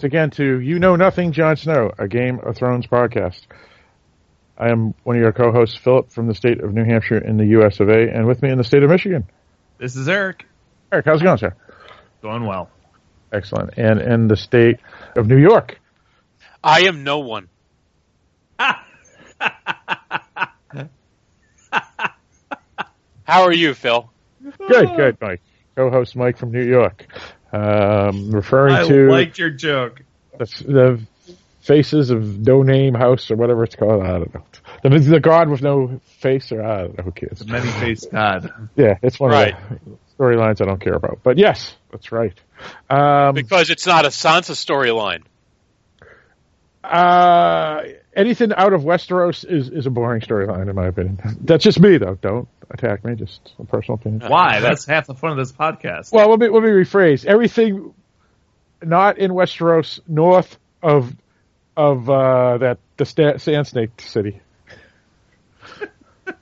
welcome once again to You Know Nothing, Jon Snow, a Game of Thrones podcast. I am one of your co-hosts, Philip, from the state of New Hampshire in the U.S. of A., and with me in the state of Michigan. This is Eric. Eric, how's it going, sir? Going well. Excellent. And in the state of New York. I am no one. How are you, Phil? Good, good, Mike. Co-host Mike from New York. Um, referring I to liked your joke. the, the faces of no name house or whatever it's called. I don't know. The, the god with no face or I don't know. Who cares? Many faced God. Yeah, it's one Right. of the storylines I don't care about. But yes, that's right. Um, Because it's not a Sansa storyline. uh, anything out of Westeros is, is a boring storyline, in my opinion. That's just me, though. Don't attack me. Just a personal opinion. Why? That's half the fun of this podcast. Well, let me let me rephrase. Everything not in Westeros, north of of uh, that the sta- Sand Snake City.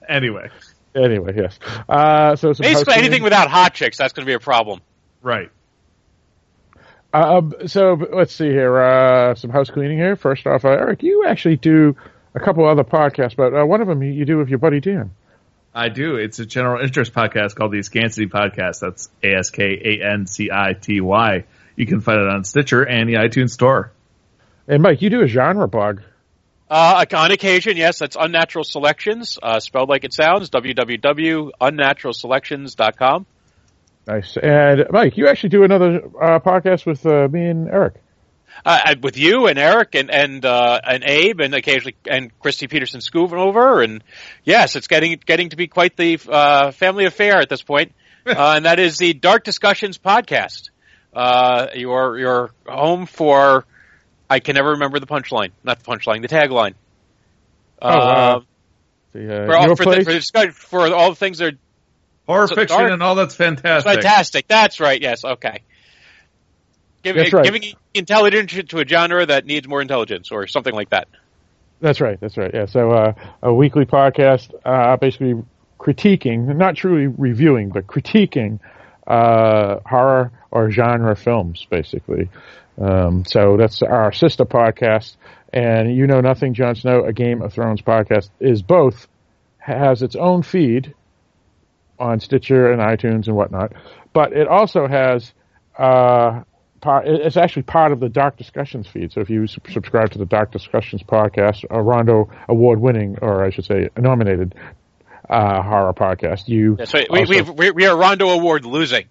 Anyway, Anyway, yes. Uh, so Basically, anything without hot chicks, that's going to be a problem. right. Um, so let's see here. Uh, some house cleaning here. First off, uh, Eric, you actually do a couple other podcasts, but uh, one of them you, you do with your buddy Dan. I do. It's a general interest podcast called the Scancity Podcast. That's A S K A N C I T Y. You can find it on Stitcher and the iTunes Store. And Mike, you do a genre blog. Uh, on occasion, yes, that's Unnatural Selections, uh, spelled like it sounds, www.unnaturalselections.com. Nice. And Mike, you actually do another uh, podcast with uh, me and Eric. Uh, with you and Eric and and uh, and Abe and occasionally and Christy Peterson scooving over and yes, it's getting getting to be quite the uh, family affair at this point, uh, and that is the Dark Discussions podcast. Uh, your your home for I can never remember the punchline, not the punchline, the tagline. Oh, wow. The, uh, for, all, for, the, for, the for all the things that are Horror So fiction dark- and all that's fantastic. fantastic. That's right. Yes. Okay. Give, That's right. Giving intelligence to a genre that needs more intelligence, or something like that. That's right. That's right. Yeah. So uh, a weekly podcast, uh, basically critiquing, not truly reviewing, but critiquing uh, horror or genre films, basically. Um, so that's our sister podcast, and you know nothing, Jon Snow, a Game of Thrones podcast, is both has its own feed on Stitcher and iTunes and whatnot, but it also has uh, part, it's actually part of the Dark Discussions feed. So if you sub- subscribe to the Dark Discussions podcast, a Rondo Award winning, or I should say, nominated uh, horror podcast, you we, also- we, we are Rondo Award losing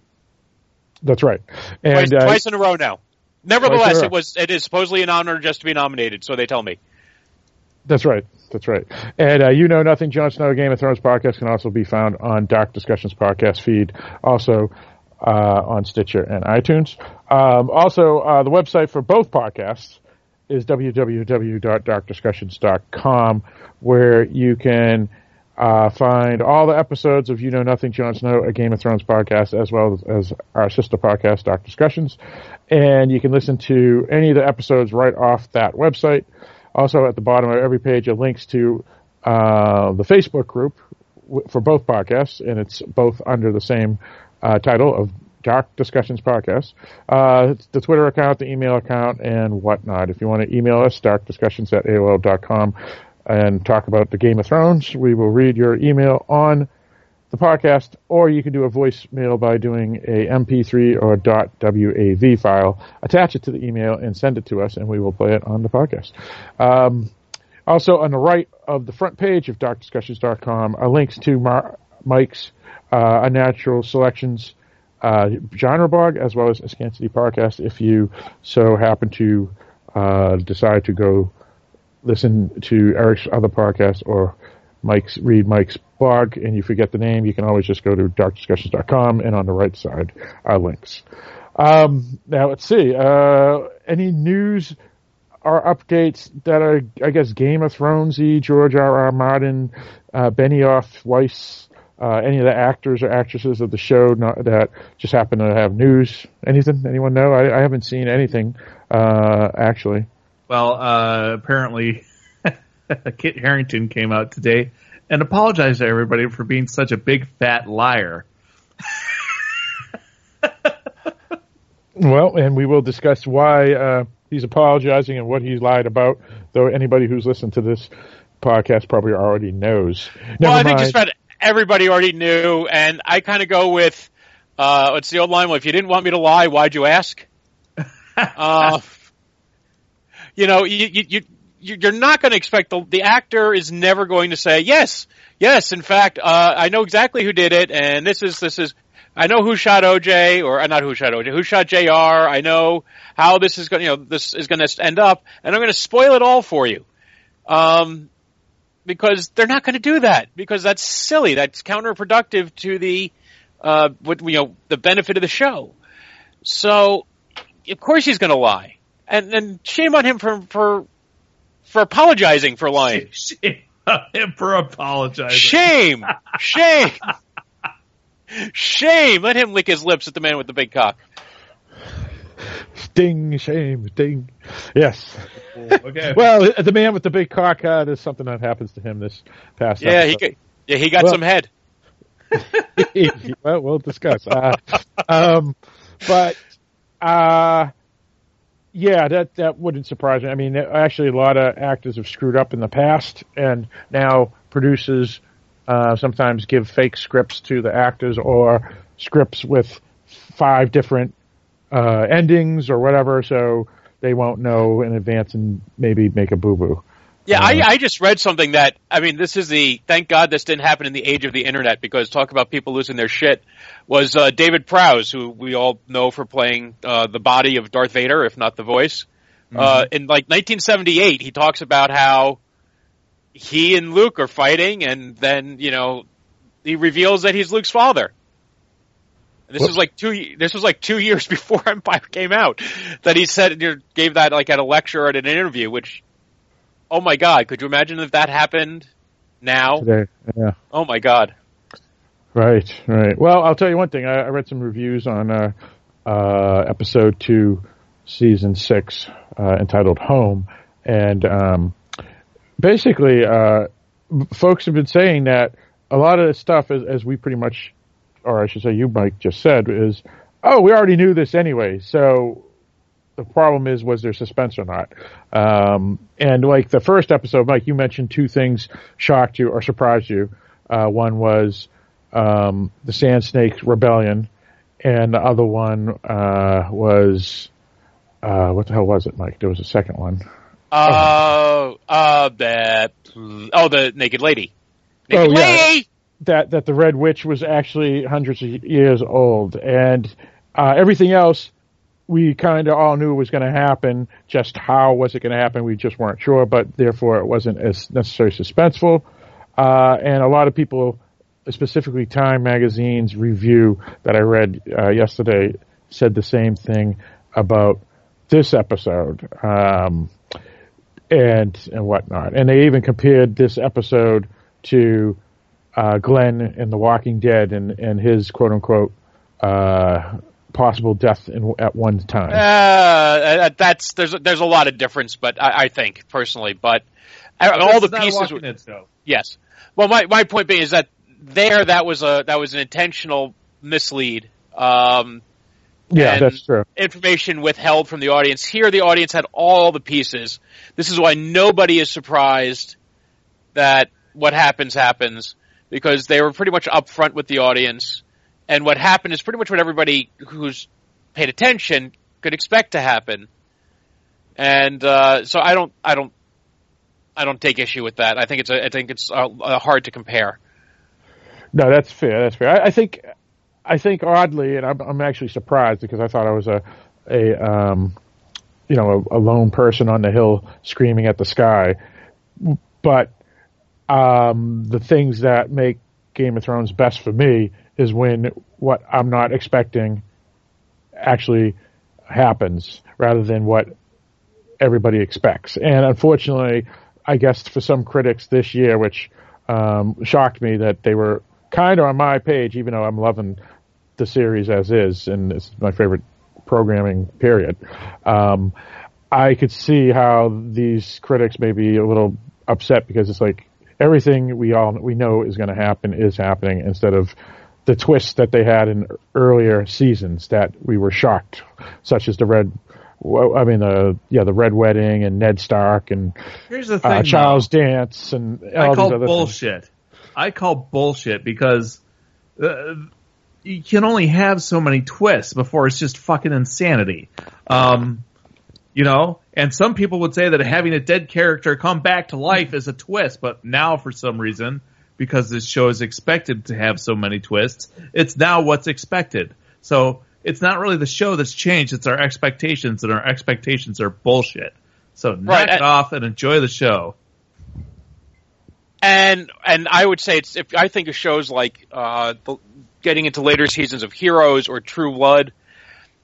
that's right. twice, uh, twice in a row now. Nevertheless, row. it was it is supposedly an honor just to be nominated. So they tell me. That's right. That's right. And uh, you know nothing, Jon Snow, Game of Thrones podcast can also be found on Dark Discussions podcast feed, also uh, on Stitcher and iTunes. Um, also, uh, the website for both podcasts is www.darkdiscussions.com, where you can uh, find all the episodes of You Know Nothing, Jon Snow, a Game of Thrones podcast, as well as, as our sister podcast, Dark Discussions. And you can listen to any of the episodes right off that website. Also, at the bottom of every page are links to uh, the Facebook group w- for both podcasts, and it's both under the same uh, title of Dark Discussions Podcast. Uh, the Twitter account, the email account, and whatnot. If you want to email us, darkdiscussions at AOL.com and talk about the Game of Thrones, we will read your email on the podcast, or you can do a voicemail by doing a MP3 or .wav file, attach it to the email, and send it to us, and we will play it on the podcast. Um, also, on the right of the front page of darkdiscussions.com are links to Mar- Mike's uh, Unnatural Selections uh, genre blog, as well as a Scancity podcast, if you so happen to uh, decide to go listen to Eric's other podcast or Mike's read Mike's blog and you forget the name, you can always just go to darkdiscussions.com and on the right side are links. Um, now let's see. Uh, any news or updates that are, I guess, Game of Thronesy, George R. R. Martin, uh, Benioff, Weiss, uh, any of the actors or actresses of the show not, that just happen to have news? Anything? Anyone know? I, I haven't seen anything, uh, actually. Well, uh, apparently, Kit Harington came out today and apologize to everybody for being such a big fat liar. Well, and we will discuss why uh, he's apologizing and what he's lied about. Though anybody who's listened to this podcast probably already knows. Never well, I think mind. just about everybody already knew, and I kind of go with uh, what's the old line? Well, if you didn't want me to lie, why'd you ask? uh, you know, you, you, you you're not going to expect the the actor is never going to say yes, yes. In fact, uh, I know exactly who did it, and this is this is. I know who shot OJ, or uh, not who shot OJ, who shot JR. I know how this is going. You know, this is going to end up, and I'm going to spoil it all for you. Um, because they're not going to do that because that's silly. That's counterproductive to the uh, what you know the benefit of the show. So, of course he's going to lie, and and shame on him for for for apologizing for lying. Shame on him for apologizing. Shame, shame, shame. Let him lick his lips at the man with the big cock. Ding, shame, ding. Yes. Okay. Well, the man with the big cock, uh, there's something that happens to him this past Yeah, he got, yeah he got Well- some head. well, we'll discuss. Uh, um, but uh, yeah, that that wouldn't surprise me. I mean, actually, a lot of actors have screwed up in the past, and now producers uh, sometimes give fake scripts to the actors or scripts with five different uh, endings or whatever, so they won't know in advance and maybe make a boo boo. Yeah, I, Uh, I just read something that I mean, this is the thank God this didn't happen in the age of the internet because talk about people losing their shit was uh, David Prowse, who we all know for playing uh, the body of Darth Vader, if not the voice. Uh, in like 1978, he talks about how he and Luke are fighting, and then you know he reveals that he's Luke's father. This Whoops. was like two. This was like two years before Empire came out. That he said gave that like at a lecture or at an interview. Which, oh my god, could you imagine if that happened now? Today, yeah. Oh my god. Right, right. Well, I'll tell you one thing. I, I read some reviews on uh, uh, episode two, season six, uh, entitled "Home," and um, basically, uh, folks have been saying that a lot of this stuff, as, as we pretty much, or I should say, you Mike just said, is oh, we already knew this anyway. So the problem is, was there suspense or not? Um, and like the first episode, Mike, you mentioned two things shocked you or surprised you. Uh, one was um, the Sand Snake Rebellion, and the other one uh, was uh, what the hell was it, Mike? There was a second one. Uh, uh, that. Oh, the naked lady. Naked Oh, yeah. That that the Red Witch was actually hundreds of years old, and uh, everything else we kind of all knew it was going to happen. Just how was it going to happen? We just weren't sure, but therefore it wasn't as necessarily suspenseful. Uh, and a lot of people, specifically Time Magazine's review that I read uh, yesterday, said the same thing about this episode. Um, and and whatnot. And they even compared this episode to uh, Glenn in The Walking Dead and and his quote unquote uh, possible death in, at one time. Uh, that's there's there's a lot of difference, but I, I think personally, but uh, all the This is not a pieces. Walking Dead show. Yes. Well, my my point being is that there that was a that was an intentional mislead. Um, yeah, that's true. information withheld from the audience. Here, the audience had all the pieces. This is why nobody is surprised that what happens happens because they were pretty much upfront with the audience, and what happened is pretty much what everybody who's paid attention could expect to happen. And uh, so I don't, I don't, I don't take issue with that. I think it's, a, I think it's hard to compare. No, that's fair. That's fair. I, I think, I think oddly, and I'm, I'm actually surprised because I thought I was a, a, um, you know, a, a lone person on the hill screaming at the sky. But um, the things that make Game of Thrones best for me is when what I'm not expecting actually happens, rather than what everybody expects. And unfortunately, I guess for some critics this year, which um, shocked me that they were kind of on my page, even though I'm loving the series as is, and it's my favorite programming period. Um, I could see how these critics may be a little upset because it's like everything we all we know is going to happen is happening instead of the twists that they had in earlier seasons that we were shocked, such as the red. I mean, the yeah, the red wedding and Ned Stark and Here's the thing, uh, though. Charles Dance and all I call other things. bullshit. I call bullshit because uh, you can only have so many twists before it's just fucking insanity. Um, you know, and some people would say that having a dead character come back to life is a twist, but now for some reason, because this show is expected to have so many twists, it's now what's expected. So it's not really the show that's changed; it's our expectations, and our expectations are bullshit. So knock Right, it off and enjoy the show. And and I would say it's if I think of shows like uh, the, getting into later seasons of Heroes or True Blood,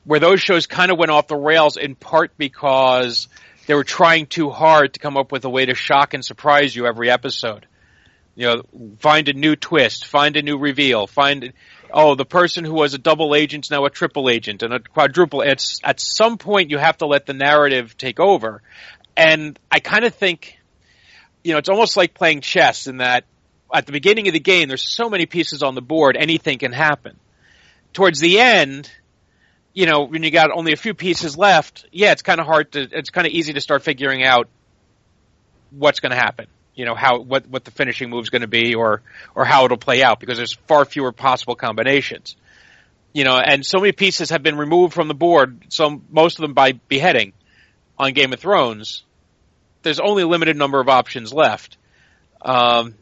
where those shows kind of went off the rails in part because they were trying too hard to come up with a way to shock and surprise you every episode. You know, find a new twist, find a new reveal, find oh the person who was a double agent's now a triple agent and a quadruple. It's at some point you have to let the narrative take over, and I kind of think you know, it's almost like playing chess in that at the beginning of the game, there's so many pieces on the board, anything can happen. Towards the end, you know, when you got only a few pieces left, yeah, it's kind of hard to, it's kind of easy to start figuring out what's going to happen. You know, how, what, what the finishing move is going to be or, or how it'll play out because there's far fewer possible combinations. You know, and so many pieces have been removed from the board, So most of them by beheading on Game of Thrones there's only a limited number of options left um,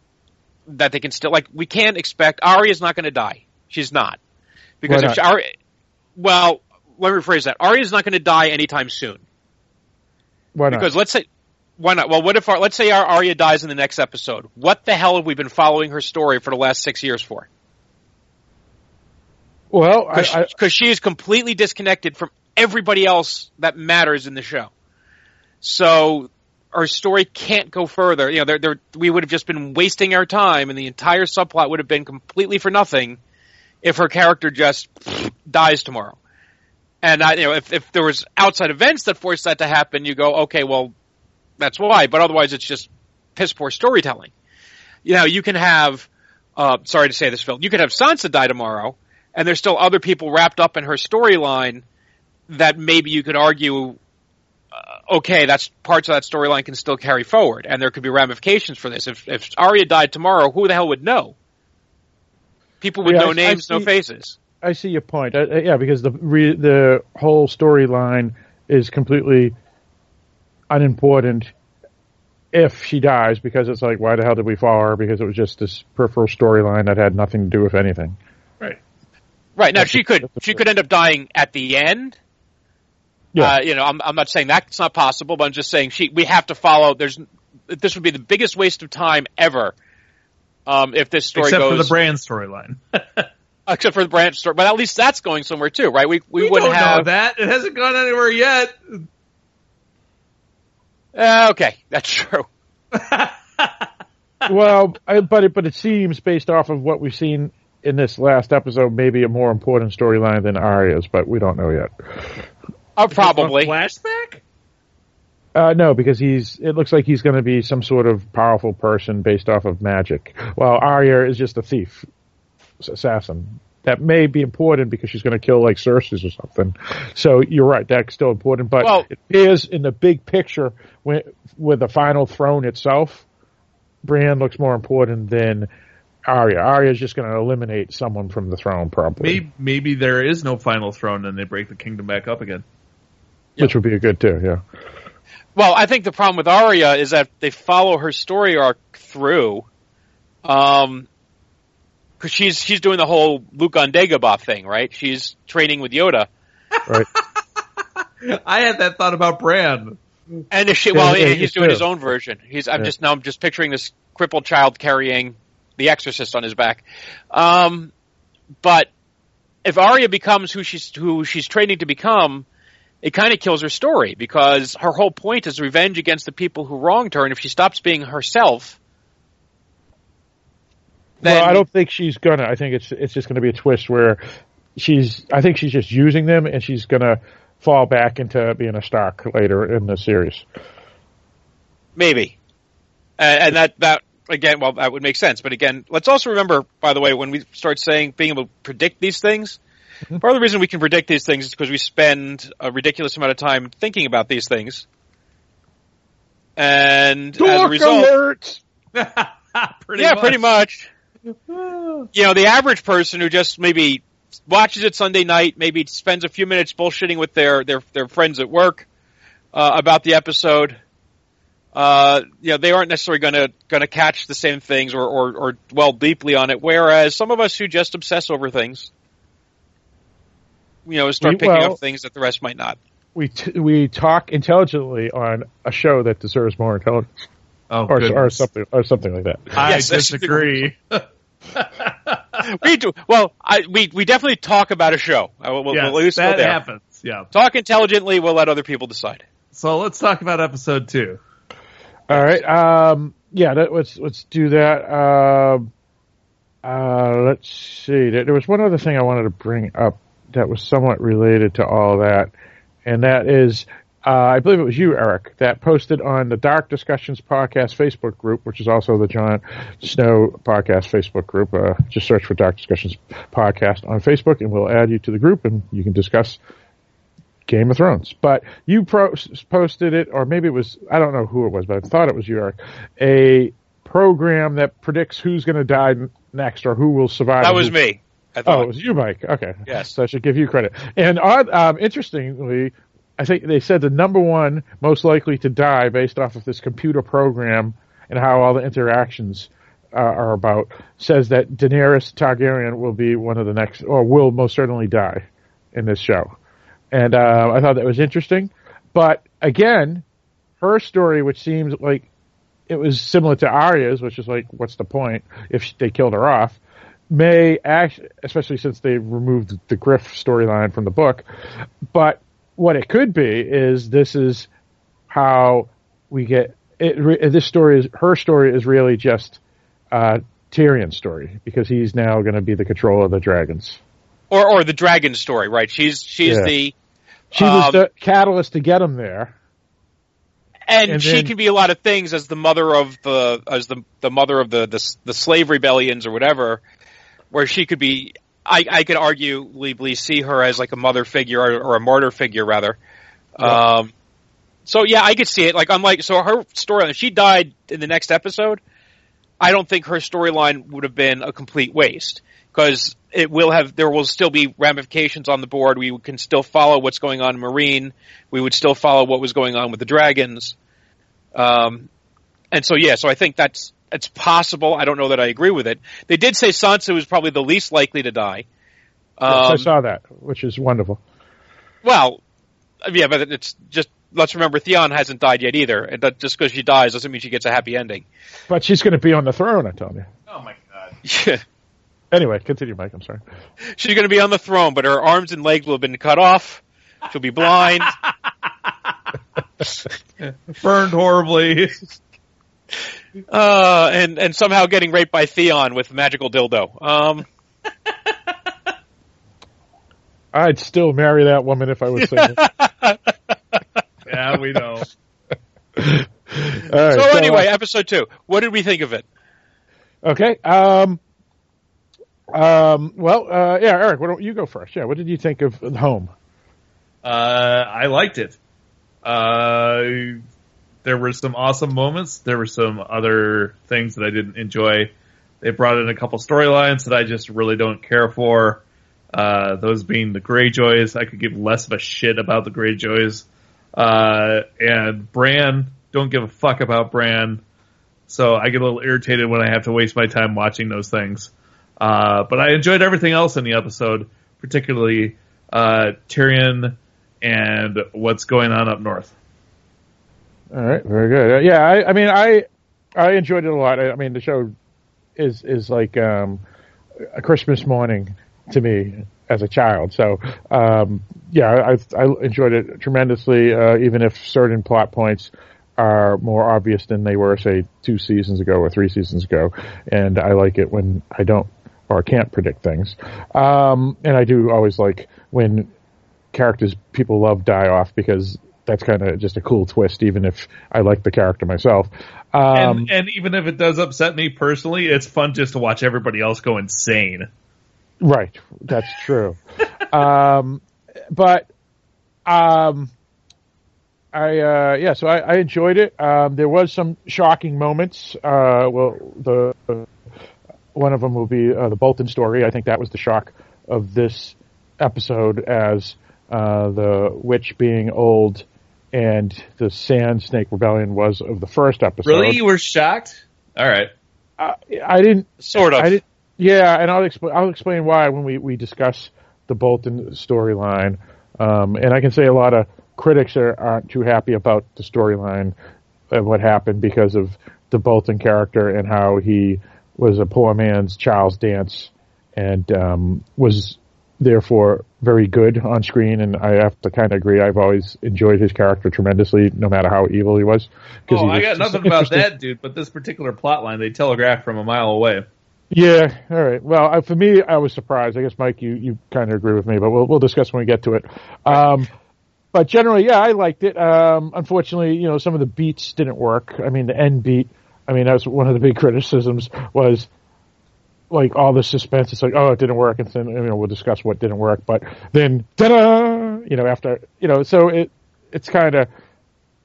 that they can still like. We can't expect Arya's not going to die. She's not because Why if not? Arya, well, let me rephrase that. Arya's not going to die anytime soon Why not? because let's say why not? Well, what if Ar- let's say our Arya dies in the next episode? What the hell have we been following her story for the last six years for? well, because she is completely disconnected from everybody else that matters in the show. So our story can't go further. You know, there, there, we would have just been wasting our time, and the entire subplot would have been completely for nothing if her character just dies tomorrow. And I, you know, if if there was outside events that forced that to happen, you go, okay, well, that's why. But otherwise, it's just piss poor storytelling. You know, you can have. Uh, sorry to say this, Phil. You could have Sansa die tomorrow, and there's still other people wrapped up in her storyline that maybe you could argue, uh, okay, that's parts of that storyline can still carry forward, and there could be ramifications for this. If if Arya died tomorrow, who the hell would know? People with Yeah, no I- I names, no faces. I see your point. Uh, uh, yeah, because the re, the whole storyline is completely unimportant if she dies because it's like why the hell did we follow her because it was just this peripheral storyline that had nothing to do with anything. Right. Right now, That's she a- could she could end up dying at the end. Yeah. Uh, you know, I'm I'm not saying that's not possible, but I'm just saying she we have to follow. There's this would be the biggest waste of time ever. Um, if this story Except goes for the brand storyline. except for the branch story, but at least that's going somewhere too, right? We we, We wouldn't don't know have that. It hasn't gone anywhere yet. Uh, okay, that's true. well, I, but it but it seems based off of what we've seen in this last episode, maybe a more important storyline than Arya's, but we don't know yet. Uh, probably. flashback. Uh, no, because he's. It looks like he's going to be some sort of powerful person based off of magic. While Arya is just a thief, assassin. That may be important because she's going to kill like Cersei or something. So you're right, that's still important. But Well- it appears in the big picture with, with the final throne itself, Bran looks more important than Arya. Arya is just going to eliminate someone from the throne, probably, Maybe, maybe there is no final throne and they break the kingdom back up again. which would be a good too. Yeah. Well, I think the problem with Arya is that they follow her story arc through, um, because she's she's doing the whole Luke on Dagobah thing, right? She's training with Yoda, Right. I had that thought about Bran. and if she, well, Yeah, yeah, he's it's doing his own version. He's I'm Yeah. just now I'm just picturing this crippled child carrying the Exorcist on his back. Um, but if Arya becomes who she's who she's training to become, it kind of kills her story because her whole point is revenge against the people who wronged her, and if she stops being herself, then well, I don't think she's gonna. I think it's it's just gonna be a twist where she's. I think she's just using them, and she's gonna fall back into being a Stark later in the series. maybe, and, and that that again, well, that would make sense. But again, let's also remember, by the way, when we start saying being able to predict these things. Part of the reason we can predict these things is because we spend a ridiculous amount of time thinking about these things. And as a result, alert! pretty yeah, much. pretty much. You know, the average person who just maybe watches it Sunday night, maybe spends a few minutes bullshitting with their their their friends at work uh, about the episode. Uh, you know, they aren't necessarily going to going to catch the same things or, or or dwell deeply on it. Whereas some of us who just obsess over things, you know, start We- picking well- up things that the rest might not. We t- we talk intelligently on a show that deserves more intelligence, Oh, or, or something, or something like that. I Yes, disagree. we do well. I, we we definitely talk about a show. Uh, We'll, we'll, yes, we'll at least go that there. happens. Yeah. Talk intelligently. We'll let other people decide. So let's talk about episode two. All right. Um, yeah, that, let's let's do that. Um uh, let's see. There, there was one other thing I wanted to bring up that was somewhat related to all that, and that is, uh, I believe it was you, Eric, that posted on the Dark Discussions podcast Facebook group, which is also the Jon Snow podcast Facebook group. Uh, just search for Dark Discussions podcast on Facebook, and we'll add you to the group, and you can discuss Game of Thrones. But you pro- posted it, or maybe it was, I don't know who it was, but I thought it was you, Eric, a program that predicts who's going to die next or who will survive. That was me. Oh, it was you, Mike. Okay. Yes. So I should give you credit. And odd, um, interestingly, I think they said the number one most likely to die based off of this computer program and how all the interactions uh, are about says that Daenerys Targaryen will be one of the next, or will most certainly die in this show. And uh, I thought that was interesting. But again, her story, which seems like it was similar to Arya's, which is like, what's the point if they killed her off? May act, especially since they removed the Griff storyline from the book. But what it could be is this is how we get it. This story is her story is really just uh, Tyrion's story because he's now going to be the controller of the dragons. or or the dragon story, right? She's she's Yeah. the She was Um, the catalyst to get him there. and, And she then- can be a lot of things as the mother of the as the the mother of the the, the slave rebellions or whatever, where she could be. I, I could arguably see her as like a mother figure or, or a martyr figure rather. Um, so yeah, I could see it. Like unlike so her storyline, if she died in the next episode, I don't think her storyline would have been a complete waste because it will have there will still be ramifications on the board. We can still follow what's going on in Meereen. We would still follow what was going on with the dragons. Um, and so yeah, so I think that's it's possible. I don't know that I agree with it. They did say Sansa was probably the least likely to die. Yes, I Um, saw that, which is wonderful. well, yeah, but it's just let's remember Theon hasn't died yet either. And that just because she dies doesn't mean she gets a happy ending. But she's going to be on the throne, I tell you. Oh my god. Anyway, continue, Mike. I'm sorry. She's going to be on the throne, but her arms and legs will have been cut off. She'll be blind. Burned horribly. uh, and and somehow getting raped by Theon with magical dildo. Um, I'd still marry that woman if I was single. yeah, we know. All right, so anyway, uh, episode two. What did we think of it? okay. Um, um, well, uh, yeah, Eric, why don't you go first? Yeah, what did you think of Home? Uh, I liked it. Uh, there were some awesome moments. There were some other things that I didn't enjoy. They brought in a couple storylines that I just really don't care for. Uh, those being the Greyjoys. I could give less of a shit about the Greyjoys. Uh, and Bran, don't give a fuck about Bran. So I get a little irritated when I have to waste my time watching those things. Uh, but I enjoyed everything else in the episode, particularly uh, Tyrion and what's going on up north. All right, very good. Uh, yeah, I, I mean, I I enjoyed it a lot. I, I mean, the show is is like um, a Christmas morning to me as a child. So, um, yeah, I, I enjoyed it tremendously. Uh, even if certain plot points are more obvious than they were, say, two seasons ago or three seasons ago, and I like it when I don't or can't predict things. Um, and I do always like when characters people love die off because that's kind of just a cool twist, even if I like the character myself. Um, and, and even if it does upset me personally, it's fun just to watch everybody else go insane. Right, that's true. um, but um, I uh, yeah, so I, I enjoyed it. Um, there was some shocking moments. Uh, well, the uh, one of them will be uh, the Bolton story. I think that was the shock of this episode, as uh, the witch being old and the Sand Snake Rebellion was of the first episode. Really, you were shocked? All right. I, I didn't Sort of. I didn't. Yeah, and I'll explain. I'll explain why when we we discuss the Bolton storyline. Um, and I can say a lot of critics are, aren't too happy about the storyline and what happened because of the Bolton character and how he was a poor man's Charles Dance and um, was therefore very good on screen. And I have to kind of agree. I've always enjoyed his character tremendously, no matter how evil he was. Oh, he I got nothing about that dude, but this particular plot line they telegraphed from a mile away. Yeah, all right. Well, I, for me, I was surprised. I guess Mike, you, you kind of agree with me, but we'll we'll discuss when we get to it. Um, but generally, yeah, I liked it. Um, unfortunately, you know, some of the beats didn't work. I mean, the end beat. I mean, that was one of the big criticisms was like all the suspense. It's like, oh, it didn't work, and then you know we'll discuss what didn't work. But then, ta-da! You know, after you know, so it it's kind of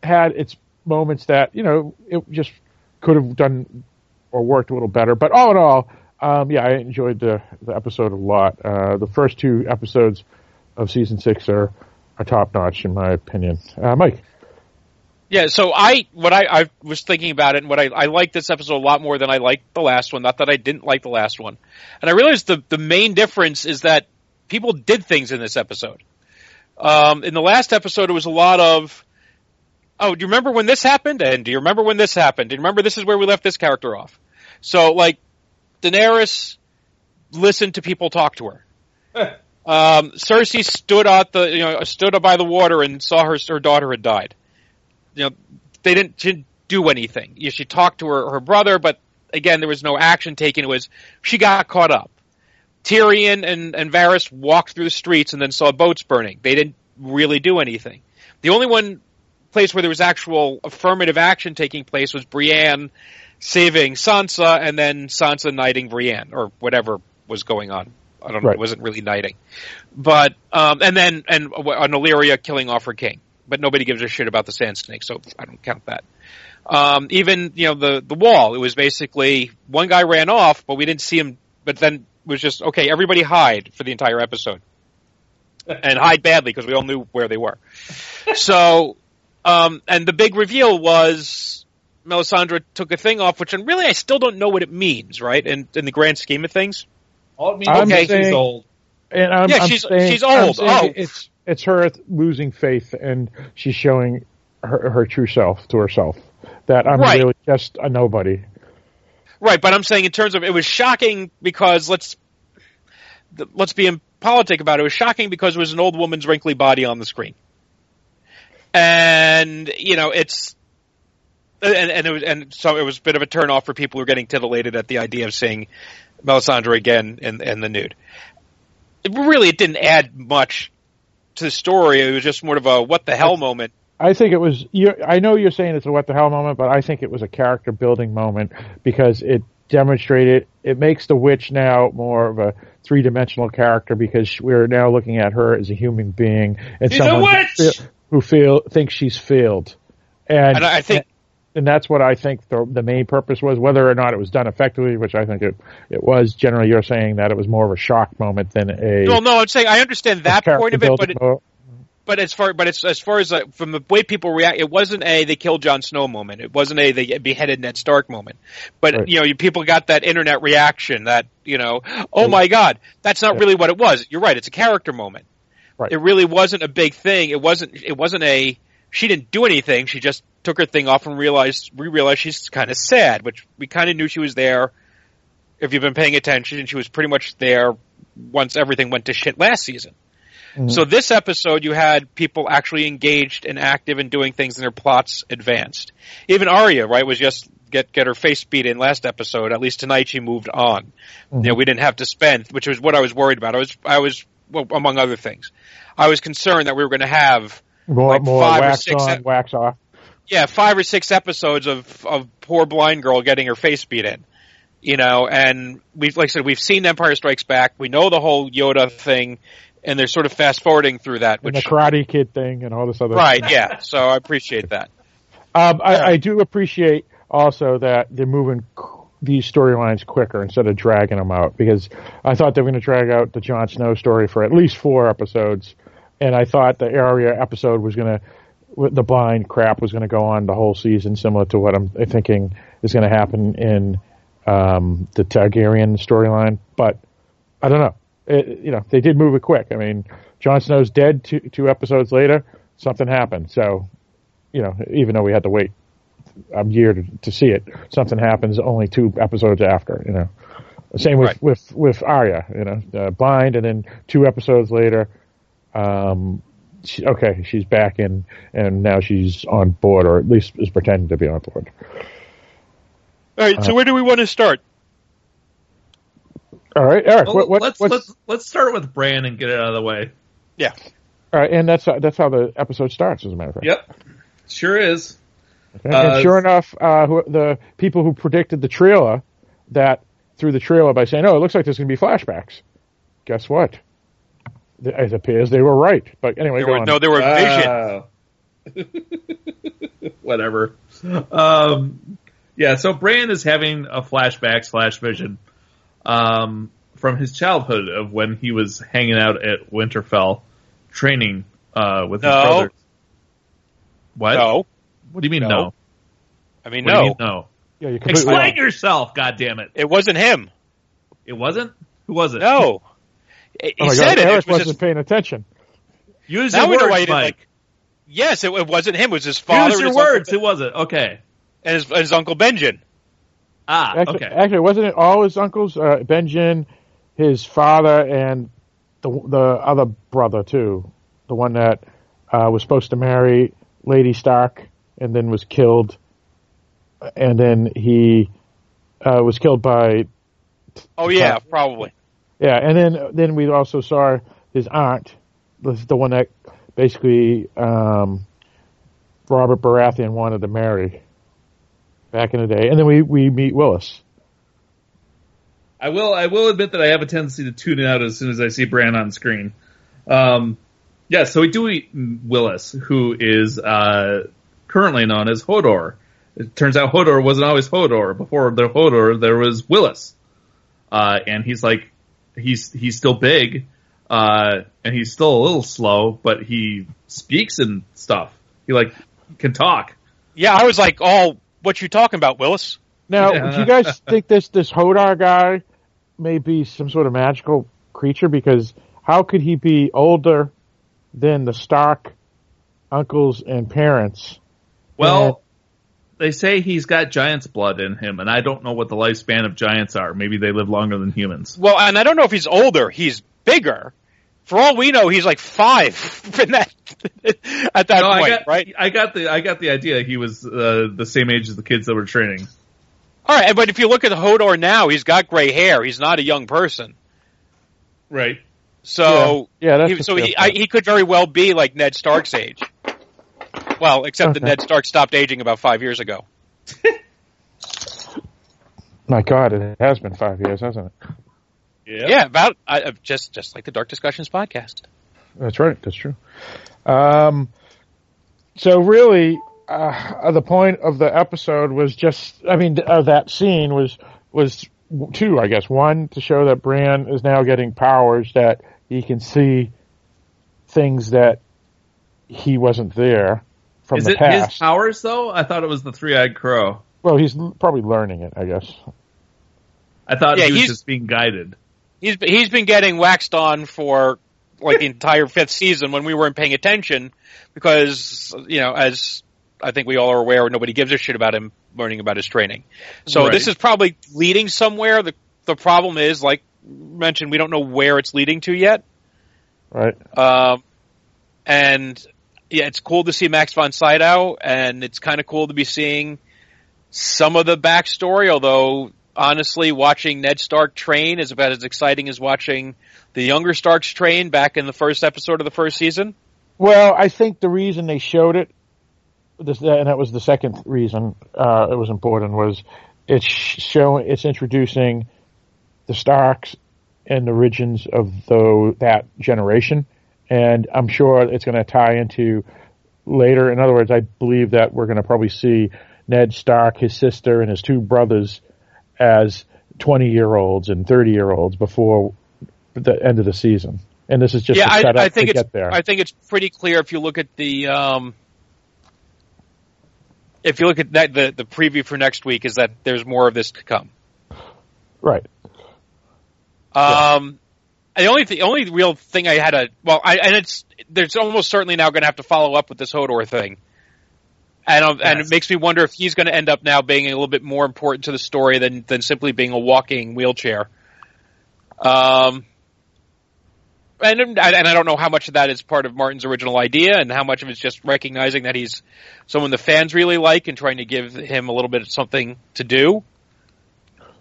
had its moments that you know it just could have done or worked a little better. But all in all, um, yeah, I enjoyed the the episode a lot. Uh, the first two episodes of season six are are top notch in my opinion. Uh, Mike, Yeah, so I what I, I was thinking about it, and what I, I like this episode a lot more than I liked the last one. Not that I didn't like the last one, and I realized the the main difference is that people did things in this episode. Um, in the last episode, it was a lot of, oh, do you remember when this happened? And do you remember when this happened? Do you remember this is where we left this character off? So like, Daenerys listened to people talk to her. Um, Cersei stood out the you know stood up by the water and saw her her daughter had died. You know they didn't, she didn't do anything. You know, she talked to her her brother, but again there was no action taken. It was she got caught up. Tyrion and and Varys walked through the streets and then saw boats burning. They didn't really do anything. The only one place where there was actual affirmative action taking place was Brienne saving Sansa and then Sansa knighting Brienne or whatever was going on. I don't know. Right. It wasn't really knighting, but um, and then and uh, Ellaria killing off her king. But nobody gives a shit about the Sand Snake, so I don't count that. Um, even you know the the wall. It was basically one guy ran off, but we didn't see him. But then it was just okay. Everybody hide for the entire episode, and hide badly because we all knew where they were. so, um, and the big reveal was Melisandre took a thing off, which and really I still don't know what it means, right? In in the grand scheme of things. All it means I'm is saying- she's old. and I'm, Yeah, I'm she's- saying- she's I'm old. Oh. it's it's her losing faith and she's showing her, her true self to herself that I'm Right. really just a nobody. Right, but I'm saying in terms of it was shocking because let's let's be in politic about it. It was shocking because it was an old woman's wrinkly body on the screen, and you know it's and and it was and so it was a bit of a turn off for people who were getting titillated at the idea of seeing Melisandre again in in the nude. It really, it didn't add much to the story. It was just more of a what the hell moment. I think it was. I know you're saying it's a what the hell moment, but I think it was a character building moment because it demonstrated it makes the witch now more of a three dimensional character because we're now looking at her as a human being and She's someone who feel- who feel thinks she's failed, and And I think and that's what I think the the main purpose was. Whether or not it was done effectively, which I think it it was. Generally, you're saying that it was more of a shock moment than a well, no, I'm saying I understand that point of it, but it, but as far but it's as far as uh, from the way people react, it wasn't a they killed Jon Snow moment. It wasn't a they beheaded Ned Stark moment. But Right. you know, you, people got that internet reaction that you know, oh my god, that's not Yeah. really what it was. You're right. It's a character moment. Right. It really wasn't a big thing. It wasn't. It wasn't a. She didn't do anything. She just took her thing off and realized we realized she's kind of sad, which we kind of knew she was there. If you've been paying attention, she was pretty much there once everything went to shit last season. Mhm. So this episode, you had people actually engaged and active and doing things, and their plots advanced. Even Arya, right, was just get get her face beat in last episode. At least tonight, she moved on. Mhm. You know, we didn't have to spend, which was what I was worried about. I was, I was, well, among other things, I was concerned that we were going to have More, like more five or six on, ep- wax off. yeah, five or six episodes of of poor blind girl getting her face beat in. You know, and we've like I said, we've seen Empire Strikes Back. We know the whole Yoda thing, and they're sort of fast forwarding through that. And the Karate Kid thing and all this other right, yeah. So I appreciate that. Um, I, I do appreciate also that they're moving these storylines quicker instead of dragging them out because I thought they were going to drag out the Jon Snow story for at least four episodes, and I thought the Arya episode was going to, the blind crap was going to go on the whole season, similar to what I'm thinking is going to happen in um, the Targaryen storyline. But I don't know. It, you know, they did move it quick. I mean, Jon Snow's dead two, two episodes later. Something happened. So you know, even though we had to wait a year to, to see it, something happens only two episodes after, you know. Same with, Right. with, with Arya, you know, uh, blind and then two episodes later, um, she, okay, she's back in and now she's on board or at least is pretending to be on board. All right, so where do we want to start? All right, Eric, Well, what, what, let's let's let's start with Bran and get it out of the way. Yeah. all right, and that's, that's how the episode starts, as a matter of fact. Yep, sure is. Okay? Uh, and sure enough, uh, who, the people who predicted the trailer that through the trailer by saying, "Oh, it looks like there's going to be flashbacks." Guess what? Th- It appears they were right. But anyway, There go were, on. no, there were vision. Wow. Whatever. Um, yeah, so Bran is having a flashback slash vision um, from his childhood of when he was hanging out at Winterfell, training uh, with his brothers. What? No, What do you mean No. no? I mean What do you no, mean no? yeah, you're Explain wrong. yourself, God damn it! it wasn't him. It wasn't. Who was it? No, he Oh my said God, it. Eric it was wasn't his, paying attention. Use now your we know words, why he didn't Mike. like. Yes, it, it wasn't him. It was his father Use your words. uncle, Who was it? Okay. and his, his uncle Benjen. Ah, Actually, okay. actually, wasn't it all his uncles? Uh, Benjen, his father, and the the other brother too, the one that uh, was supposed to marry Lady Stark and then was killed, and then he uh, was killed by Oh yeah, probably. Yeah, and then then we also saw his aunt, the, the one that basically um, Robert Baratheon wanted to marry back in the day, and then we we meet Wylis. I will. I will admit that I have a tendency to tune out as soon as I see Bran on screen. Um, yeah. So we do meet Wylis, who is uh, currently known as Hodor. It turns out Hodor wasn't always Hodor. Before the Hodor, there was Willis, uh, and he's like, he's he's still big, uh, and he's still a little slow, but he speaks and stuff. He like can talk. Yeah, I was like, "Oh, what you talking about, Willis?" Now, Yeah. do you guys think this this Hodor guy may be some sort of magical creature? Because how could he be older than the Stark uncles and parents? Well, they say he's got giant's blood in him, and I don't know what the lifespan of giants are. Maybe they live longer than humans. Well, and I don't know if he's older. He's bigger. For all we know, he's like five in that at that No, point, I got, right? I got the I got the idea he was uh, the same age as the kids that were training. All right, but if you look at Hodor now, he's got gray hair. He's not a young person. Right. So Yeah, yeah, that's he, so he, I, he could very well be like Ned Stark's age. Well, except that Ned Stark stopped aging about five years ago. My God, it has been five years, hasn't it? Yeah, about uh, just just like the Dark Discussions podcast. That's right. That's true. Um, so really, uh, the point of the episode was just, I mean, uh, that scene was, was two, I guess. One, to show that Bran is now getting powers that he can see things that he wasn't there from Is the it past. his powers though? I thought it was the three-eyed crow. well, he's probably learning it, I guess. I thought Yeah, he was he's- just being guided. He's he's been getting waxed on for like the entire fifth season when we weren't paying attention because you know as I think we all are aware nobody gives a shit about him learning about his training. So Right. this is probably leading somewhere. The the problem is like mentioned we don't know where it's leading to yet. Right? Um, and yeah, it's cool to see Max von Sydow, and it's kind of cool to be seeing some of the backstory. Although honestly, watching Ned Stark train is about as exciting as watching the younger Starks train back in the first episode of the first season. Well, I think the reason they showed it, and that was the second reason uh, it was important, was it's showing, it's introducing the Starks and the origins of the, that generation, and I'm sure it's going to tie into later. In other words, I believe that we're going to probably see Ned Stark, his sister, and his two brothers as 20 year olds and 30 year olds before the end of the season. And this is just yeah, I, I, think it's, there. I think it's pretty clear if you look at the um, if you look at that, the the preview for next week is that there's more of this to come. Right. Um, yeah. The only the only real thing I had a well, I and it's there's almost certainly now going to have to follow up with this Hodor thing. And, um, yes. and it makes me wonder if he's going to end up now being a little bit more important to the story than than simply being a walking wheelchair. Um, and and I don't know how much of that is part of Martin's original idea, and how much of it's just recognizing that he's someone the fans really like and trying to give him a little bit of something to do.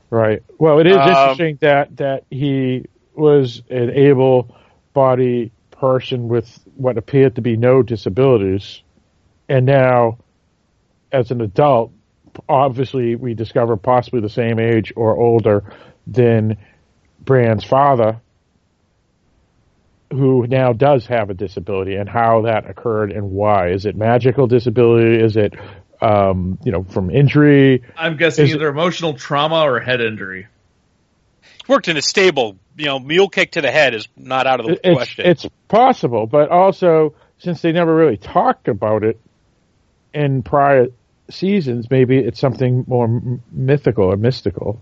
Right. Well, it is um, interesting that that he was an able-bodied person with what appeared to be no disabilities, and now, as an adult, obviously we discover possibly the same age or older than Bran's father who now does have a disability and how that occurred and why. Is it magical disability? Is it, um, you know, from injury? I'm guessing Is either it, emotional trauma or head injury. Worked in a stable, you know, mule kick to the head is not out of the it's, question. It's possible, but also since they never really talked about it in prior seasons, maybe it's something more mythical or mystical.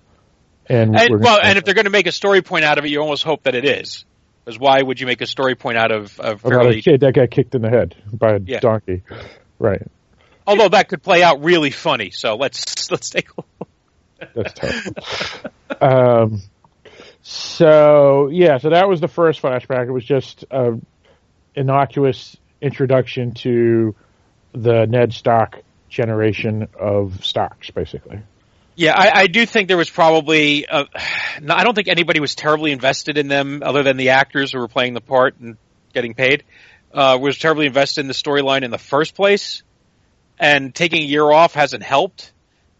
And, and well, and if they're going to make a story point out of it, you almost hope that it is. Because why would you make a story point out of, of fairly... a kid that got kicked in the head by a yeah. donkey? Right. Although that could play out really funny, so let's let's take a look. That's tough. um, so yeah, so that was the first flashback. It was just a innocuous introduction to the Ned Stark generation of Starks, basically. Yeah, I, I do think there was probably. Uh, I don't think anybody was terribly invested in them, other than the actors who were playing the part and getting paid. Uh, was terribly invested in the storyline in the first place, and taking a year off hasn't helped.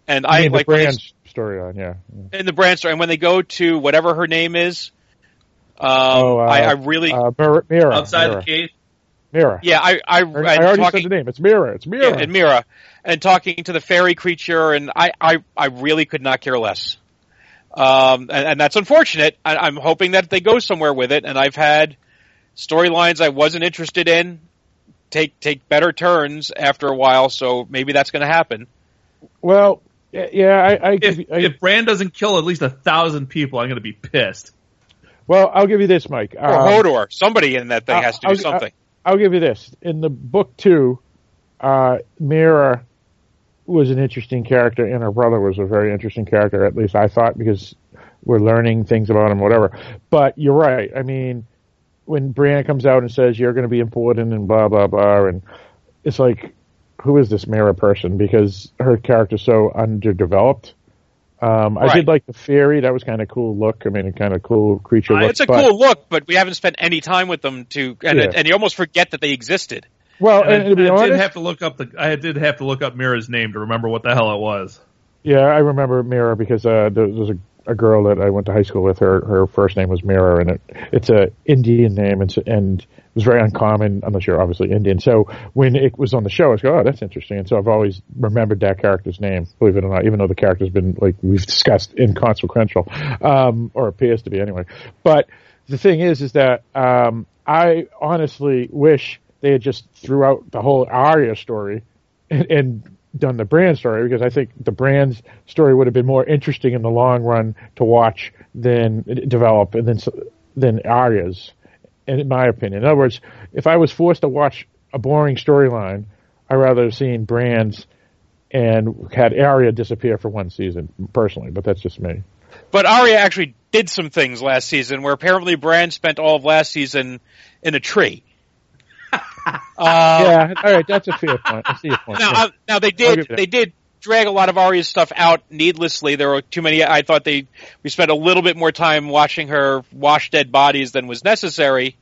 And I, I like Bran storyline, yeah. In the Bran story, and when they go to whatever her name is, um, oh, uh, I, I, really uh, Meera outside Meera. the cave. Meera. Yeah, I I, I, I already talking, said the name. It's Meera. It's Meera. Yeah, and Meera, and talking to the fairy creature, and I, I, I really could not care less. Um, and, and, that's unfortunate. I, am hoping that they go somewhere with it. And I've had storylines I wasn't interested in take take better turns after a while. So maybe that's going to happen. Well, yeah, I, I if, I, if Bran doesn't kill at least a thousand people, I'm going to be pissed. Well, I'll give you this, Mike. Or um, Hodor. Somebody in that thing has to do I'll, something. I'll, I'll, give you this. In the book two, uh, Meera was an interesting character, and her brother was a very interesting character. At least I thought because we're learning things about him, whatever. But you're right. I mean, when Brianna comes out and says you're going to be important and blah blah blah, and it's like, who is this Meera person? Because her character's so underdeveloped. Um, I did like the fairy. That was kind of cool look. I mean, a kind of cool creature. Uh, look, it's a but, cool look, but we haven't spent any time with them to, and, yeah. and you almost forget that they existed. Well, and, and I, I did have to look up the. I did have to look up Meera's name to remember what the hell it was. Yeah, I remember Meera because uh, there was a, a girl that I went to high school with. Her her first name was Meera, and it it's a Indian name, and and it was very uncommon unless you're obviously Indian. So when it was on the show, I was go, oh, that's interesting. And so I've always remembered that character's name, believe it or not, even though the character's been like we've discussed inconsequential, um, or appears to be anyway. But the thing is, is that um, I honestly wish they had just threw out the whole Arya story and, and done the Bran story because I think the Bran's story would have been more interesting in the long run to watch than develop and then than Arya's, in my opinion. In other words, if I was forced to watch a boring storyline, I'd rather have seen Bran's and had Arya disappear for one season, personally. But that's just me. But Arya actually did some things last season, where apparently Bran spent all of last season in a tree. Uh, yeah, all right, that's a fair point. I see your point. Now, yeah. uh, now they did they did drag a lot of Arya's stuff out needlessly. There were too many. I thought they we spent a little bit more time watching her wash dead bodies than was necessary.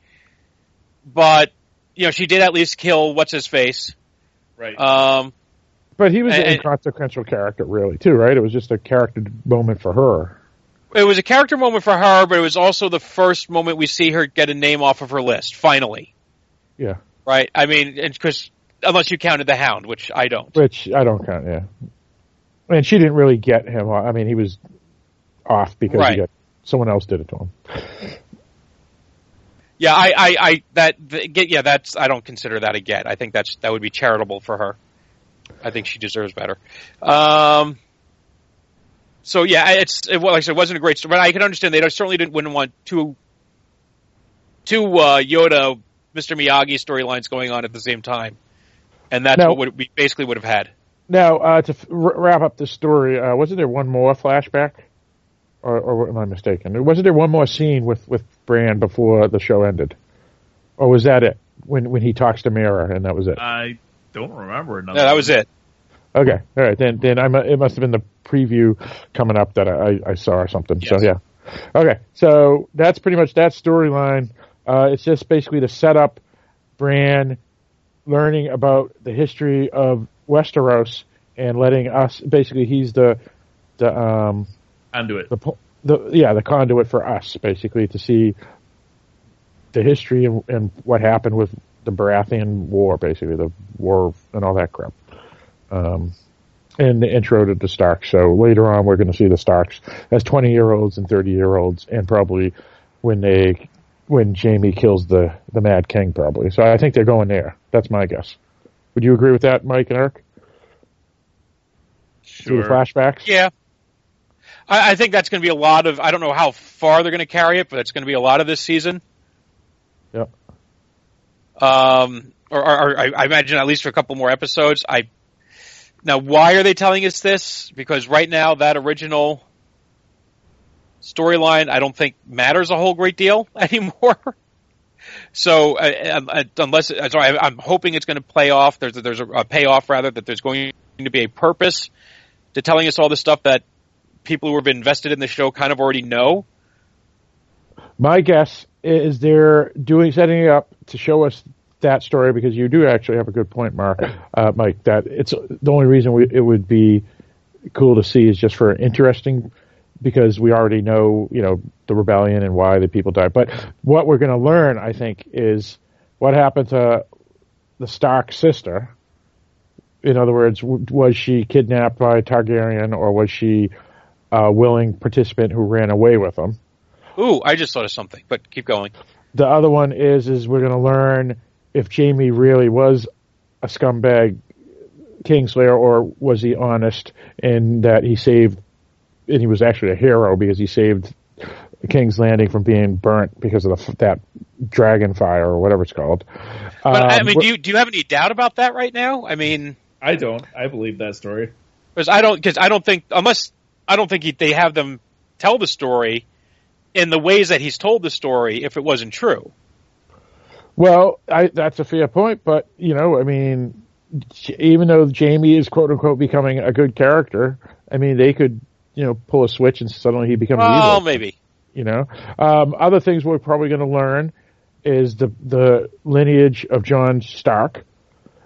But you know, she did at least kill what's his face. Right. Um, But he was an inconsequential character, really, too, right? It was just a character moment for her. it was a character moment for her, but it was also the first moment we see her get a name off of her list. Finally, Yeah, right? I mean, because unless you counted the Hound, which I don't. which I don't count. Yeah, and she didn't really get him. I mean, he was off because Right. he got someone else did it to him. Yeah, I, I, I that get yeah, that's I don't consider that a get. I think that's that would be charitable for her. I think she deserves better. Um, so yeah, it's it, well, like I said, it wasn't a great story, but I can understand they certainly didn't wouldn't want two two uh, Yoda, Mr. Miyagi storylines going on at the same time, and that's No. what would, we basically would have had. Now, uh, to f- r- wrap up the story, uh, wasn't there one more flashback, or, or am I mistaken? Wasn't there one more scene with with Bran before the show ended, or was that it when when he talks to Meera and that was it? I don't remember another. No, that was it. Okay, all right. Then then I'm, it must have been the preview coming up that I, I saw or something. So yeah, okay. So that's pretty much that storyline. Uh, it's just basically to set up Bran learning about the history of Westeros and letting us basically he's the the um Conduit. the the yeah the conduit for us basically to see the history and, and what happened with the Baratheon War, basically the war and all that crap. Um, and the intro to the Starks. So later on, we're going to see the Starks as twenty year olds and thirty year olds, and probably when they when Jaime kills the the Mad King, probably. So I think they're going there. That's my guess. Would you agree with that, Mike and Eric? Sure. flashbacks. Yeah. I, I think that's going to be a lot of. I don't know how far they're going to carry it, but it's going to be a lot of this season. Yeah. Um, or, or, or I, I imagine at least for a couple more episodes. I now why are they telling us this? Because right now that original storyline I don't think matters a whole great deal anymore. So uh, uh, unless uh, sorry, I'm hoping it's going to play off. There's there's a, a payoff rather that there's going to be a purpose to telling us all this stuff that people who have been invested in the show kind of already know. My guess is they're doing setting it up to show us that story because you do actually have a good point, Mark, uh, Mike. That it's the only reason we, it would be cool to see is just for interesting because we already know you know the rebellion and why the people died. But what we're going to learn, I think, is what happened to the Stark sister. In other words, w- was she kidnapped by a Targaryen or was she a willing participant who ran away with them? Ooh, I just thought of something, but keep going. the other one is is we're going to learn if Jaime really was a scumbag Kingslayer or was he honest in that he saved and he was actually a hero because he saved King's Landing from being burnt because of the, that dragon fire or whatever it's called. But I Um, mean, do you do you have any doubt about that right now? I mean, I don't. I believe that story. because I don't because I don't think unless I don't think he, they have them tell the story in the ways that he's told the story if it wasn't true. Well, I, that's a fair point, but you know, I mean, even though Jaime is quote unquote becoming a good character, I mean, they could you know pull a switch and suddenly he becomes Well, evil. maybe. You know, um, other things we're probably going to learn is the the lineage of Jon Stark.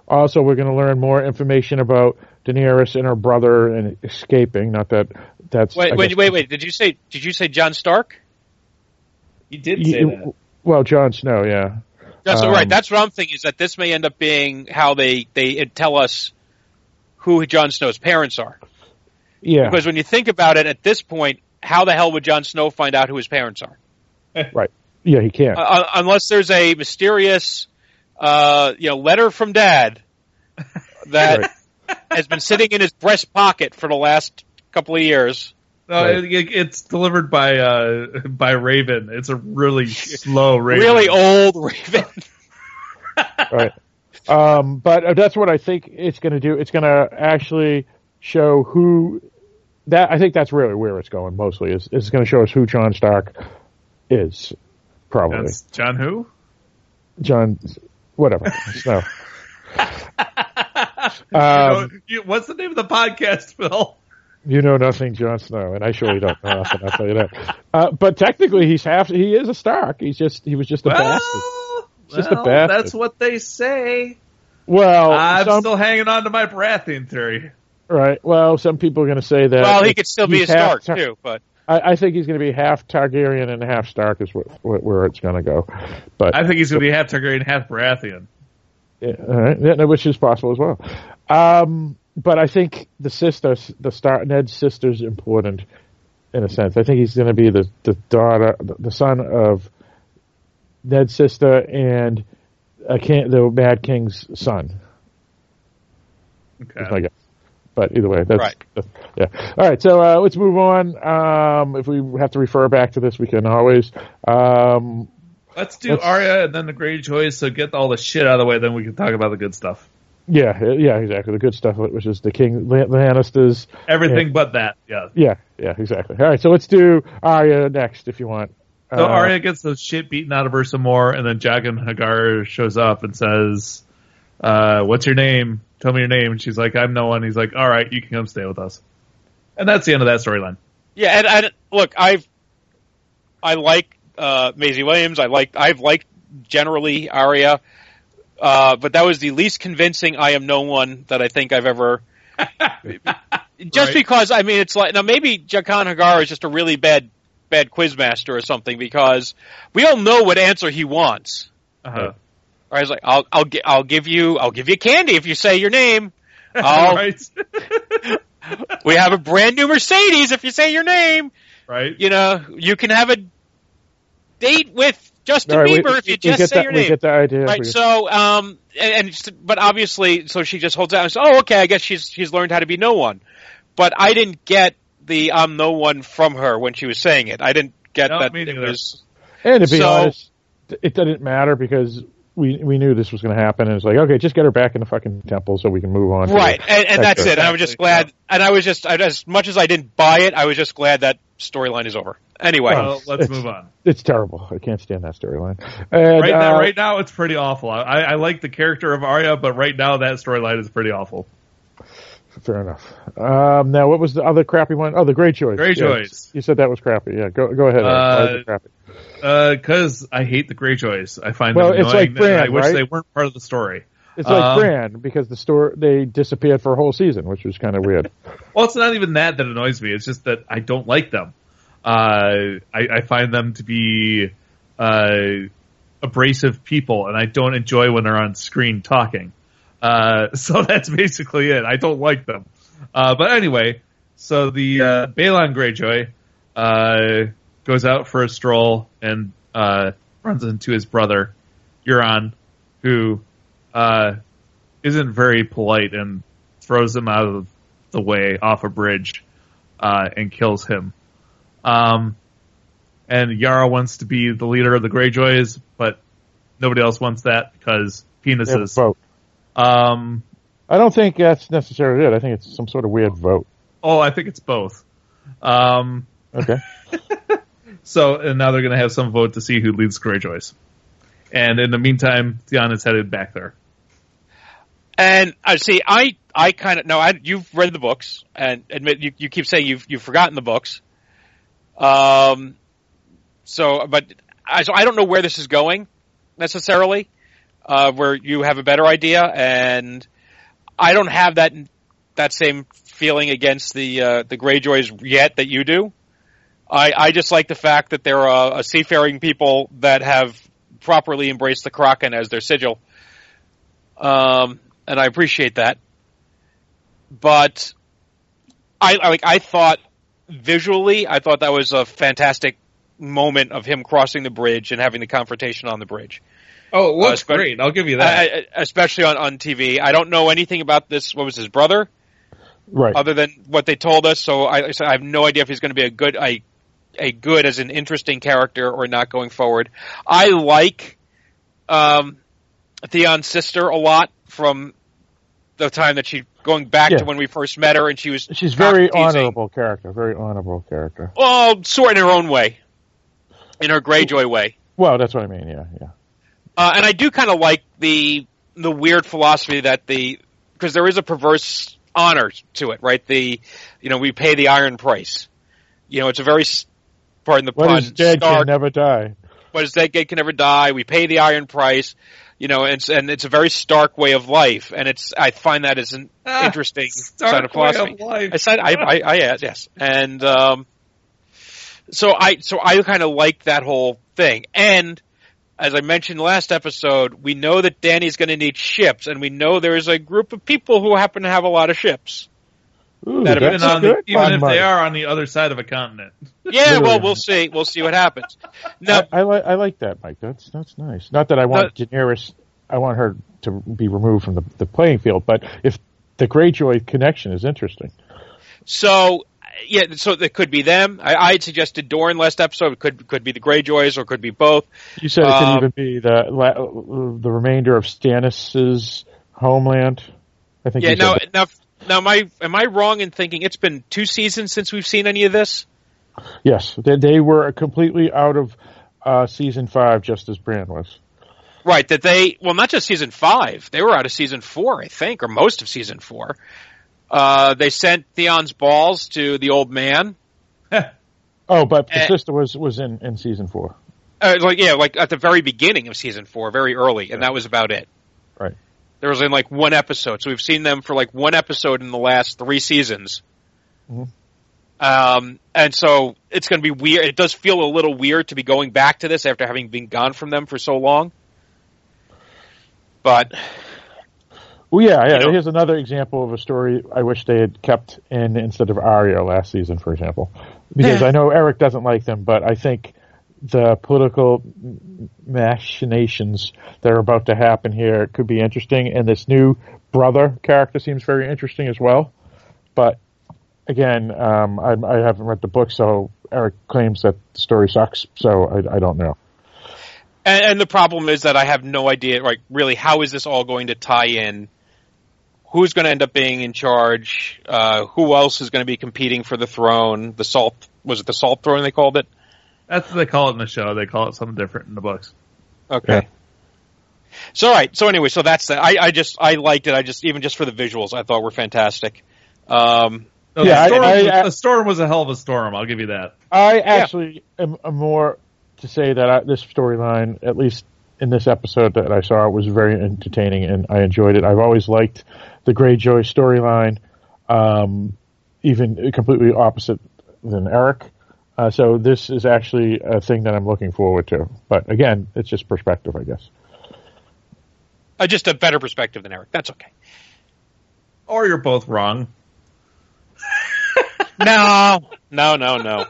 Also, we're going to learn more information about Daenerys and her brother and escaping. Not that that's I Wait, wait, guess- wait, wait. Did you say did you say John Stark? He did Y- say that. Well, Jon Snow, yeah. That's Um, right. That's what I'm thinking. Is that this may end up being how they they tell us who Jon Snow's parents are? Yeah, Because when you think about it, at this point, how the hell would Jon Snow find out who his parents are? Right. Yeah, he can't. Uh, unless there's a mysterious, uh, you know, letter from Dad that Right. has been sitting in his breast pocket for the last couple of years. No, Right. it, it- it's delivered by uh by Raven. It's a really slow Raven. Really old Raven. right. Um, but uh, that's what I think it's going to do. It's going to actually show who that. I think that's really where it's going. Mostly is it's going to show us who Jon Stark is. Probably That's Jon who? Jon, whatever. Snow. You Um, know, what's the name of the podcast, Phil? You know nothing, Jon Snow, and I surely don't know nothing. I'll tell you that. Uh, but technically, he's half. He is a Stark. He's just he was just a bastard. Well, just well, a bastard. that's what they say. well, I'm some- still hanging on to my Baratheon theory. Right. Well, some people are going to say that. Well, he could still be a Stark Tar- too, but I, I think he's going to be half Targaryen and half Stark is wh- wh- where it's going to go. But I think he's going to be half Targaryen, and half Baratheon. Yeah, all right. Yeah, no, which is possible as well. Um, but I think the sister, the star, Ned's sister's important in a sense. I think he's going to be the, the daughter, the, the son of Ned's sister and a king, the Mad King's son. Okay. is my guess. But either way, that's, Right. that's- yeah. All right, so uh, let's move on. Um, if we have to refer back to this, we can always. Um, Let's do Let's- Arya and then the Greyjoys. So get all the shit out of the way, then we can talk about the good stuff. yeah, yeah, exactly. The good stuff, which is the King, the Lannisters, Everything but that. Yeah. Yeah, yeah, exactly. All right, so let's do Arya next if you want. So Uh, Arya gets the shit beaten out of her some more, and then Jaqen H'ghar shows up and says, uh, "What's your name? Tell me your name." And she's like, "I'm no one." He's like, "All right, you can come stay with us." And that's the end of that storyline. yeah. And, and look, I've I like uh, Maisie Williams. I like I've liked generally Arya, uh, but that was the least convincing I am no one that I think I've ever. just Right. because I mean, it's like now maybe Jaqen H'ghar is just a really bad bad quizmaster or something because we all know what answer he wants. Uh-huh. I was like, I'll I'll gi- I'll give you I'll give you candy if you say your name. I'll, right. We have a brand new Mercedes if you say your name. right. You know, you can have a date with Justin all right, we- Bieber if you we just get say that, your we name. get the idea. Right. So, um, and, and but obviously, so she just holds out and says, "Oh, okay. I guess she's she's learned how to be no one." But I didn't get the "I'm no one" from her when she was saying it. I didn't get No, that me it was. and to be so- honest, it didn't matter because we we knew this was going to happen, and it's like, okay, just get her back in the fucking temple so we can move on. Right, the and, and that's it. And I was just glad, and I was just, I, as much as I didn't buy it, I was just glad that storyline is over. Anyway, Well, let's It's- move on. It's terrible. I can't stand that storyline. And, Right now, uh, right now, it's pretty awful. I, I like the character of Arya, but right now, that storyline is pretty awful. Fair enough. Um, now, what was the other crappy one? Oh, the Greyjoys. Greyjoys. Yeah, you said that was crappy. Yeah, go go ahead. Eric. Is Uh. Because I hate the Greyjoys. I find Well, them it's annoying. like Bran, I wish right? they weren't part of the story. It's like um, Bran because the store they disappeared for a whole season, which was kind of weird. Well, it's not even that that annoys me. It's just that I don't like them. Uh, I, I find them to be uh, abrasive people, and I don't enjoy when they're on screen talking. Uh, so that's basically it. I don't like them. Uh, but anyway, so the uh, Balon Greyjoy uh, goes out for a stroll and uh, runs into his brother Euron, who uh, isn't very polite and throws him out of the way off a bridge uh, and kills him. Um, and Yara wants to be the leader of the Greyjoys, but nobody else wants that because They have a penises. vote. Um, I don't think that's necessarily it. I think it's some sort of weird vote. oh, I think it's both. Um, Okay. so, and now they're going to have some vote to see who leads Greyjoys. And in the meantime, Theon is headed back there. and I see, I, I kind of no, I, you've read the books, and admit you, you keep saying you've you've forgotten the books. Um, so, but I, so I don't know where this is going necessarily. Uh, where you have a better idea, and I don't have that that same feeling against the uh, the Greyjoys yet that you do. I, I just like the fact that they're a, a seafaring people that have properly embraced the Kraken as their sigil. Um, and I appreciate that. But I, I like I thought visually, I thought that was a fantastic moment of him crossing the bridge and having the confrontation on the bridge. Oh, it looks great. I'll give you I, I- especially on, on TV. I don't know anything about this. What was his brother? Right. other than what they told us. So I, so I have no idea if he's going to be a good, a, a good as an interesting character or not going forward. I like um, Theon's sister a lot from the time that she going back Yeah. to when we first met her, and she was She's very honorable character. Very honorable character. Well, sort in her own way, in her Greyjoy way. Well, that's what I mean. Yeah, yeah. Uh, and I do kind of like the the weird philosophy that the because there is a perverse honor to it, right? The you know we pay the iron price. You know, it's a very pardon the What pun. is dead stark, can never die. but his dead kid can never die. We pay the iron price, you know, and, and it's a very stark way of life, and it's I find that as an Ah, interesting stark side of philosophy. way of life. I said I, I, I yes, yes, and um, so I so I kind of like that whole thing, and as I mentioned last episode, we know that Dany's going to need ships, and we know there is a group of people who happen to have a lot of ships. Ooh, That even that's on the, even if they are on the other side of a continent. Yeah, well, we'll see. We'll see what happens. No, I, I like I like that, Mike. That's that's nice. Not that I want Daenerys. I want her to be removed from the, the playing field, but if the Greyjoy connection is interesting. So yeah, so it could be them. I, I had suggested Dorne last episode. It could could be the Greyjoys or it could be both. You said it Um, could even be the la- the remainder of Stannis's homeland. I think. Yeah. you said Now, that. now, now, am I am I wrong in thinking it's been two seasons since we've seen any of this? Yes, they, they were completely out of uh, season five, just as Bran was. Right. That they well, not just season five. They were out of season four, I think, or most of season four. Uh, they sent Theon's balls to the old man. Oh, but the Eh. sister was was in in season four. Uh, like yeah, like at the very beginning of season four, very early, and that was about it. Right. There was in like one episode, so we've seen them for like one episode in the last three seasons. Mhm. Um, and so it's going to be weird. It does feel a little weird to be going back to this after having been gone from them for so long. But Well, yeah, yeah. You know- Here's another example of a story I wish they had kept in instead of Arya last season, for example. Because I know Eric doesn't like them, but I think the political machinations that are about to happen here could be interesting, and this new brother character seems very interesting as well. But again, um, I, I haven't read the book, so Eric claims that the story sucks, so I, I don't know. and, and the problem is that I have no idea. Like, really, how is this all going to tie in? Who's going to end up being in charge? Uh, who else is going to be competing for the throne? The salt was it the salt throne they called it? That's what they call it in the show. They call it something different in the books. Okay. Yeah. So all right. So anyway, so that's that. I, I just I liked it. I just even just for the visuals, I thought were fantastic. Um, No, Yeah, I- the, storm, I- I- the storm was a hell of a storm. I'll give you that. I actually am, am more to say that I, this storyline, at least in this episode that I saw, was very entertaining and I enjoyed it. I've always liked the Greyjoy storyline, um, even completely opposite than Eric. Uh, so this is actually a thing that I'm looking forward to. But again, it's just perspective, I guess. uh, just a better perspective than Eric. That's okay. Or you're both wrong. No, no, no, no.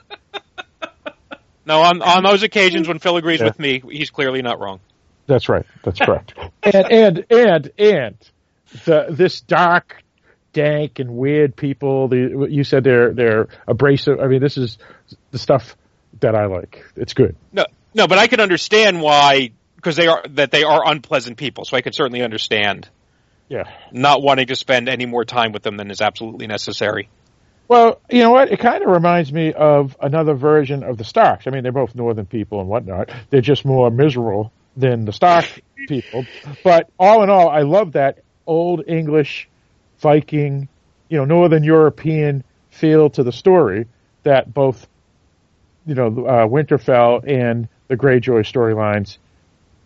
No, on on those occasions when Phil agrees Yeah. with me, he's clearly not wrong. That's right. That's correct. and and and and the this dark, dank, and weird people. The you said they're they're abrasive. I mean, this is the stuff that I like. It's good. No, no, but I can understand why because they are that they are unpleasant people. So I could certainly understand Yeah. not wanting to spend any more time with them than is absolutely necessary. Well, you know what? It kind of reminds me of another version of the Starks. I mean, they're both northern people and whatnot. They're just more miserable than the Stark people. But all in all, I love that old English Viking, you know, Northern European feel to the story that both, you know, uh, Winterfell and the Greyjoy storylines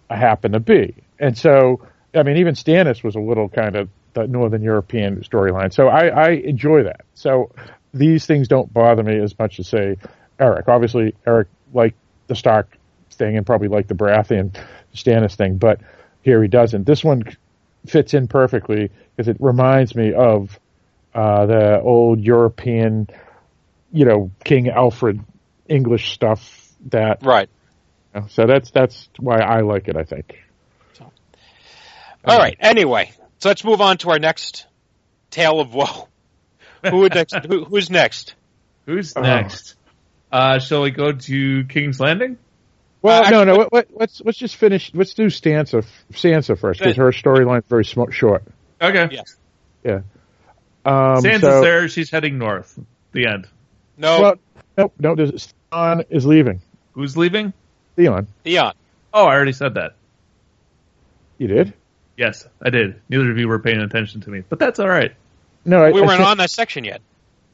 happen to be. And so, I mean, even Stannis was a little kind of the Northern European storyline. So I, I enjoy that. So these things don't bother me as much as say Eric. Obviously, Eric liked the Stark thing and probably liked the Baratheon Stannis thing, but here he doesn't. This one fits in perfectly because it reminds me of uh, the old European, you know, King Alfred English stuff. That Right. you know, so that's that's why I like it. I think. All right. Anyway, so let's move on to our next tale of woe. Who would next? Who, who's next? Who's Oh. next? Uh, shall we go to King's Landing? Well, Uh, no, no. Let, let, let's let's just finish. Let's do Sansa Sansa first because her storyline's very sm- short. Okay. Yes. Yeah. Um, Sansa's so, there. She's heading north. The end. No. Well, nope, no. there's- Theon is leaving. Who's leaving? Theon, Theon. Oh, I already said that. you did? Yes, I did. Neither of you were paying attention to me, but that's all right. No, I, We weren't said- on that section yet.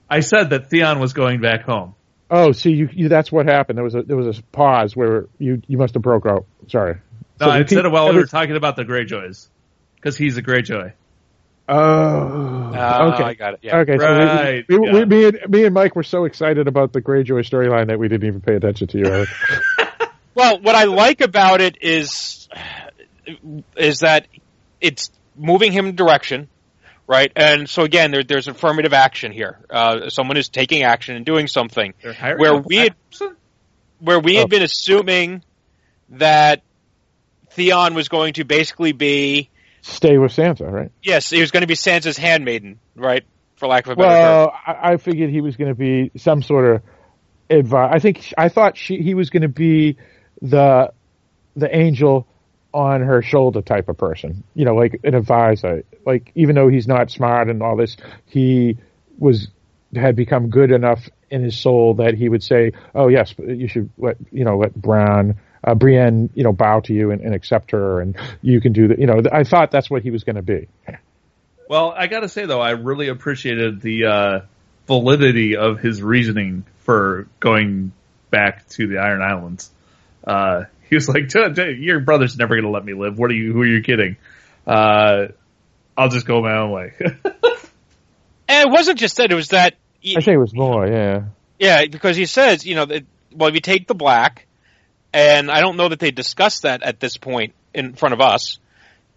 I said that Theon was going back home. Oh, see, you, you that's what happened. There was a there was a pause where you you must have broke out. Sorry. No, So I repeat said it while we were talking about the Greyjoys. Because he's a Greyjoy. Oh, Uh, okay. I got it. Yeah. Okay, so we- Right, we, we, yeah. me, and, me and Mike were so excited about the Greyjoy storyline that we didn't even pay attention to you. Eric. Well, what I like about it is is that it's moving him in direction, right? And so again, there, there's affirmative action here. Uh, someone is taking action and doing something. Where we had- person? Where we Oh. had been assuming that Theon was going to basically be Stay with Sansa, right? yes, he was going to be Sansa's handmaiden, right? For lack of a better term. Well, I, I figured he was going to be some sort of advice. I think I thought she he was going to be the the angel on her shoulder type of person. You know, like an advisor. Like even though he's not smart and all this, he was had become good enough in his soul that he would say, "Oh yes, you should let you know let Brown." Uh, Brienne, you know, bow to you and, and accept her, and you can do that. You know, I thought that's what he was going to be. Well, I gotta say though, I really appreciated the uh, validity of his reasoning for going back to the Iron Islands. Uh, he was like, "Duh, duh, "Your brother's never gonna let me live. What are you? Who are you kidding? Uh, I'll just go my own way." and it wasn't just that; it was that I think it was more, yeah. Yeah, because he says, you know, that, well, if you take the black, and I don't know that they discussed that at this point in front of us.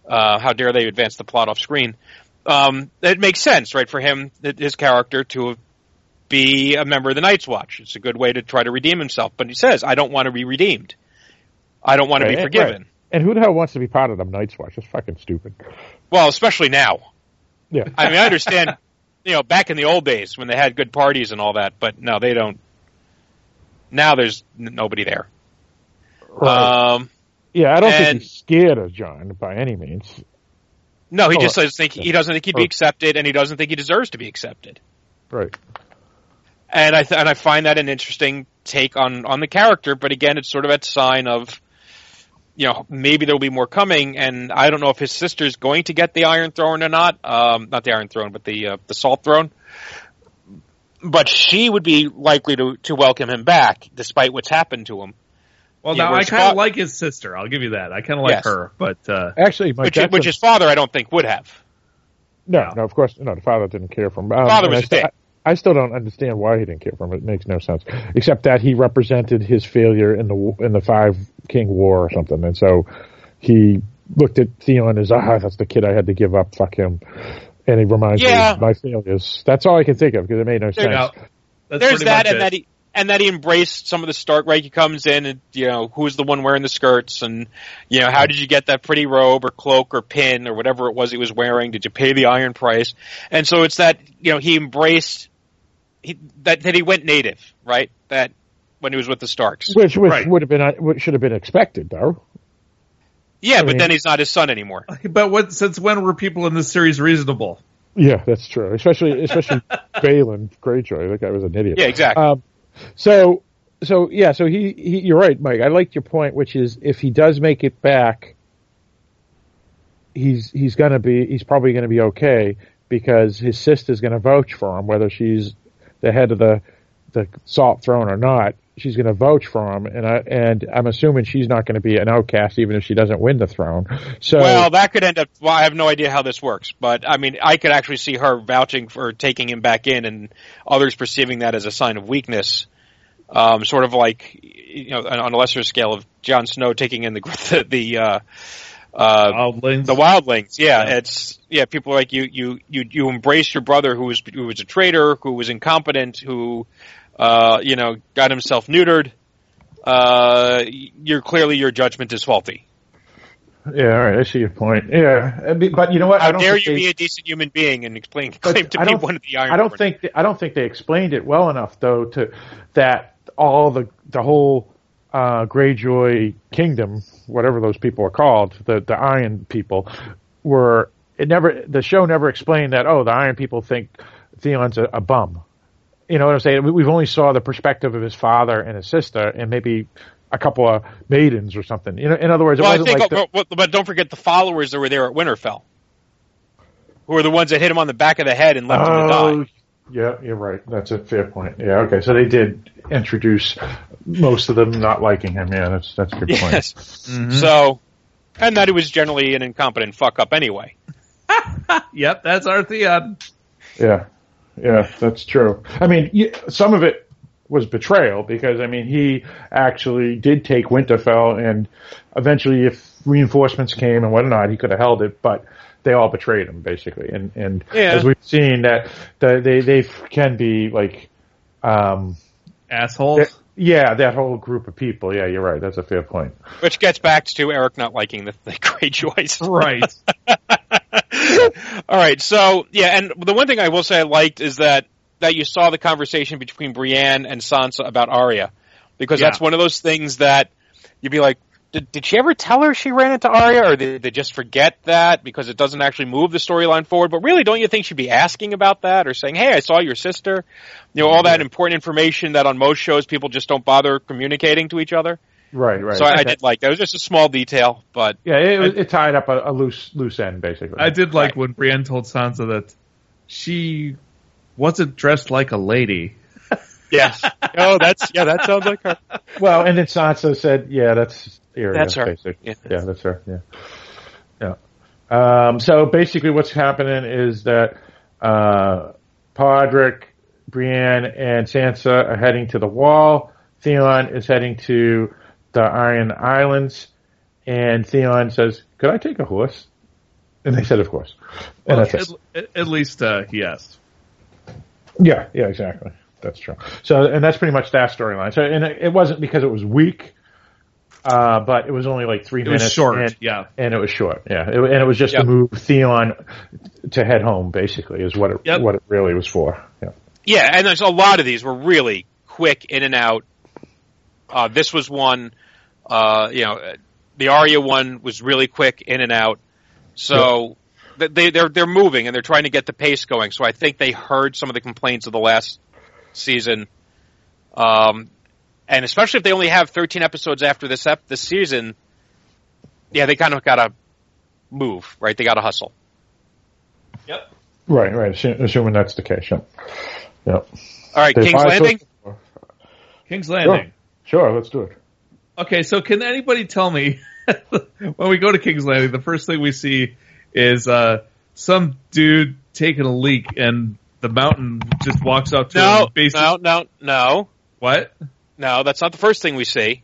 Uh, how dare they advance the plot off screen? Um, it makes sense, right, for him, his character to be a member of the Night's Watch. It's a good way to try to redeem himself. But he says, I don't want to be redeemed. I don't want to be forgiven. right. And who the hell wants to be part of the Night's Watch? It's fucking stupid. Well, especially now. Yeah. I mean, I understand, you know, back in the old days when they had good parties and all that, but no, they don't. Now there's n- nobody there. Right. Um, yeah, I don't and- think he's scared of Jon by any means. no, he Oh, just doesn't think he doesn't think he'd be oh. accepted, and he doesn't think he deserves to be accepted. Right. And I th- and I find that an interesting take on on the character. But again, it's sort of a sign of, you know, maybe there'll be more coming. And I don't know if his sister's going to get the Iron Throne or not. Um, not the Iron Throne, but the uh, the Salt Throne. But she would be likely to to welcome him back, despite what's happened to him. Well, Yeah, now I kind of Fa- like his sister. I'll give you that. I kind of like Yes. her, but uh, Actually, Mike, Which, that's which a- his father, I don't think, would have. no, No. no, of course, no. The father didn't care for him. Um, Father and was I, still, dead. I, I still don't understand why he didn't care for him. It makes no sense, except that he represented his failure in the in the Five King War or something, and so he looked at Theon as ah, that's the kid I had to give up. Fuck him. And he reminds me Yeah. of my failures. That's all I can think of because it made no sense. There's pretty that, much and it. that he and that he embraced some of the Stark. Right, he comes in, and you know who's the one wearing the skirts, and you know how did you get that pretty robe or cloak or pin or whatever it was he was wearing? Did you pay the iron price? And so it's that you know he embraced he, that that he went native, right? That when he was with the Starks. Which which Right. would have been uh, what should have been expected though. Yeah, I but mean- then he's not his son anymore. But what? Since when were people in this series reasonable? Yeah, that's true. Especially especially Balon Greyjoy. That guy was an idiot. Yeah, exactly. Um, so so yeah, so he, he you're right, Mike. I liked your point, which is if he does make it back, he's he's gonna be he's probably gonna be okay because his sister's gonna vouch for him, whether she's the head of the the salt throne or not. She's going to vouch for him, and I and I'm assuming she's not going to be an outcast, even if she doesn't win the throne. So Well, that could end up. Well, I have no idea how this works, but I mean, I could actually see her vouching for taking him back in, and others perceiving that as a sign of weakness. Um, sort of like, you know, on a lesser scale of Jon Snow taking in the the, the uh, uh, Wildlings. the wildlings. Yeah, Yeah. it's yeah. People are like you, you, you, you embrace your brother who was who was a traitor, who was incompetent, who, uh, you know, got himself neutered. Uh, you're clearly your judgment is faulty. yeah, all right, I see your point. Yeah, but you know what? I How don't dare you they- be a decent human being and explain claim to I be one of the Iron? I don't think I don't think they explained it well enough though to that all the the whole uh, Greyjoy kingdom, whatever those people are called, the the Iron people, were it never the show never explained that oh the Iron people think Theon's a, a bum. You know what I'm saying? We- We've only saw the perspective of his father and his sister, and maybe a couple of maidens or something. You know, in other words, it Well, I wasn't think, like the, but, but don't forget the followers that were there at Winterfell, who were the ones that hit him on the back of the head and left him to Oh, die. yeah, you're right. That's a fair point. Yeah, okay. So they did introduce most of them not liking him. Yeah, that's that's a good point. Yes. Mm-hmm. So, and that he was generally an incompetent fuck up anyway. Yep, that's our Theon. Yeah, yeah, that's true. I mean, some of it was betrayal because I mean he actually did take Winterfell, and eventually, if reinforcements came and whatnot, he could have held it, but they all betrayed him basically. And and Yeah. as we've seen that, that they they can be like, um, Assholes. yeah, that whole group of people. Yeah, you're right. That's a fair point. Which gets back to Eric not liking the, the Greyjoys. Right. All right, so yeah, and the one thing I will say I liked is that that you saw the conversation between Brienne and Sansa about Arya, because Yeah. that's one of those things that you'd be like, did, did she ever tell her she ran into Arya, or did they just forget that because it doesn't actually move the storyline forward? But really, don't you think she'd be asking about that or saying, "Hey, I saw your sister," you know, all that mm-hmm. important information that on most shows people just don't bother communicating to each other. Right, right. So I, I did like that. It was just a small detail, but yeah, it, it, it tied up a, a loose loose end basically. I did like when Brienne told Sansa that she wasn't dressed like a lady. yes, oh, that's yeah, that sounds like her. Well, and then Sansa said, "Yeah, that's Arya, That's her. Yeah. Yeah. that's her. Yeah, yeah. Um, so basically, what's happening is that uh, Podrick, Brienne, and Sansa are heading to the Wall. Theon is heading to the Iron Islands, and Theon says, "Could I take a horse?" And they said, "Of course." And Well, that's at, at least uh, he asked. Yeah, yeah, exactly. That's true. So, and that's pretty much that storyline. So, and it, it wasn't because it was weak, uh, but it was only like three It minutes. was short. and, yeah. and it was short. Yeah, it, and it was just Yep. to move Theon to head home. Basically, is what it Yep. what it really was for. Yeah. Yeah, and there's a lot of these were really quick in and out. Uh, this was one, uh, you know, uh, the Arya one was really quick in and out. So th they they're they're moving and they're trying to get the pace going. So I think they heard some of the complaints of the last season, um, and especially if they only have 13 episodes after this ep- this season, yeah, they kind of got to move, right? They got to hustle. Yep. Right, right. Assuming that's the case. Yeah. Yeah. All right, There's King's five Landing. so- King's Landing. Sure, let's do it. Okay, so can anybody tell me when we go to King's Landing, the first thing we see is uh, some dude taking a leak, and the mountain just walks up to him. No, and basically- no, no, no. What? No, that's not the first thing we see.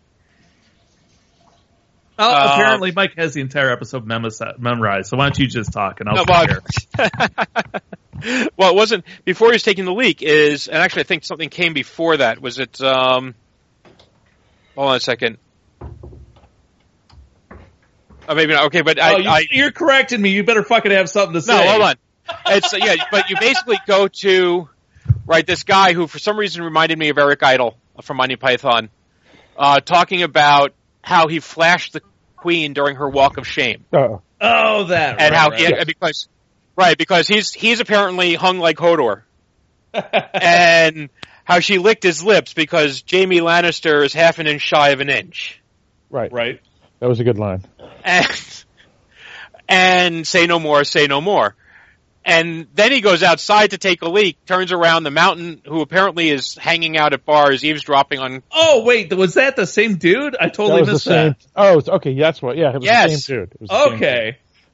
Oh, Um, apparently Mike has the entire episode memorized, memorized. So why don't you just talk and I'll No, sit well, here. well, it wasn't before he was taking the leak. Is and actually, I think something came before that. Was it? Um, hold on a second. Oh, maybe not. Okay, but I, oh, you, I you're correcting me. You better fucking have something to say. no, hold on. It's yeah, but you basically go to right this guy who for some reason reminded me of Eric Idle from Monty Python, uh, talking about how he flashed the queen during her walk of shame. Oh, Oh, that. and right, how right. he, because right because he's he's apparently hung like Hodor, and how she licked his lips because Jaime Lannister is half an inch shy of an inch, right. right. That was a good line. and and say no more, say no more. And then he goes outside to take a leak, turns around the mountain, who apparently is hanging out at bars, eavesdropping on. Oh wait, was that the same dude? I totally was the missed same. that. Oh, it's, okay. That's what. Yeah, it was Yes. the same dude. It was the same dude.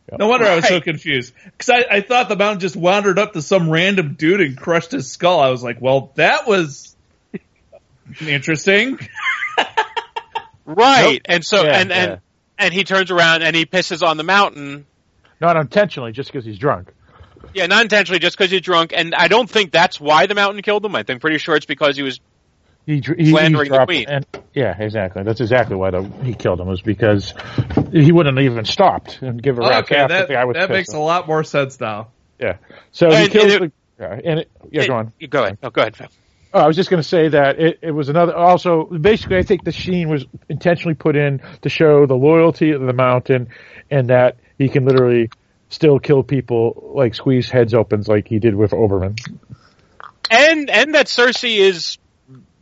Okay. No wonder I was so confused. Because I, I thought the mountain just wandered up to some random dude and crushed his skull. I was like, well, that was interesting. Right, Nope. and so Yeah, and and yeah. and he turns around and he pisses on the mountain, Not intentionally, just because he's drunk. Yeah, not intentionally, just because he's drunk. And I don't think that's why the mountain killed him. I think pretty sure it's because he was. He, dr- he, he Slandering the queen. And, yeah, exactly. That's exactly why the, he killed him was because he wouldn't have even stopped and give a rat's Okay, ass that, if the guy was that pissed. makes a lot more sense now. Yeah. So he And- kills and the guy. And it, yeah, go on. Go ahead. No, go ahead. Oh, I was just going to say that it, it was another. Also, basically, I think the sheen was intentionally put in to show the loyalty of the mountain, and that he can literally still kill people, like squeeze heads opens, like he did with Oberyn. And and that Cersei is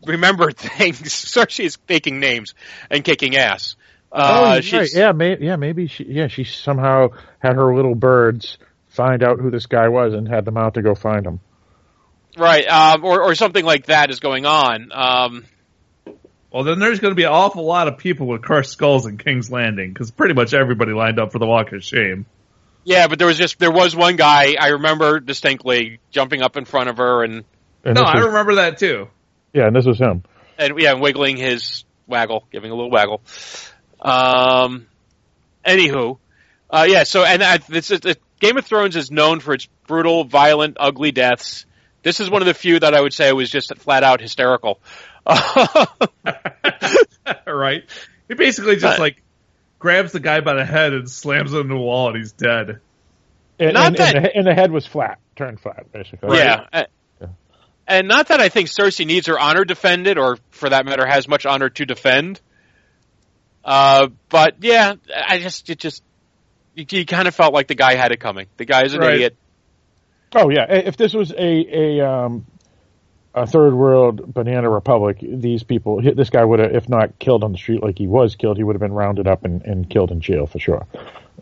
remembered things. Cersei is faking names and kicking ass. Uh, oh, right. Yeah, may, yeah, maybe she. Yeah, she somehow had her little birds find out who this guy was and had them out to go find him. Right, um, or or something like that is going on. Um, Well, then there's going to be an awful lot of people with crushed skulls in King's Landing because pretty much everybody lined up for the Walk of Shame. Yeah, but there was just there was one guy I remember distinctly jumping up in front of her and And no, I was- remember that too. Yeah, and this was him. and yeah, wiggling his waggle, giving a little waggle. Um, anywho, uh, yeah. So, and uh, this is uh, Game of Thrones is known for its brutal, violent, ugly deaths. This is one of the few that I would say was just flat out hysterical. right? He basically just like grabs the guy by the head and slams him into the wall, and he's dead. And, Not and, that- and, the, and the head was flat, turned flat, basically. Yeah. Uh, And not that I think Cersei needs her honor defended, or for that matter, has much honor to defend. Uh, but yeah, I just, it just, you, you kind of felt like the guy had it coming. The guy is an Right. idiot. Oh yeah, if this was a a um, a third world banana republic, these people, this guy would have, if not killed on the street like he was killed, he would have been rounded up and, and killed in jail for sure.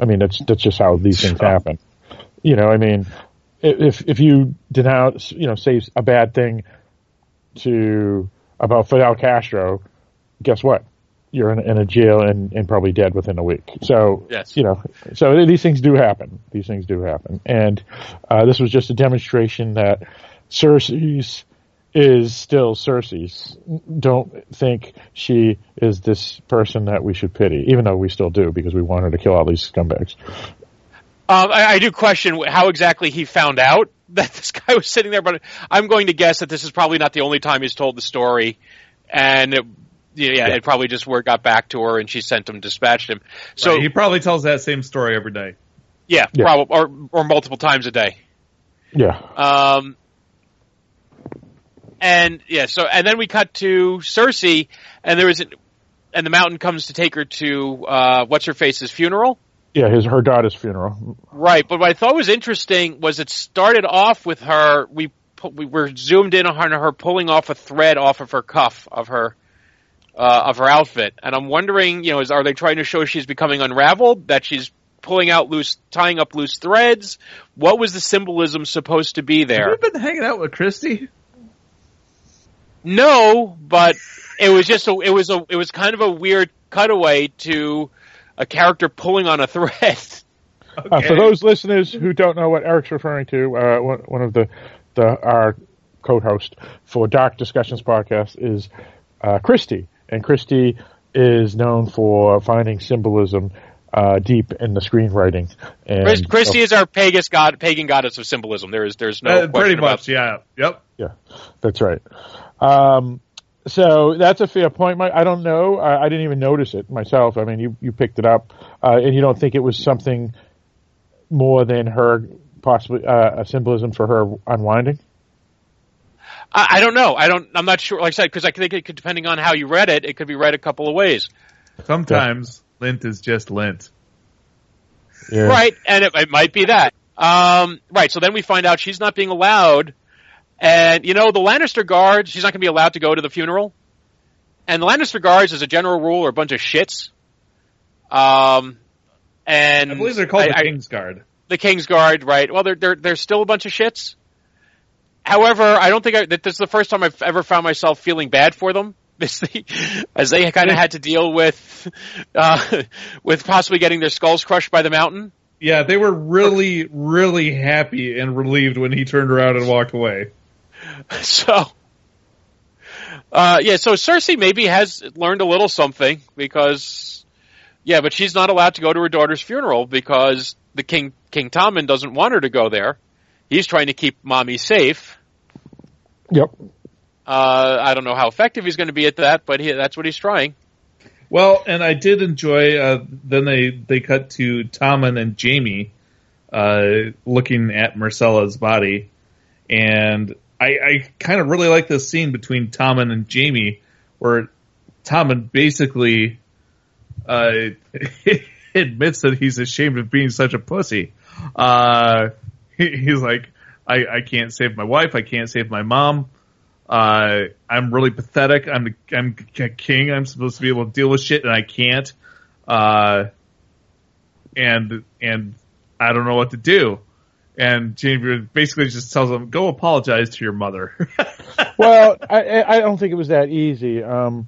I mean, that's that's just how these things happen. You know, I mean, if if you denounce, you know, say a bad thing to about Fidel Castro, guess what? You're in, in a jail and, and probably dead within a week. So, Yes. you know, so these things do happen. These things do happen. And uh, this was just a demonstration that Cersei's is still Cersei's. Don't think she is this person that we should pity, even though we still do because we want her to kill all these scumbags. Um, I, I do question how exactly he found out that this guy was sitting there, but I'm going to guess that this is probably not the only time he's told the story, and it, yeah, Yeah. it probably just word got back to her, and she sent him, dispatched him. So Right, he probably tells that same story every day. yeah, Yeah. probably or or multiple times a day. Yeah. Um, and yeah, so and then we cut to Cersei, and there was, an, and the Mountain comes to take her to uh, what's her face's funeral. Yeah, his her daughter's funeral. Right, but what I thought was interesting was it started off with her. We we were zoomed in on her pulling off a thread off of her cuff of her uh, of her outfit, and I'm wondering, you know, is are they trying to show she's becoming unraveled? That she's pulling out loose, tying up loose threads? What was the symbolism supposed to be there? Have you been hanging out with Christy? No, but it was just a, it was a, it was kind of a weird cutaway to a character pulling on a thread. Uh, for those listeners who don't know what Eric's referring to, uh, one, one of the, the our co-host for Dark Discussions podcast is uh, Christy, and Christy is known for finding symbolism uh, deep in the screenwriting. And Chris, Christy is our pagan god, pagan goddess of symbolism. There is there's no Uh, pretty question about- much, yeah. Yep. Yeah, that's right. Um, so that's a fair point. I don't know. I, I didn't even notice it myself. I mean, you, you picked it up, uh, and you don't think it was something more than her possibly uh, a symbolism for her unwinding. I, I don't know. I don't. I'm not sure. Like I said, because I think it could, depending on how you read it, it could be read a couple of ways. Sometimes lint is just lint. Yeah. Right, and it, it might be that. Um, right. So then we find out she's not being allowed, and you know the Lannister guards. She's not going to be allowed to go to the funeral, and the Lannister guards, as a general rule, are a bunch of shits. Um, and I believe they're called I- the I- King's Guard. the King's Guard, right? Well, they're they're they're still a bunch of shits. However, I don't think I, that this is the first time I've ever found myself feeling bad for them, This- as they kind of had to deal with uh, with possibly getting their skulls crushed by the mountain. Yeah, they were really, really happy and relieved when he turned around and walked away. So, uh, yeah, so Cersei maybe has learned a little something because, yeah, but she's not allowed to go to her daughter's funeral because the king King Tommen doesn't want her to go there. He's trying to keep mommy safe. Yep. Uh, I don't know how effective he's going to be at that, but he, that's what he's trying. Well, and I did enjoy. Uh, then they they cut to Tommen and Jaime uh, looking at Myrcella's body, and I, I kind of really like this scene between Tommen and Jaime, where Tommen basically uh, admits that he's ashamed of being such a pussy. Uh, he, he's like, I, I can't save my wife. I can't save my mom. Uh, I'm really pathetic. I'm the, I'm a king. I'm supposed to be able to deal with shit, and I can't. Uh, and and I don't know what to do. And Jaime basically just tells him, "Go apologize to your mother." well, I, I I don't think it was that easy. Um,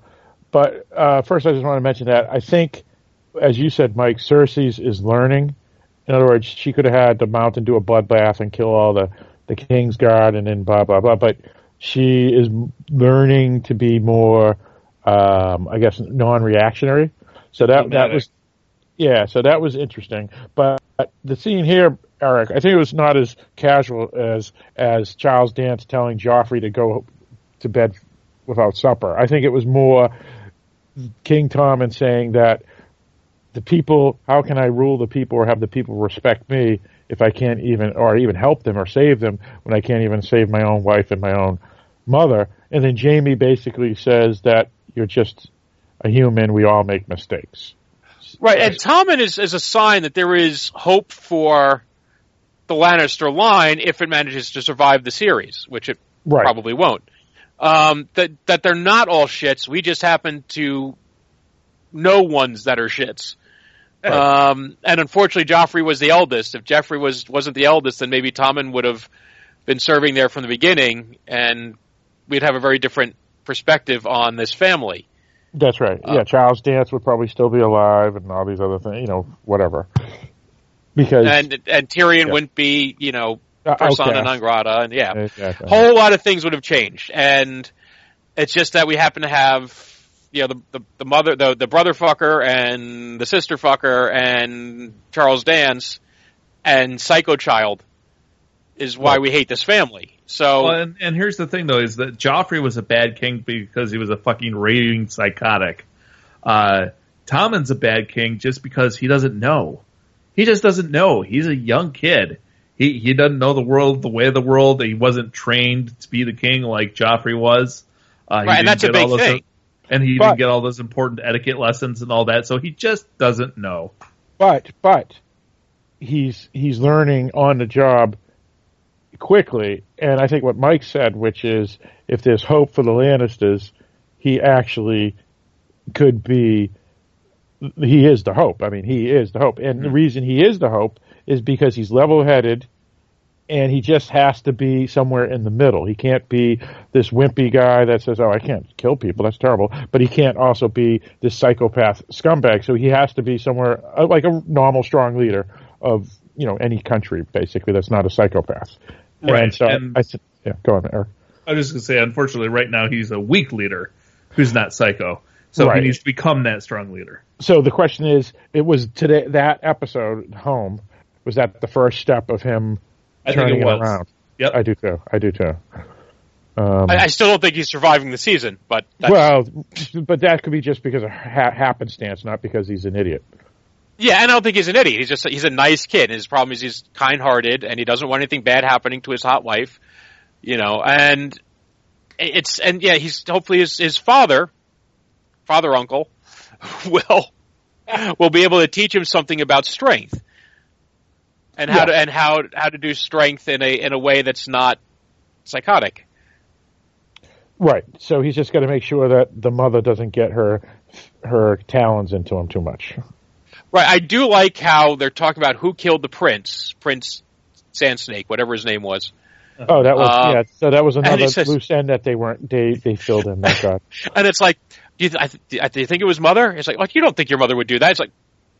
but uh, first, I just want to mention that I think, as you said, Mike, Cersei's is learning. In other words, she could have had the mountain do a bloodbath and kill all the the king's guard, and then blah blah blah. But she is learning to be more, um, I guess, non-reactionary. So that that was, yeah. So that was interesting. But the scene here, Eric, I think it was not as casual as as Charles Dance telling Joffrey to go to bed without supper. I think it was more King Tommen saying that the people, how can I rule the people or have the people respect me if I can't even, or even help them or save them when I can't even save my own wife and my own mother? And then Jaime basically says that you're just a human. We all make mistakes. Right. And Tommen is, is a sign that there is hope for the Lannister line if it manages to survive the series, which it right. probably won't. Um, that that they're not all shits. We just happen to know ones that are shits. Um, and unfortunately, Joffrey was the eldest. If Joffrey was wasn't the eldest, then maybe Tommen would have been serving there from the beginning, and we'd have a very different perspective on this family. That's right. Uh, yeah, Charles Dance would probably still be alive, and all these other things. You know, whatever. Because and and Tyrion yeah. wouldn't be, you know, uh, persona okay. non grata, and yeah, exactly. whole lot of things would have changed. And it's just that we happen to have, you know, the the, the mother, the the brother fucker, and the sister fucker, and Charles Dance, and Psycho Child is why we hate this family. So, well, and, and here's the thing though, is that Joffrey was a bad king because he was a fucking raving psychotic. Uh, Tommen's a bad king just because he doesn't know. He just doesn't know. He's a young kid he he doesn't know the world, the way of the world. He wasn't trained to be the king like Joffrey was. Uh, right, and that's a big those, thing. And he but, didn't get all those important etiquette lessons and all that, so he just doesn't know. But but he's he's learning on the job quickly, and I think what Mike said, which is if there's hope for the Lannisters, he actually could be. He is the hope. I mean, he is the hope, and mm-hmm. the reason he is the hope is because he's level headed and he just has to be somewhere in the middle. He can't be this wimpy guy that says, "Oh, I can't kill people. That's terrible." But he can't also be this psychopath scumbag. So he has to be somewhere uh, like a normal, strong leader of you know any country, basically. That's not a psychopath. Right. And so and I said, "Yeah, go on, Eric." I was just gonna say, unfortunately, right now he's a weak leader who's not psycho. So right. he needs to become that strong leader. So the question is, it was today that episode home was that the first step of him I turning it, it around? Yep. I do too. I do too. Um, I, I, still don't think he's surviving the season, but well, but that could be just because of ha- happenstance, not because he's an idiot. Yeah, and I don't think he's an idiot. He's just he's a nice kid. His problem is he's kind-hearted and he doesn't want anything bad happening to his hot wife. You know, and it's and yeah, he's hopefully his his father, father uncle, will will be able to teach him something about strength and how yeah. to and how how to do strength in a in a way that's not psychotic. Right. So he's just got to make sure that the mother doesn't get her her talons into him too much. Right. I do like how they're talking about who killed the prince, Prince Sandsnake, whatever his name was. Oh, that was uh, yeah. So that was another says, loose end that they weren't they they filled in. My God. and it's like, do you, th- do you think it was mother? It's like, like you don't think your mother would do that? It's like,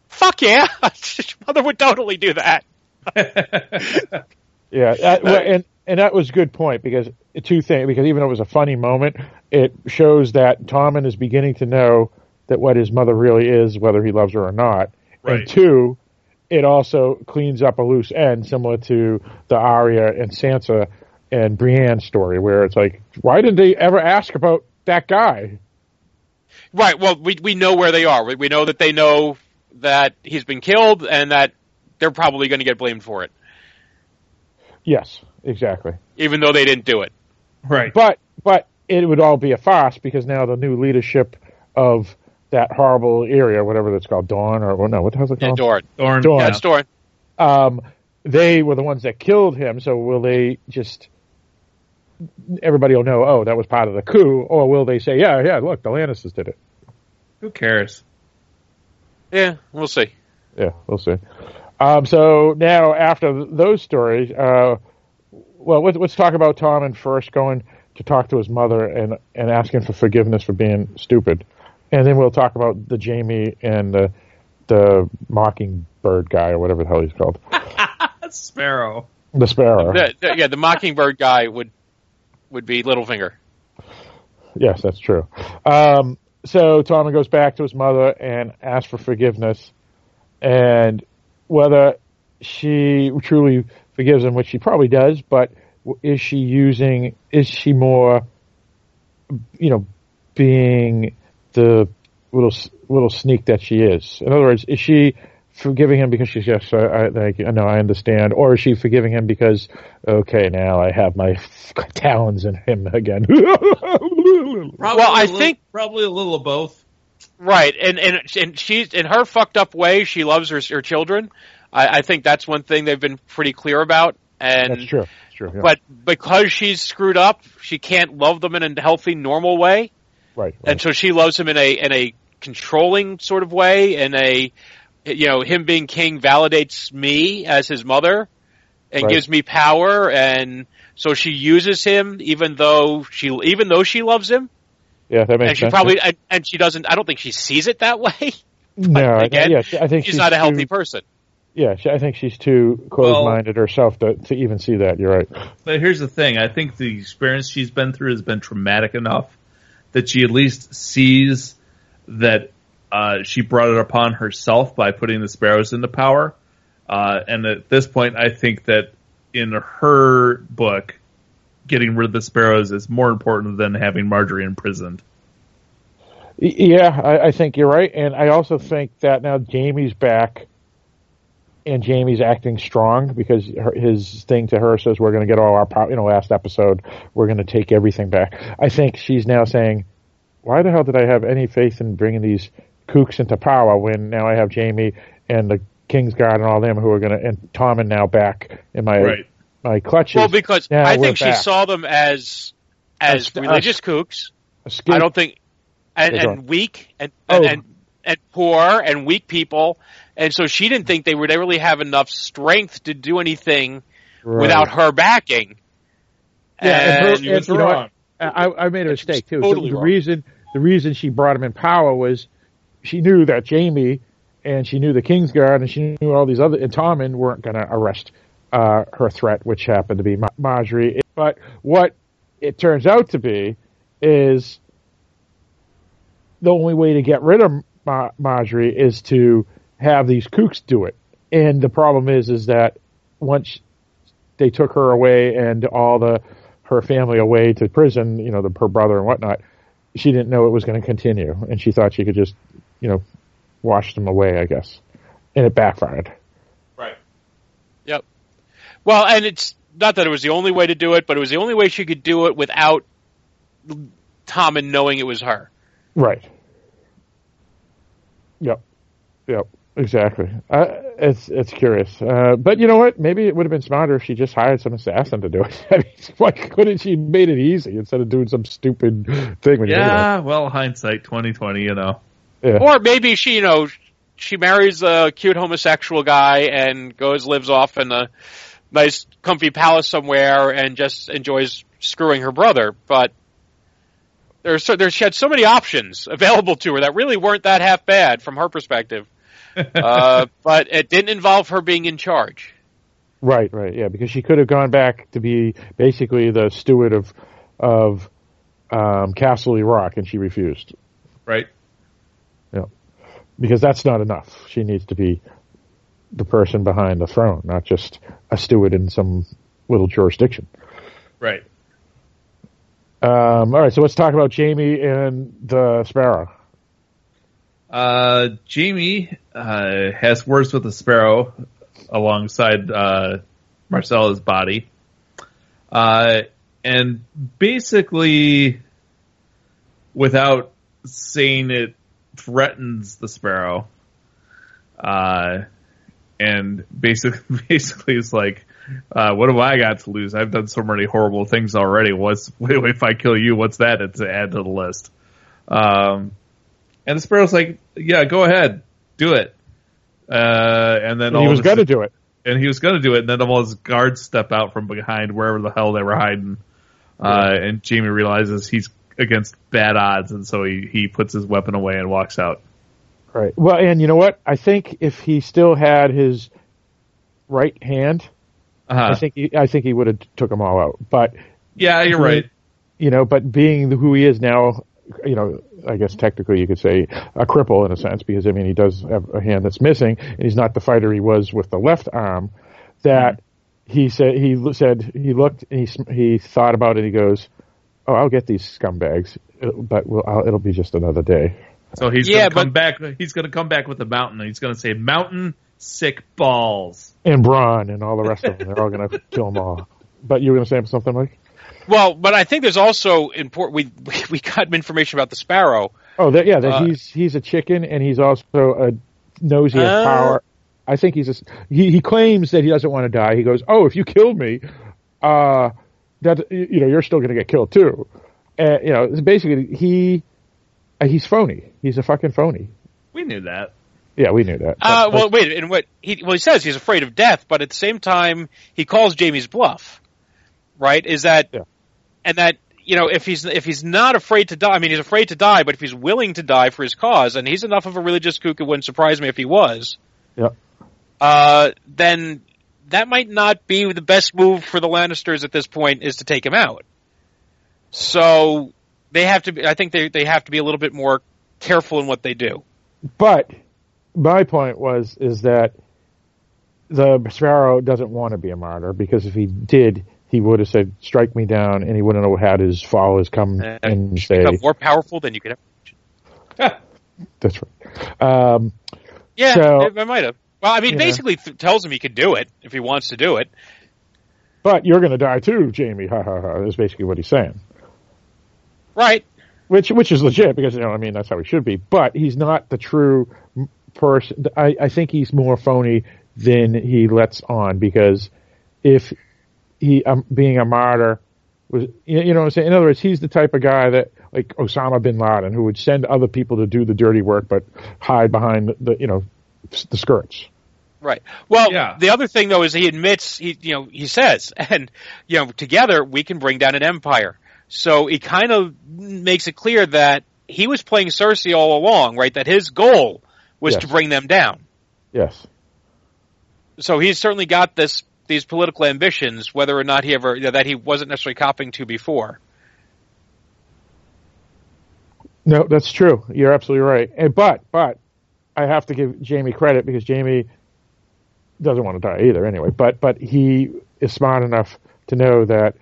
fuck yeah, mother would totally do that. yeah, that, well, and and that was a good point because two things because even though it was a funny moment, it shows that Tommen is beginning to know that what his mother really is, whether he loves her or not. Right. And two, it also cleans up a loose end, similar to the Arya and Sansa and Brienne story, where it's like, why didn't they ever ask about that guy? Right. Well, we we know where they are. We, we know that they know that he's been killed and that they're probably going to get blamed for it. Yes, exactly. Even though they didn't do it. Right. But but it would all be a farce because now the new leadership of that horrible area, whatever that's called, Dawn or well, no, what the hell's it called? Yeah, Dorne. Dorne. Dorne. Yeah, it's Dorne. Um, they were the ones that killed him. So will they just? Everybody will know. Oh, that was part of the coup. Or will they say, yeah, yeah, look, the Lannisters did it? Who cares? Yeah, we'll see. Yeah, we'll see. Um, so now, after those stories, uh, well, let's, let's, talk about Tommen first going to talk to his mother and, and asking for forgiveness for being stupid. And then we'll talk about the Jaime and the the Mockingbird guy or whatever the hell he's called, Sparrow. the Sparrow. The- the- yeah, the Mockingbird guy would would be Littlefinger. Yes, that's true. Um, so Tommen goes back to his mother and asks for forgiveness, and whether she truly forgives him, which she probably does, but is she using? Is she more, you know, being the little little sneak that she is? In other words, is she forgiving him because she's just, uh, I, I know I understand, or is she forgiving him because, okay, now I have my talons in him again? Probably Well, I a little- think- probably a little of both. Right, and and and she's in her fucked up way. She loves her her children. I, I think that's one thing they've been pretty clear about. And That's true. That's true. Yeah. but because she's screwed up, she can't love them in a healthy, normal way, right. and so she loves him in a in a controlling sort of way. In a you know, him being king validates me as his mother and Right. gives me power, and so she uses him even though she even though she loves him, yeah, that makes and she sense. probably and, and she doesn't. I don't think she sees it that way. no, I- again, yeah, I think She's not a healthy too, person. Yeah, she, I think she's too closed-minded herself to to even see that. You're right. But here's the thing: I think the experience she's been through has been traumatic enough that she at least sees that uh, she brought it upon herself by putting the sparrows into power. Uh, and at this point, I think that in her book, getting rid of the sparrows is more important than having Margaery imprisoned. Yeah, I, I think you're right, and I also think that now Jaime's back, and Jaime's acting strong because her, his thing to her says we're going to get all our power. You know, last episode we're going to take everything back. I think she's now saying, "Why the hell did I have any faith in bringing these kooks into power when now I have Jaime and the Kingsguard and all them who are going to and Tommen now back in my Right. my clutches." Well, because Now I think she back. saw them as as As- religious kooks. Escape- I don't think and, and weak and Oh. and, and and poor and weak people, and so she didn't think they would really have enough strength to do anything Right. without her backing. Yeah, and her- And- She was you know what? I, I made a mistake too. totally the, the wrong. reason the reason she brought him in power was she knew that Jaime and she knew the Kingsguard and she knew all these other and Tommen weren't going to arrest uh, her threat, which happened to be Ma- Margaery. But what it turns out to be is the only way to get rid of Ma- Margaery is to have these kooks do it. And the problem is, is that once they took her away and all the her family away to prison, you know, the, her brother and whatnot, she didn't know it was going to continue, and she thought she could just, you know, wash them away, I guess, and it backfired. Right. Yep. Well, and it's not that it was the only way to do it, but it was the only way she could do it without Tommen knowing it was her. Right. Yep. Yep. Exactly. Uh, it's it's curious, uh, but you know what? Maybe it would have been smarter if she just hired some assassin to do it. I mean, why couldn't she made it easy instead of doing some stupid thing? When you think about Yeah, well, hindsight, twenty twenty. You know. Yeah. Or maybe she, you know, she marries a cute homosexual guy and goes lives off in a nice, comfy palace somewhere and just enjoys screwing her brother. But there's so, there's she had so many options available to her that really weren't that half bad from her perspective. Uh, but it didn't involve her being in charge. Right, right, yeah, because she could have gone back to be basically the steward of of um, Casterly Rock, and she refused. Right. Yeah, because that's not enough. She needs to be the person behind the throne, not just a steward in some little jurisdiction. Right. Um, all right, so let's talk about Jaime and the Sparrow. Uh, Jaime uh, has words with the sparrow alongside uh, Myrcella's body, uh, and basically, without saying it, threatens the sparrow. Uh, and basically, basically, it's like, uh, what have I got to lose? I've done so many horrible things already. What's if I kill you? What's that it's to add to the list? Um, and the sparrow's like, yeah, go ahead, do it. Uh, and then And all he was going to do it. and he was going to do it, and then all his guards step out from behind wherever the hell they were hiding. Uh, and Jaime realizes he's against bad odds, and so he he puts his weapon away and walks out. Right. Well, and you know what? I think if he still had his right hand, Uh-huh. I think he, I think he would have took them all out. But yeah, you're right. you know, but being who he is now, you know, I guess technically you could say a cripple in a sense because I mean he does have a hand that's missing and he's not the fighter he was with the left arm. That mm-hmm. he said he said he looked and he he thought about it. He goes, "Oh, I'll get these scumbags, but we'll, I'll, it'll be just another day." So he's Yeah, gonna come back. He's gonna come back with a mountain. and He's gonna say, "Mountain sick balls." And Bronn and all the rest of them, they're all going to kill them all. But you were going to say something, Mike? Well, but I think there's also important. We we- we got information about the sparrow. Oh, that, yeah, that Uh, he's he's a chicken, and he's also a nosy he has Uh. power. I think he's a, he he claims that he doesn't want to die. He goes, "Oh, if you killed me, uh, that you know you're still going to get killed too." Uh, you know, it's basically he uh, he's phony. He's a fucking phony. We knew that. Yeah, we knew that. Uh, But- well, wait, and what he well he says he's afraid of death, but at the same time he calls Jaime's bluff. Right? Is that Yeah. And that you know if he's if he's not afraid to die, I mean he's afraid to die, but if he's willing to die for his cause, and he's enough of a religious kook, it wouldn't surprise me if he was. yeah, Uh, then that might not be the best move for the Lannisters at this point is to take him out. So they have to be. I think they they have to be a little bit more careful in what they do. but my point was is that the sparrow doesn't want to be a martyr because if he did, he would have said, "Strike me down," and he wouldn't have had his followers come and say, more powerful than you could ever. "That's right." Um, Yeah, So- I might have. Well, I mean, basically th- tells him he can do it if he wants to do it. but you're going to die too, Jaime. Ha ha ha. Is basically what he's saying. Right. Which which is legit because you know I mean that's how he should be. But he's not the true person. I, I think he's more phony than he lets on because if he um, being a martyr was you you know what I'm saying. In other words, he's the type of guy that like Osama bin Laden who would send other people to do the dirty work but hide behind the, the you know the skirts. Right. Well, Yeah. the other thing though is he admits he you know he says and you know together we can bring down an empire. So he kind of makes it clear that he was playing Cersei all along, right? That his goal was Yes. to bring them down. Yes. So he's certainly got this these political ambitions, whether or not he ever you know, that he wasn't necessarily copying to before. No, that's true. You're absolutely right. And, but but I have to give Jaime credit because Jaime doesn't want to die either anyway. But but he is smart enough to know that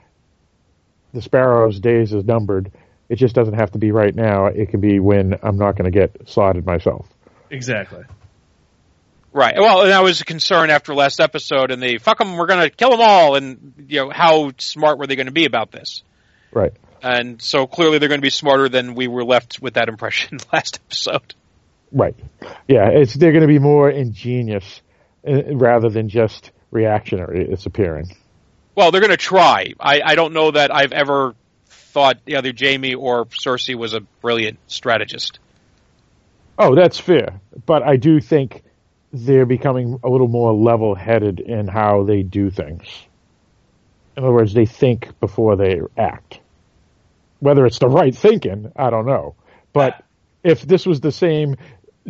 the sparrow's days is numbered. It just doesn't have to be right now. It can be when I'm not going to get slaughtered myself. Exactly. Right. Well, and that was a concern after last episode, and they fuck them. We're going to kill them all, and you know how smart were they going to be about this? Right. And so clearly they're going to be smarter than we were left with that impression last episode. Right. Yeah. It's they're going to be more ingenious uh, rather than just reactionary. It's appearing. Well, they're going to try. I, I don't know that I've ever thought either Jaime or Cersei was a brilliant strategist. Oh, that's fair. But I do think they're becoming a little more level headed in how they do things. In other words, they think before they act. Whether it's the right thinking, I don't know. But if this was the same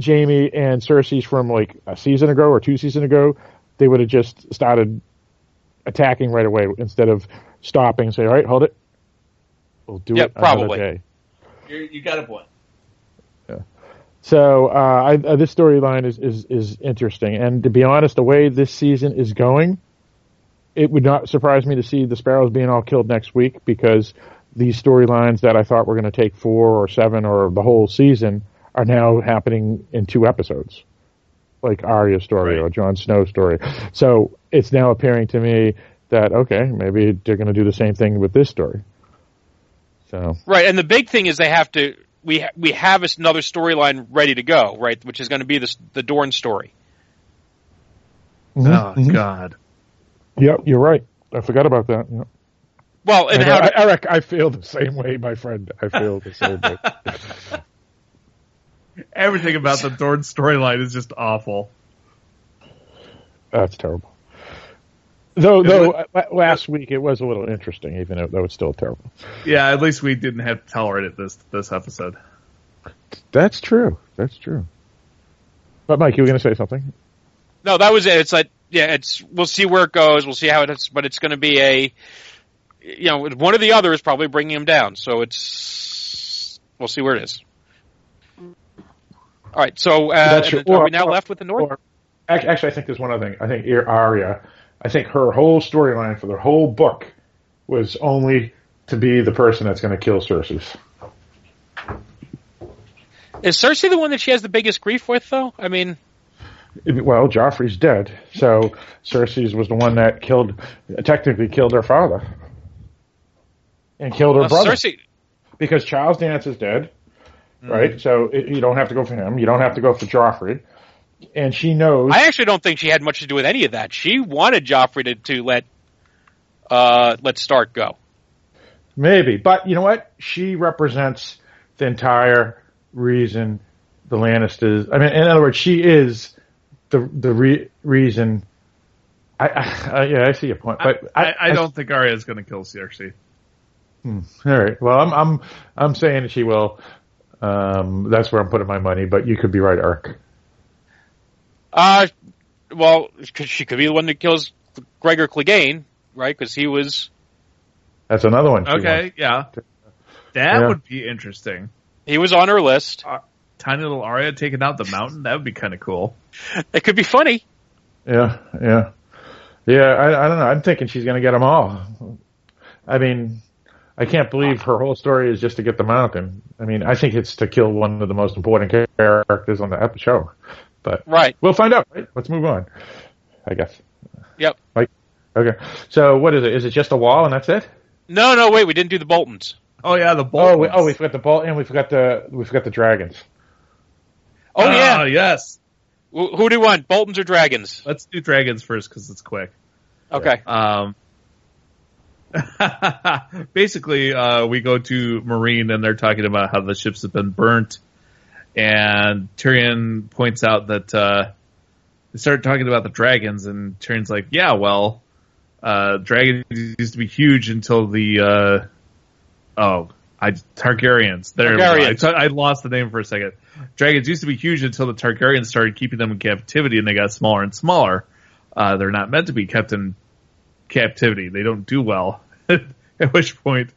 Jaime and Cersei's from like a season ago or two seasons ago, they would have just started attacking right away instead of stopping and say, all right, hold it. We'll do Yeah, it another probably. day. You're, you got a point. So uh, I, uh, this storyline is, is is interesting, and to be honest, the way this season is going, it would not surprise me to see the Sparrows being all killed next week because these storylines that I thought were going to take four or seven or the whole season are now happening in two episodes, like Arya's story Right. or Jon Snow's story. So it's now appearing to me that okay, maybe they're going to do the same thing with this story. So Right, and the big thing is they have to. We ha- we have another storyline ready to go, right? Which is going to be the the Dorne story. Oh Mhm. God. Yep, you're right. I forgot about that. Yep. Well, and I how know, to, Eric, I feel the same way, my friend. I feel the same way. Everything about the Dorne storyline is just awful. That's terrible. Though, though uh, last week it was a little interesting, even though, though it's still terrible. Yeah, at least we didn't have to tolerate it this this episode. That's true. That's true. But Mike, you were going to say something? No, that was it. It's like yeah, it's we'll see where it goes. We'll see how it is, but it's going to be a you know one or the other is probably bringing him down. So it's we'll see where it is. All right, so uh, That's true. are Or- we now or- left with the North? Or, actually, actually, I think there's one other thing. I think Arya, I think her whole storyline for the whole book was only to be the person that's going to kill Cersei. Is Cersei the one that she has the biggest grief with, though? I mean, Well, Joffrey's dead, so Cersei's was the one that killed, technically killed her father, and killed her brother Cersei. because Charles Dance is dead, mm. right? So it, you don't have to go for him. You don't have to go for Joffrey, and she knows. I actually don't think she had much to do with any of that. She wanted Joffrey to, to let uh, let Stark go. Maybe, but you know what? She represents the entire reason the Lannisters. I mean, in other words, she is the the re- reason. I, I, yeah, I see your point, but I, I don't think Arya is going to kill Cersei. All right. Well, I'm I'm I'm saying she will. Um, that's where I'm putting my money, but you could be right, Ark. Uh, well, 'cause she could be the one that kills Gregor Clegane, right? Because he was That's another one. she Okay, wants. yeah, that Yeah. would be interesting. he was on her list. Tiny little Arya taking out the mountain. That would be kind of cool. It could be funny. Yeah, yeah, yeah. I, I don't know. I'm thinking she's going to get them all. I mean, I can't believe her whole story is just to get the mountain. I mean, I think it's to kill one of the most important characters on the show. But Right. we'll find out. Right? Let's move on. I guess. Yep. Like, okay. So what is it? Is it just a wall and that's it? No, no, wait, we didn't do the Boltons. Oh yeah, the Oh, Boltons. we, oh, we forgot the ball, and we forgot the we forgot the dragons. Oh Ah, yeah. yes. Wh- Who do you want, Boltons or Dragons? Let's do dragons first because it's quick. Okay. Um, basically, uh, we go to Meereen and they're talking about how the ships have been burnt, and Tyrion points out that uh, they start talking about the dragons, and Tyrion's like, "Yeah, well, uh, dragons used to be huge until the uh, oh, I Targaryens. There. I, Targaryens. t- I lost the name for a second. Dragons used to be huge until the Targaryens started keeping them in captivity, and they got smaller and smaller. Uh, they're not meant to be kept in captivity. They don't do well. At which point,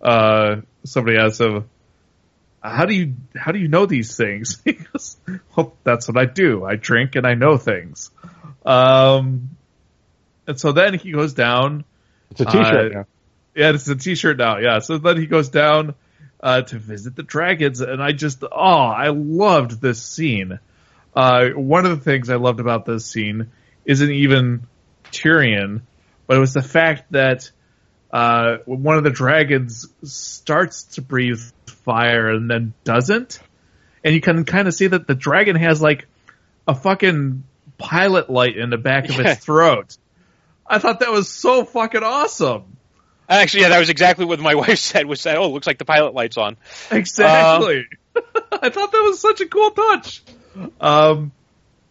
uh, somebody asks him, "How do you how do you know these things?" He goes, "Well, that's what I do. I drink and I know things." Um, and so then he goes down. It's a T-shirt Uh, now. Yeah, it's a T-shirt now. Yeah, so then he goes down uh, to visit the dragons, and I just oh, I loved this scene. Uh, one of the things I loved about this scene isn't even Tyrion, but it was the fact that uh, one of the dragons starts to breathe fire and then doesn't, and you can kind of see that the dragon has like a fucking pilot light in the back of Yeah. its throat. I thought that was so fucking awesome. Actually, yeah, that was exactly what my wife said. Was that? Oh, it looks like the pilot light's on. Exactly. I thought that was such a cool touch. Um,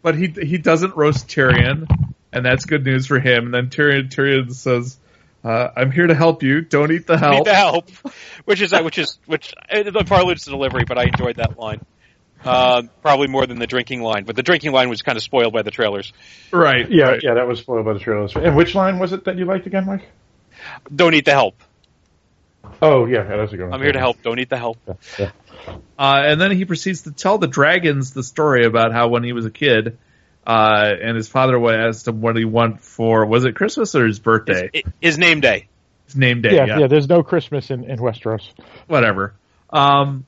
but he he doesn't roast Tyrion, and that's good news for him. And then Tyrion Tyrion says, uh, "I'm here to help you. Don't eat the help." Need the help, which is which is which. It probably the delivery, but I enjoyed that line. Uh, probably more than the drinking line, but the drinking line was kind of spoiled by the trailers. Right. Yeah, right. yeah, that was spoiled by the trailers. And which line was it that you liked again, Mike? Don't eat the help. Oh, yeah, yeah that's a good one. I'm here to help. Don't eat the help. Yeah. Uh, and then he proceeds to tell the dragons the story about how when he was a kid, uh, and his father asked him what he want for was it Christmas or his birthday? It- His name day. His name day. Yeah, yeah, There's no Christmas in, in Westeros. whatever. Um,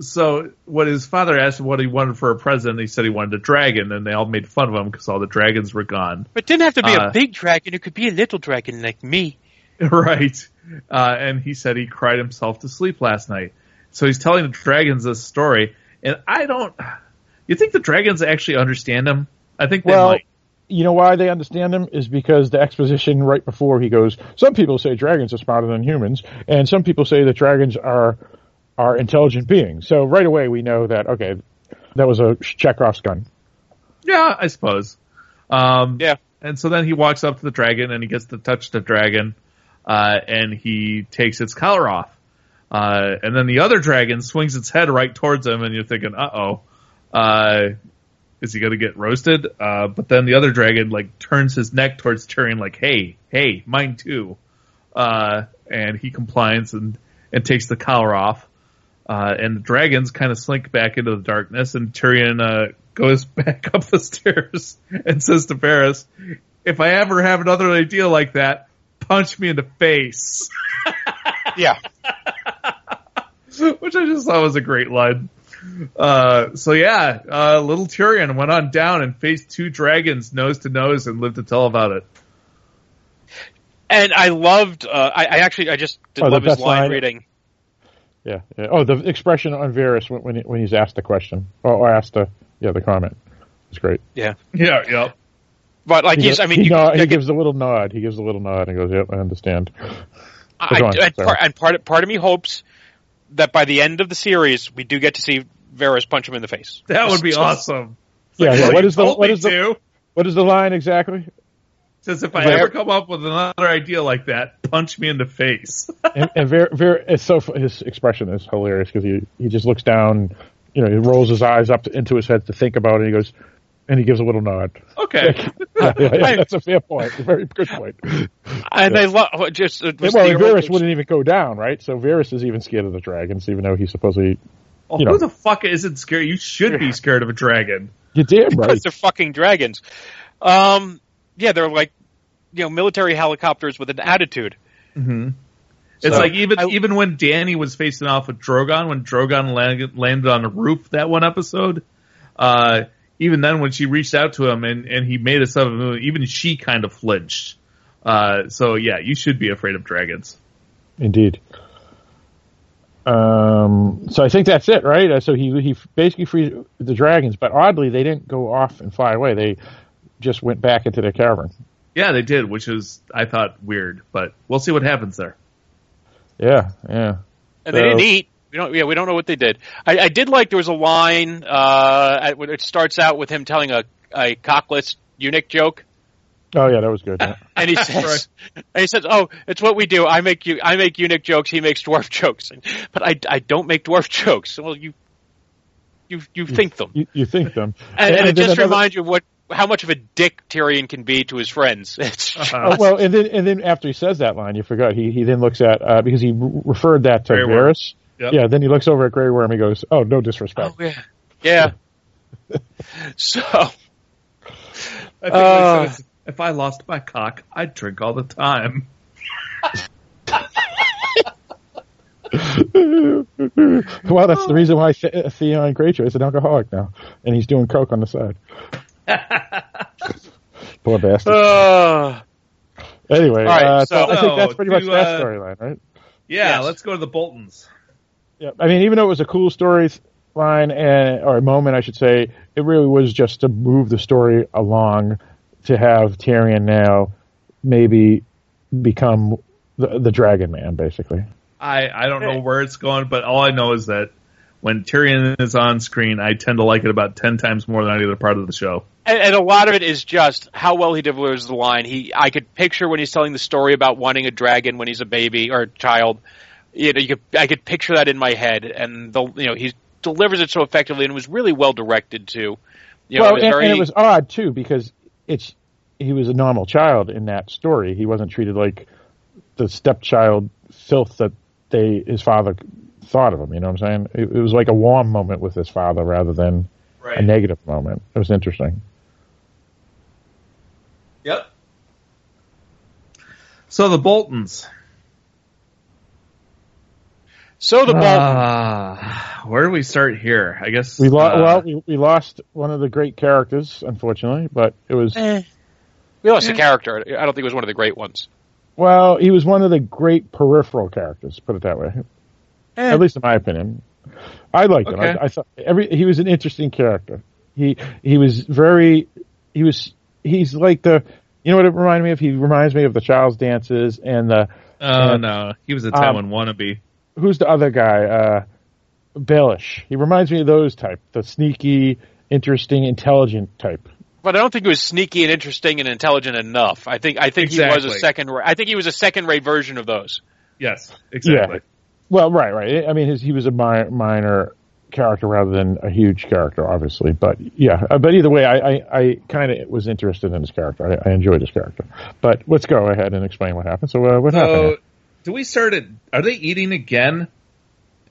so what his father asked him what he wanted for a present, he said he wanted a dragon, and they all made fun of him because all the dragons were gone. But it didn't have to be Uh, a big dragon. It could be a little dragon like me. right. Uh, and he said he cried himself to sleep last night. So he's telling the dragons this story, and I don't. You think the dragons actually understand him? I think they Well, might. you know why they understand him is because the exposition right before he goes. Some people say dragons are smarter than humans, and some people say that dragons are are intelligent beings. So right away we know that okay, that was a Chekhov's gun. Yeah, I suppose. Um, Yeah. and so then he walks up to the dragon and he gets to touch the dragon, uh, and he takes its collar off. Uh, and then the other dragon swings its head right towards him, and you're thinking, uh-oh, uh, is he gonna get roasted? Uh, but then the other dragon, like, turns his neck towards Tyrion, like, hey, hey, mine too. Uh, and he complies and, and takes the collar off. Uh, and the dragons kind of slink back into the darkness, and Tyrion, uh, goes back up the stairs and says to Varys, if I ever have another idea like that, punch me in the face. Yeah. Which I just thought was a great line. Uh, so yeah, uh, little Tyrion went on down and faced two dragons nose to nose and lived to tell about it. And I loved. Uh, I, I actually I just did Oh, love his line line? reading. Yeah, yeah. Oh, the expression on Varys when when, he, when he's asked the question or, or asked the yeah the comment. It's great. Yeah. Yeah, yeah. But like He, he's. I mean, he, you, nod- he get- gives a little nod. He gives a little nod and goes, "Yep, I understand." I, on, and, part, and part part of me hopes that by the end of the series we do get to see Varys punch him in the face. That would be Just- awesome. Yeah, yeah. Well, What you is the told what me is the to. what is the line exactly? Says if I Right. ever come up with another idea like that, punch me in the face. and, and very, very, it's so his expression is hilarious because he he just looks down, you know, he rolls his eyes up to, into his head to think about it. And he goes, and he gives a little nod. Okay. Yeah, yeah, yeah, that's a fair point. A very good point. And I love just it well, the Varys wouldn't even go down, right? So Varys is even scared of the dragons, even though he's supposedly. Well, You who know. the fuck isn't scared? You should be scared of a dragon. You did, right. because they're fucking dragons. Um, yeah, they're like you know military helicopters with an attitude. Mm-hmm. It's So, like even I- even when Dany was facing off with Drogon, when Drogon landed, landed on the roof that one episode, uh, even then when she reached out to him and, and he made a sudden move, even she kind of flinched. Uh, so yeah, you should be afraid of dragons. Indeed. Um, so I think that's it, right? Uh, So he he basically frees the dragons, but oddly they didn't go off and fly away. They just went back into their cavern. Yeah, they did, which is I thought weird, but we'll see what happens there. Yeah, yeah. And they didn't eat. We don't. Yeah, we don't know what they did. I, I did like there was a line. Uh, it starts out with him telling a, a cockless eunuch joke, Oh yeah, that was good. yeah. and he says, and he says, "Oh, it's what we do. I make you. I make eunuch jokes. He makes dwarf jokes. But I, I don't make dwarf jokes. Well, you, you, you think them, You, you think them, and, and it just another- reminds you of what how much of a dick Tyrion can be to his friends. It's just- Uh, Oh, well, and then and then after he says that line, you forgot he he then looks at uh, because he re- referred that to Grey Varys. Yep. Yeah, then he looks over at Grey Worm. He goes, "Oh, no disrespect." oh yeah, yeah. so I think what Uh. He said is, if I lost my cock, I'd drink all the time. well, that's the reason why the- Theon Greyjoy is an alcoholic now, and he's doing coke on the side. Poor bastard. uh, Anyway, All right, uh, so- so I think that's pretty much that uh, storyline, right? Yeah, Yes. let's go to the Boltons. Yeah, I mean, even though it was a cool storyline and or a moment, I should say, it really was just to move the story along to have Tyrion now maybe become the, the Dragon Man, basically. I, I don't know where it's going, but all I know is that when Tyrion is on screen, I tend to like it about ten times more than any other part of the show. and, and a lot of it is just how well he delivers the line. He, I could picture when he's telling the story about wanting a dragon when he's a baby or a child. You know, you could, I could picture that in my head, and the, you know, he delivers it so effectively, and it was really well directed too. You know, well, it was and, very, and it was odd too because it's he was a normal child in that story. He wasn't treated like the stepchild filth that they his father thought of him. You know what I'm saying? It, it was like a warm moment with his father rather than a negative moment. It was interesting. Yep. So the Boltons. So the ball. Ah, where do we start here? I guess We lost. uh, well, we, we lost one of the great characters, unfortunately, but it was eh. we lost a character. I don't think it was one of the great ones. well, he was one of the great peripheral characters. Put it that way. Eh. At least in my opinion, I liked him. I, I thought every he was an interesting character. He he was very he was he's like the you know what it reminded me of. He reminds me of the Charles Dances and the Oh Yeah. no, he was a Um, wannabe. Who's the other guy? Uh, Baelish. He reminds me of those type, the sneaky, interesting, intelligent type. but I don't think he was sneaky and interesting and intelligent enough. I think I think he was a second. I think he was a second rate version of those. Yes, exactly. Well, right, right. I mean, his, he was a mi- minor character rather than a huge character, obviously. But yeah, uh, but either way, I, I, I kind of was interested in his character. I, I enjoyed his character. But let's go ahead and explain what happened. So, uh, what happened? So, here? Do we start at? Are they eating again?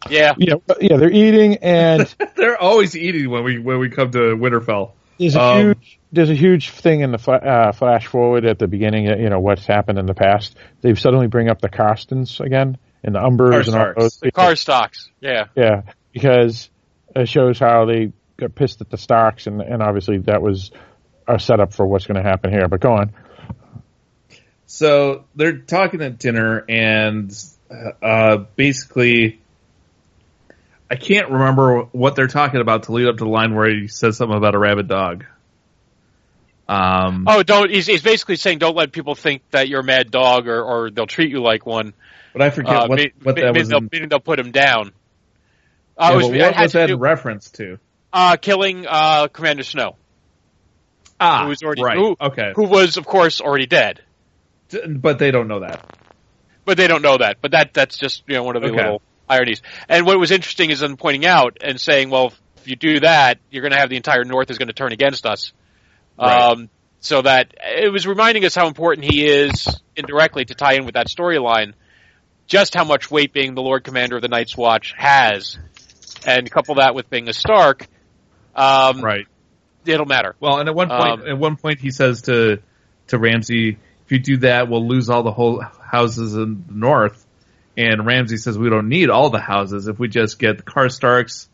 Yeah, Yeah, yeah, they're eating, and They're always eating when we when we come to Winterfell. there's a Um, huge there's a huge thing in the fla- uh, flash forward at the beginning. uh, You know what's happened in the past. They suddenly bring up the Karstarks again and the Umbers and all those. the car stocks. Yeah, Yeah, because it shows how they got pissed at the stocks, and, and obviously that was a setup for what's going to happen here. But go on. So they're talking at dinner, and uh, basically, I can't remember what they're talking about to lead up to the line where he says something about a rabid dog. Um, Oh, don't. He's, he's basically saying don't let people think that you're a mad dog or, or they'll treat you like one. but I forget Uh, what, may- what that maybe was. they'll, in- they'll put him down. Uh, yeah, was, what was that do- in reference to? uh, killing uh, Commander Snow, Ah, who was already right. who, okay, who was of course already dead. But they don't know that. But they don't know that. But that that's just you know one of the Okay. little ironies. And what was interesting is them pointing out and saying, well, if you do that, you're going to have the entire North is going to turn against us. Right. Um, so that it was reminding us how important he is indirectly to tie in with that storyline. Just how much weight being the Lord Commander of the Night's Watch has, and couple that with being a Stark, um, Right. it'll matter. Well, and at one point, Um, at one point, he says to to Ramsay, "If you do that, we'll lose all the whole houses in the north." And Ramsay says, "We don't need all the houses if we just get the Karstarks."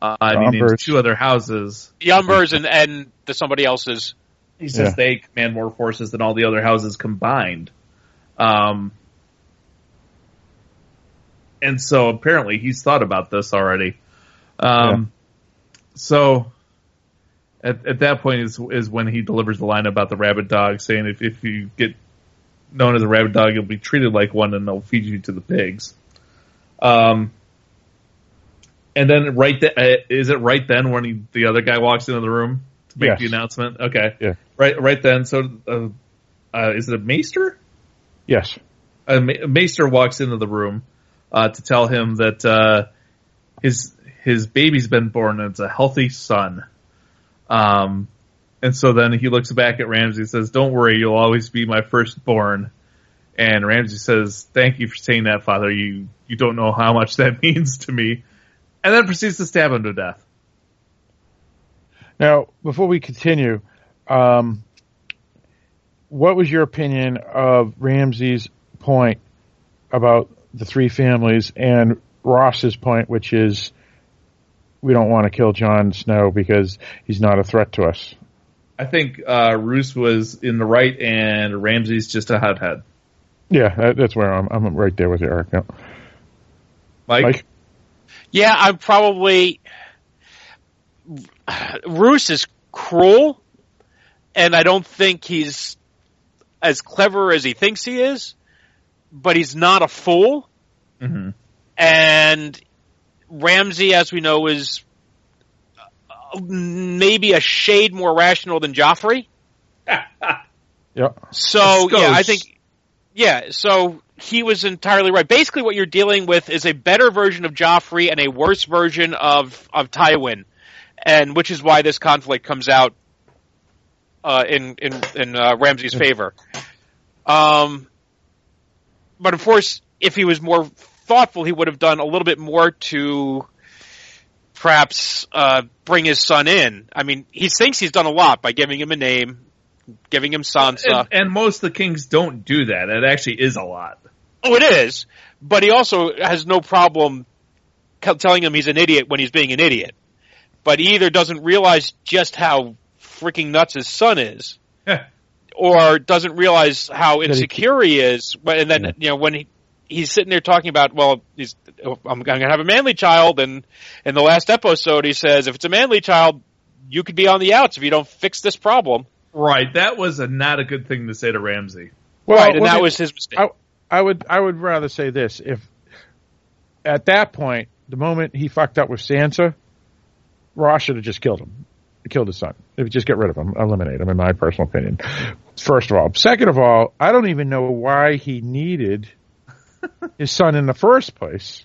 Uh, and he two other houses. The Umbers and and the somebody else's. He says Yeah. they command more forces than all the other houses combined. Um, and so apparently he's thought about this already. Um, so at, at that point is is when he delivers the line about the rabid dog, saying if if you get known as a rabid dog, you'll be treated like one, and they'll feed you to the pigs. Um, and then right th- uh, is it right then when he, the other guy walks into the room to make Yes. the announcement? Okay, Yeah. right right then. So uh, uh, is it a maester? Yes. a Ma- Maester walks into the room uh, to tell him that uh, his his baby's been born and it's a healthy son. Um, and so then he looks back at Ramsay and says, "Don't worry, you'll always be my firstborn." And Ramsay says, "Thank you for saying that, Father. You you don't know how much that means to me." And then proceeds to stab him to death. Now, before we continue, um, what was your opinion of Ramsay's point about the three families and Roose's point, which is we don't want to kill Jon Snow because he's not a threat to us? I think uh, Roose was in the right, and Ramsay's just a hothead. Yeah, that, that's where I'm. I'm right there with you, Eric. Yeah. Mike, Mike? Yeah, I'm probably. Roose is cruel, and I don't think he's as clever as he thinks he is, but he's not a fool. Mhm. And Ramsay, as we know, is uh, maybe a shade more rational than Joffrey. Yeah. So yeah, I think yeah. So he was entirely right. Basically, what you're dealing with is a better version of Joffrey and a worse version of of Tywin, and which is why this conflict comes out uh, in in in uh, Ramsay's favor. Um, but of course, if he was more thoughtful, he would have done a little bit more to perhaps uh, bring his son in. I mean, he thinks he's done a lot by giving him a name, giving him Sansa. and, and most of the kings don't do that. It actually is a lot. Oh, it is. But he also has no problem telling him he's an idiot when he's being an idiot. But he either doesn't realize just how freaking nuts his son is, or doesn't realize how insecure he is. But- And then, you know, when he, he's sitting there talking about, well, he's, oh, I'm going to have a manly child. And in the last episode, he says, if it's a manly child, you could be on the outs if you don't fix this problem. Right. That was a, not a good thing to say to Ramsay. Well, right. And well, that the- was his mistake. I, I would I would rather say this: if at that point, the moment he fucked up with Sansa, Roose should have just killed him. killed his son. If you just get rid of him, eliminate him, in my personal opinion. First of all. Second of all, I don't even know why he needed his son in the first place.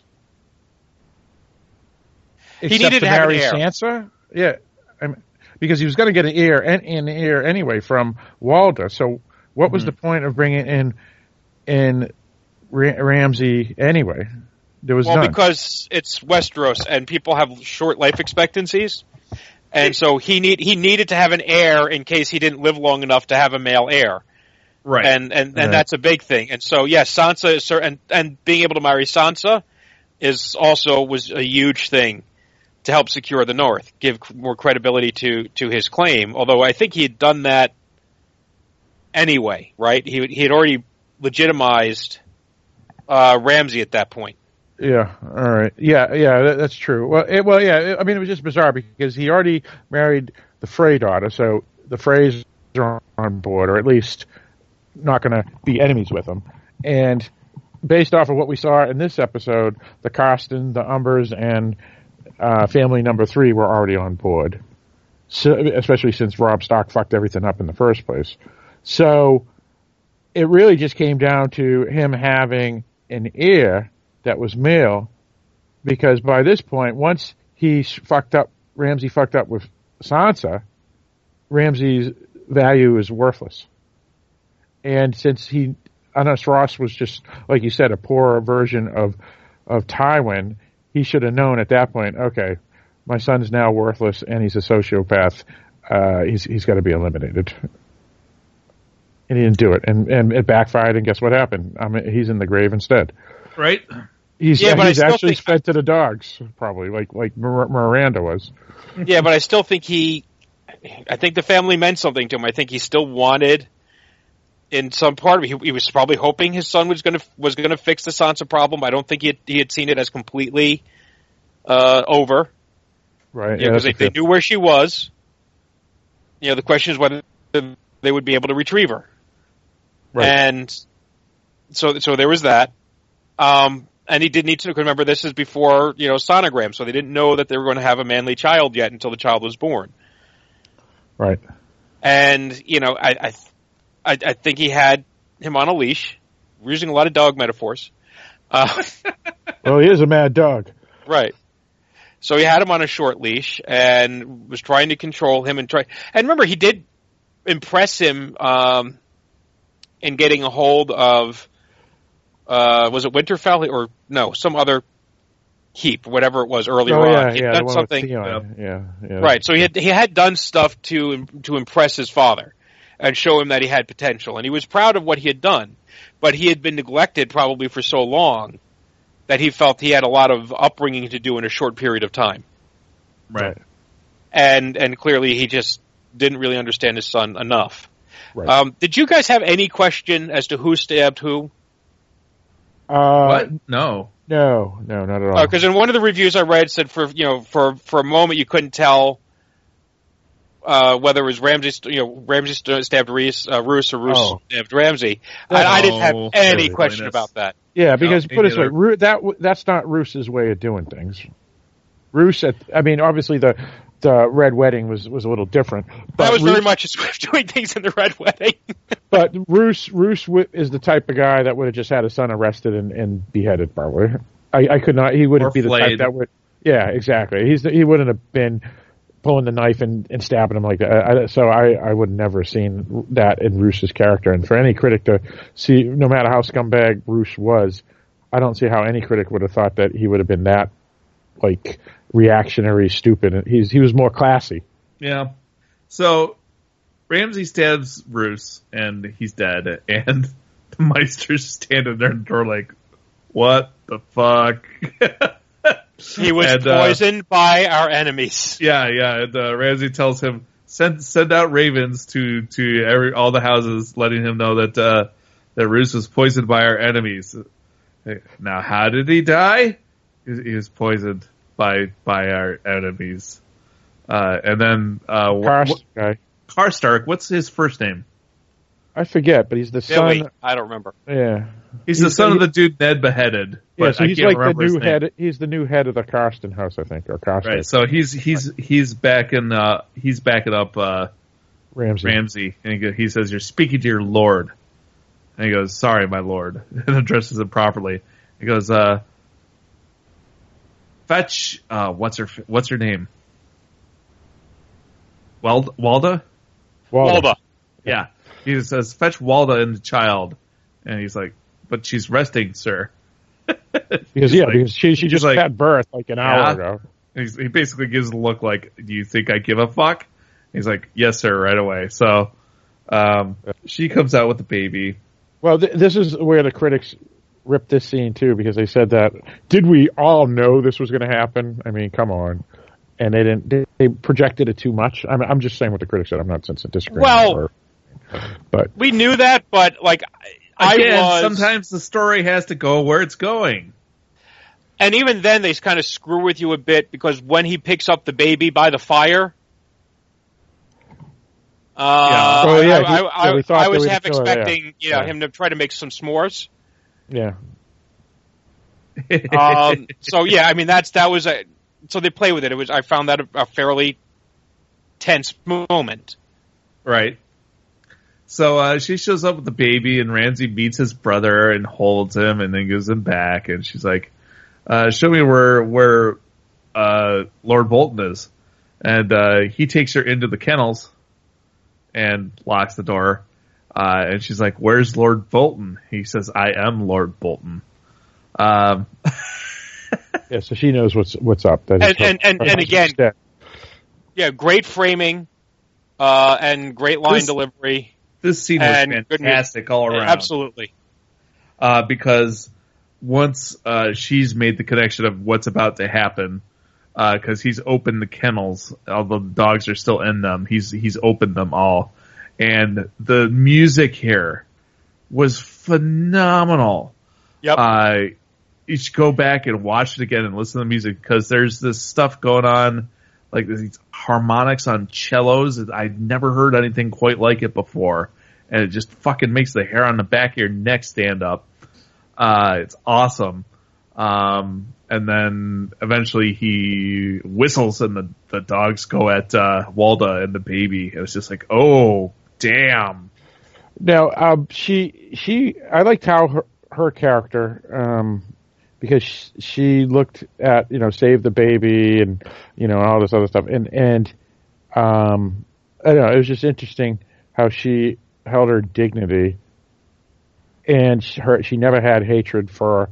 Except needed to to have an marry. Sansa. Yeah, I mean, because he was going to get an heir and an heir anyway from Walda. So, what was Mhm. the point of bringing in in Ra- Ramsay anyway? There was Well, none. because it's Westeros and people have short life expectancies, and so he need he needed to have an heir in case he didn't live long enough to have a male heir, Right. and and, and Right. that's a big thing. And so yes, Sansa is cer- and and being able to marry Sansa is also was a huge thing to help secure the North, give more credibility to to his claim. Although I think he had done that anyway, right? He he had already legitimized uh, Ramsay at that point. Yeah. All right. Yeah. Yeah. That, that's true. Well. It, well. Yeah. It, I mean, it was just bizarre because he already married the Frey daughter, so the Freys are on board, or at least not going to be enemies with them. And based off of what we saw in this episode, the Carsten, the Umbers, and uh, family number three were already on board. So, especially since Robb Stark fucked everything up in the first place. So it really just came down to him having an heir that was male, because by this point, once he fucked up, Ramsay fucked up with Sansa, Ramsay's value is worthless. And since he, unless Roose was just, like you said, a poorer version of, of Tywin, he should have known at that point, okay, my son's now worthless and he's a sociopath. Uh, he's, he's got to be eliminated. And he didn't do it. And, and it backfired and guess what happened? I mean, he's in the grave instead. right. He's, Yeah, but he's still actually think- fed to the dogs, probably like like Myranda was. yeah, but I still think he. I think the family meant something to him. I think he still wanted, in some part of it, he, he was probably hoping his son was going to was going to fix the Sansa problem. I don't think he had, he had seen it as completely uh, over. Right? Yeah, because that's they, they knew where she was. You know, the question is whether they would be able to retrieve her. Right. And so, so there was that. Um, and he did need to remember this is before you know sonogram, so they didn't know that they were going to have a manly child yet until the child was born. right. And you know, I I, I, I think he had him on a leash. We're using a lot of dog metaphors. Uh, Well, he is a mad dog. Right. So he had him on a short leash and was trying to control him and try. And remember, he did impress him um, in getting a hold of. Uh, was it Winterfell or no some other keep, whatever it was earlier oh on? He'd yeah, done something, with Yeah, yeah. right? So he had he had done stuff to to impress his father and show him that he had potential, and he was proud of what he had done. But he had been neglected probably for so long that he felt he had a lot of upbringing to do in a short period of time Right. and and clearly he just didn't really understand his son enough. Right. Um, did you guys have any question as to who stabbed who? Uh, what? No. No, no, not at all. Because in one of the reviews I read said for you know for for a moment you couldn't tell uh, whether it was Ramsay you know Ramsay stabbed Reese, uh, Roose or Roose Oh. stabbed Ramsay. I, I didn't have any really? question about that. yeah, because me put it this way, neither. Ru- that that's not Roose's way of doing things. Roose, at, I mean, obviously the the red wedding was was a little different, but that was Roose, very much his way of doing things in the Red Wedding. But Roose Roose wi- is the type of guy that would have just had his son arrested and, and beheaded, probably. I, I could not. He wouldn't Or be the type that would. Yeah, exactly. He's the, he wouldn't have been pulling the knife and, and stabbing him like that. I, so I I would never have seen that in Roose's character. And for any critic to see, no matter how scumbag Roose was, I don't see how any critic would have thought that he would have been that like reactionary, stupid. He's he was more classy. Yeah. So Ramsay stabs Roose and he's dead, and the Maester's there in the door like, "What the fuck?" he was And, uh, poisoned by our enemies. yeah, yeah. And uh, Ramsay tells him send send out ravens to to every all the houses, letting him know that uh, that Roose was poisoned by our enemies. Now, how did he die? He, he was poisoned by by our enemies. Uh, and then uh, wh- Karst. Karstark, what's his first name? I forget, but he's the Billy, son. I don't remember. Yeah, He's, the son he- of the dude Ned beheaded. yeah. But So I he's can't like the remember his new name. head. He's the new head of the Karsten house, I think, or Karsten Right. So he's he's he's backing uh he's backing up uh Ramsay. Ramsay and he, he says you're speaking to your lord. And he goes, "Sorry, my lord," and addresses him properly. He goes, uh fetch uh what's her what's her name? Wald Walda? Waldo. Walda. Yeah. He says, "Fetch Walda and the child." And he's like, "But she's resting, sir." Because yeah, like- because she she just like- had birth like an hour Yeah. ago. He's, he basically gives a look like, "Do you think I give a fuck?" He's like, "Yes, sir," right away. So, um, she comes out with the baby. Well, th- this is where the critics ripped this scene too, because they said that did we all know this was going to happen? I mean, come on. And they didn't. They, they projected it too much. I'm, I'm just saying what the critics said. I'm not since disagreeing. Well- or- but We knew that, but like I Again, was. sometimes the story has to go where it's going. and even then, they kind of screw with you a bit because when he picks up the baby by the fire. Uh, Oh, yeah, I, he- I, yeah, I, we thought I they was half kill her expecting, you know, Yeah. him to try to make some s'mores. yeah, Um, so yeah, I mean that's that was a so they play with it. It was I found that a, a fairly tense moment. Right. So uh, she shows up with the baby, and Ramsay meets his brother and holds him, and then gives him back. And she's like, uh, "Show me where where uh, Lord Bolton is." And uh, he takes her into the kennels and locks the door. Uh, and she's like, "Where's Lord Bolton?" He says, "I am Lord Bolton." Um, yeah. So she knows what's what's up. That And- her- and- and- her and again- husband's. Yeah, great framing, uh, and great line This- delivery. This scene was And fantastic all around. Absolutely. uh, because once uh, she's made the connection of what's about to happen, because he's opened the kennels, although the dogs are still in them, he's he's opened them all, and the music here was phenomenal. Yep. Uh, you should go back and watch it again and listen to the music because there's this stuff going on, like these harmonics on cellos. I'd never heard anything quite like it before, and it just fucking makes the hair on the back of your neck stand up. Uh, it's awesome. Um, and then eventually he whistles and the, the dogs go at, uh, Walda and the baby. It was just like, oh, damn. Now, um, she she I liked how her her character um, because she, looked at you know save the baby and you know all this other stuff. And and um, I don't know it was just interesting how she held her dignity and her she never had hatred for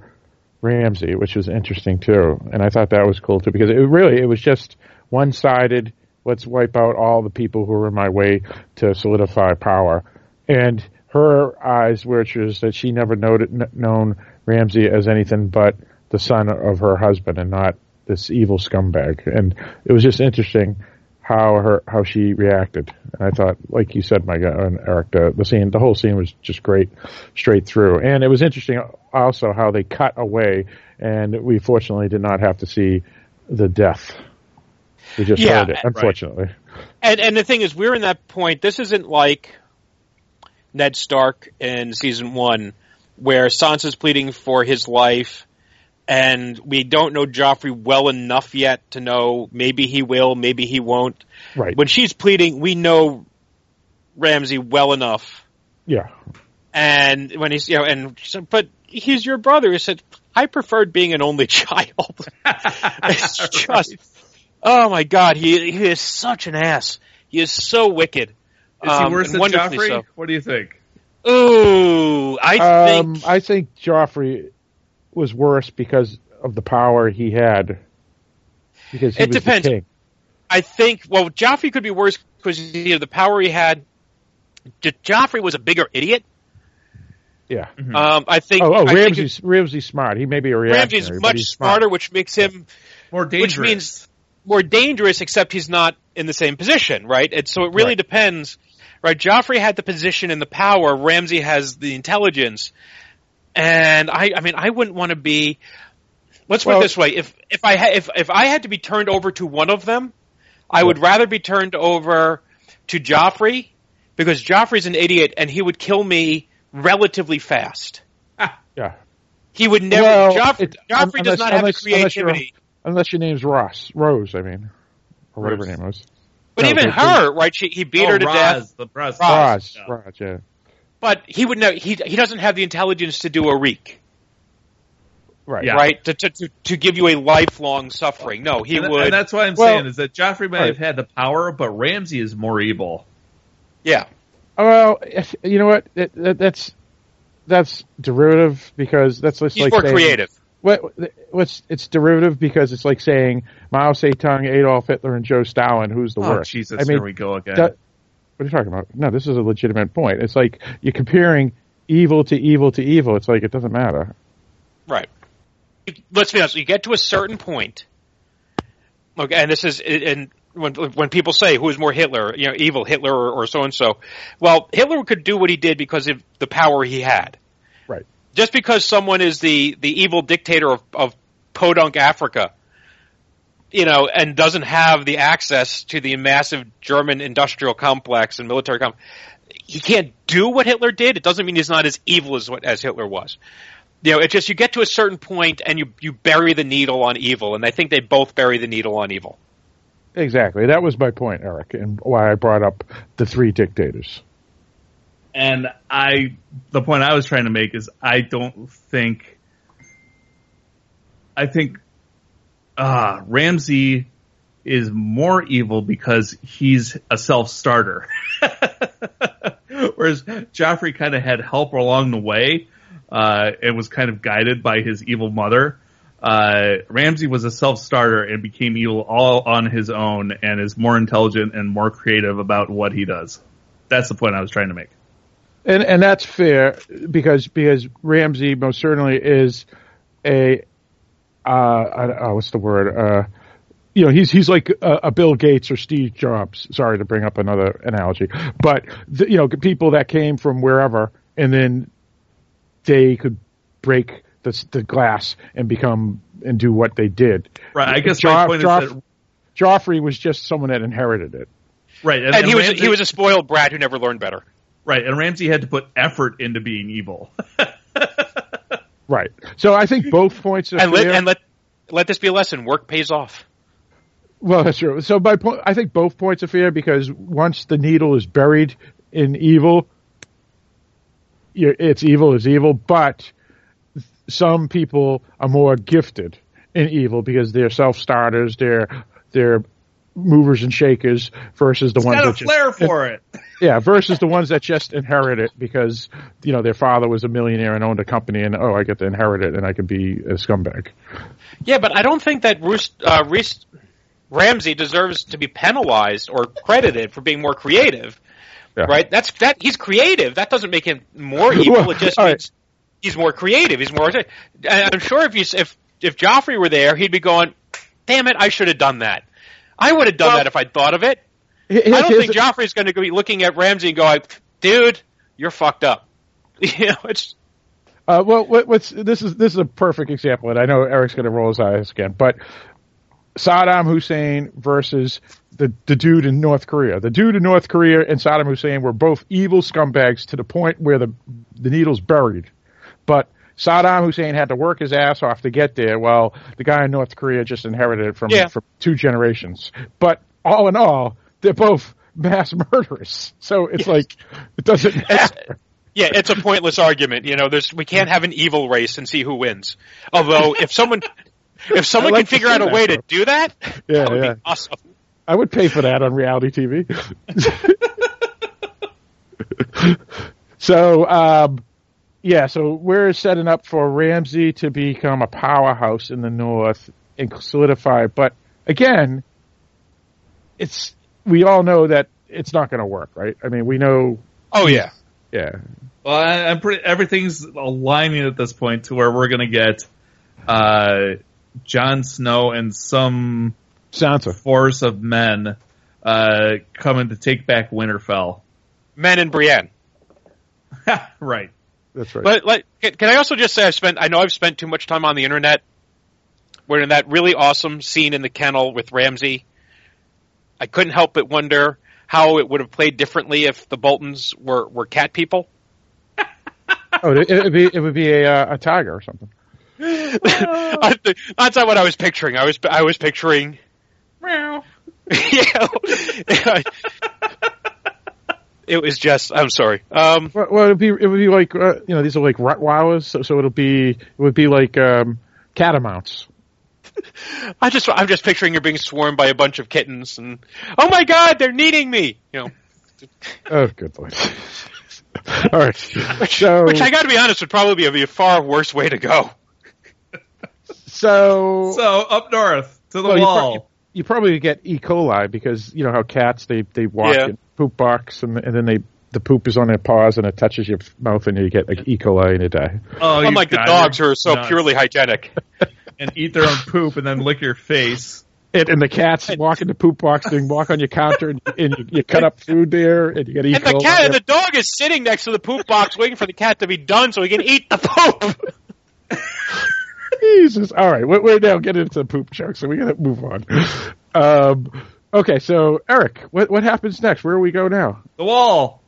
Ramsay, which was interesting too, and I thought that was cool too because it really it was just one sided. Let's wipe out all the people who were in my way to solidify power. And her eyes, which is that she never noted, kn- known Ramsay as anything but the son of her husband and not this evil scumbag. And it was just interesting how her how she reacted. And I thought, like you said, Mike and Eric, the, the scene, the whole scene was just great, straight through. And it was interesting also how they cut away, and we fortunately did not have to see the death. We just Yeah, heard it, right. unfortunately. And and the thing is, we're in that point. This isn't like Ned Stark in season one, where Sansa's pleading for his life, and we don't know Joffrey well enough yet to know maybe he will, maybe he won't. Right. When she's pleading, we know Ramsay well enough, yeah. and when he's you know, and she said, but he's your brother. He said, I preferred being an only child. it's just, oh my god, he he is such an ass. He is so wicked. Is Um, he worse and than Joffrey? so. What do you think? Ooh, I Um, think I think Joffrey was worse because of the power he had. Because he It was depends. the king. I think well, Joffrey could be worse because you know, the power he had. J- Joffrey was a bigger idiot. Yeah. Um, I think. Oh, oh, I think Ramsay's Ramsay's smart. He may be a reactionary, Ramsay's much he's smart. smarter, which makes him More dangerous. Which means more dangerous, except he's not in the same position, right? And so it really Right. depends, right? Joffrey had the position and the power. Ramsay has the intelligence, and I, I mean, I wouldn't want to be. Let's put it this way: if if I ha- if if I had to be turned over to one of them, I would rather be turned over to Joffrey because Joffrey's an idiot and he would kill me relatively fast. Yeah. He would never. Well, Joff- it- Joffrey unless- does not have the unless- unless creativity. Unless your name's Ross. Rose, I mean. Or whatever Rose. her name was. But No, even the- her, right? She, he beat Oh, her to Roz, death. The Roz. Roz. Ross. Ross, yeah. But he would know. He he doesn't have the intelligence to do a reek, Right. Yeah. right? To, to to to give you a lifelong suffering. No, he and, would. and that's what I'm Well- saying is that Joffrey might Right. have had the power, but Ramsay is more evil. yeah. Uh, well, if, you know what? That, that, that's that's derivative because that's just He's like more saying, creative. What, what's it's derivative because it's like saying Mao Zedong, Adolf Hitler, and Joe Stalin. Who's the Oh worst? Jesus! I mean, here we go again. that- what are you talking about? No, this is a legitimate point. It's like you're comparing evil to evil to evil. It's like it doesn't matter. Right. Let's be honest. You get to a certain point. Okay, and this is and when when people say who is more Hitler, you know, evil Hitler or, or so and so. Well, Hitler could do what he did because of the power he had. Just because someone is the the evil dictator of, of Podunk Africa, you know, and doesn't have the access to the massive German industrial complex and military complex, he can't do what Hitler did. It doesn't mean he's not as evil as what as Hitler was. You know, it's just you get to a certain point and you you bury the needle on evil, and I think they both bury the needle on evil. Exactly. That was my point, Eric, and why I brought up the three dictators. And I, the point I was trying to make is I don't think, I think, uh, Ramsay is more evil because he's a self-starter. Whereas Joffrey kind of had help along the way, uh, and was kind of guided by his evil mother. Uh, Ramsay was a self-starter and became evil all on his own and is more intelligent and more creative about what he does. That's the point I was trying to make. And and that's fair because because Ramsay most certainly is a uh, I, oh, what's the word uh, you know he's he's like a, a Bill Gates or Steve Jobs. Sorry to bring up another analogy, but the, you know people that came from wherever and then they could break the the glass and become and do what they did. Right. I guess Joff- my point Joff- is that Joffrey was just someone that inherited it. right, And, he was Ramsay, he was a spoiled brat who never learned better. Right, and Ramsay had to put effort into being evil. Right. So I think both points are And let and let let this be a lesson. Work pays off. Well, that's true. So my point, I think both points are fair because once the needle is buried in evil, you're, it's evil is evil. But some people are more gifted in evil because they're self starters, they're they're movers and shakers versus the ones Got a that just, for it. yeah versus the ones that just inherit it because you know their father was a millionaire and owned a company and oh I get to inherit it and I can be a scumbag. Yeah, but I don't think that Roose, uh, Reese Ramsay deserves to be penalized or credited for being more creative. Yeah. Right? That's that he's creative. That doesn't make him more evil. Well, it just all right. means he's more creative. He's more. I'm sure if you if if Joffrey were there, he'd be going, "Damn it, I should have done that. I would have done Well- that if I'd thought of it." Here's- I don't here's think Joffrey's going to be looking at Ramsay and going, "Dude, you're fucked up." You know, it's Uh, well, what, what's this is this is a perfect example, and I know Eric's going to roll his eyes again, but Saddam Hussein versus the the dude in North Korea. The dude in North Korea and Saddam Hussein were both evil scumbags to the point where the the needle's buried, but. Saddam Hussein had to work his ass off to get there. Well, the guy in North Korea just inherited it from, Yeah. from two generations. But all in all, they're both mass murderers. So it's like it doesn't matter. Yeah, it's a pointless argument. You know, there's we can't have an evil race and see who wins. Although, if someone if someone like can figure out a way though. to do that, Yeah, that would yeah. be awesome. I would pay for that on reality TV. so, um, yeah, so we're setting up for Ramsay to become a powerhouse in the North and solidify. But again, it's we all know that it's not going to work, right? I mean, we know, Oh yeah, yeah, Well, I, I'm pretty. Everything's aligning at this point to where we're going to get uh, Jon Snow and some Sansa. force of men uh, coming to take back Winterfell. Men and Brienne. right. That's right. But like, can can I also just say I've spent I know I've spent too much time on the internet. Where in that really awesome scene in the kennel with Ramsay, I couldn't help but wonder how it would have played differently if the Boltons were were cat people? Oh, it, it would be it would be a uh, a tiger or something. That's not what I was picturing. I was I was picturing. Meow. yeah. It was just. I'm sorry. Um, Well, well, it'd be it would be like uh, you know these are like Rottweilers, so, so it'll be it would be like um, catamounts. I just I'm just picturing you're being swarmed by a bunch of kittens and oh my god they're needing me you know Oh, good lord! All right, so which I got to be honest would probably be a, be a far worse way to go. so So up north to the Well, you wall. pro- you probably get E. coli because you know how cats they they walk Yeah. in poop box and and then they the poop is on their paws and it touches your mouth and you get like E. coli and you die. oh, you Unlike the dogs who are so nuts. purely hygienic. and eat their own poop and then lick your face. And, and the cats walk in the poop box and walk on your counter and, and you, you cut up food there and you get E. And the coli. cat and the dog is sitting next to the poop box waiting for the cat to be done so he can eat the poop. Jesus. All right, we're, we're now getting into the poop joke, so we got to move on. Um, okay, so Eric, what what happens next? Where do we go now? The wall.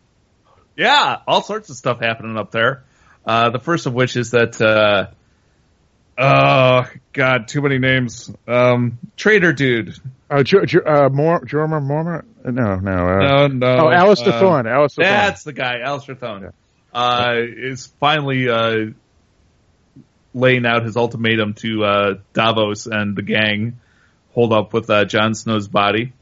Yeah, all sorts of stuff happening up there. Uh, the first of which is that, uh, oh god, too many names. Um, Trader Dude. Uh, J- J- uh, Mor- Jorma? No, no. Uh, No, no. oh, Alistair uh, Thorne. Alistair Thorne. That's the guy, Alistair Thorne. Uh, is finally uh, laying out his ultimatum to uh, Davos and the gang. Hold up with uh, Jon Snow's body.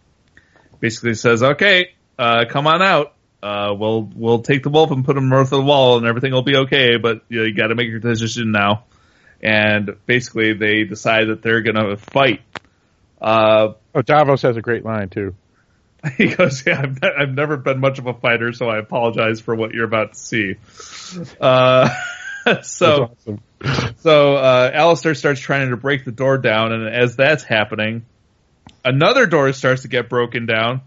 Basically says, "Okay, uh, come on out. Uh, we'll we'll take the wolf and put him north of the wall, and everything will be okay. But you, know, you got to make your decision now." And basically, they decide that they're going to fight. Uh, Oh, Davos has a great line too. he goes, "Yeah, I've, ne- I've never been much of a fighter, so I apologize for what you're about to see." Uh, so, That's awesome. so uh, Alistair starts trying to break the door down, and as that's happening, another door starts to get broken down.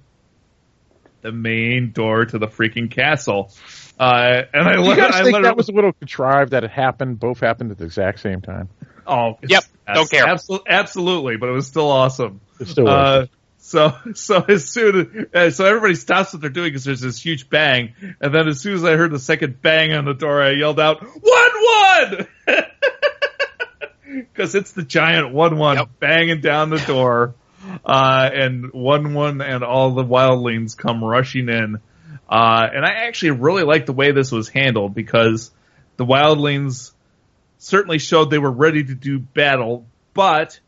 The main door to the freaking castle. Uh, and I, Do you guys I think literally- that was a little contrived that it happened? Both happened at the exact same time. oh Yep, don't care. Absolutely, absolutely, but it was still awesome. It still Uh, was. So so as soon uh, so everybody stops what they're doing because there's this huge bang, and then as soon as I heard the second bang on the door, I yelled out Wun Wun because it's the giant Wun Wun Yep. banging down the door, uh, and Wun Wun and all the wildlings come rushing in, uh, and I actually really like the way this was handled because the wildlings certainly showed they were ready to do battle, but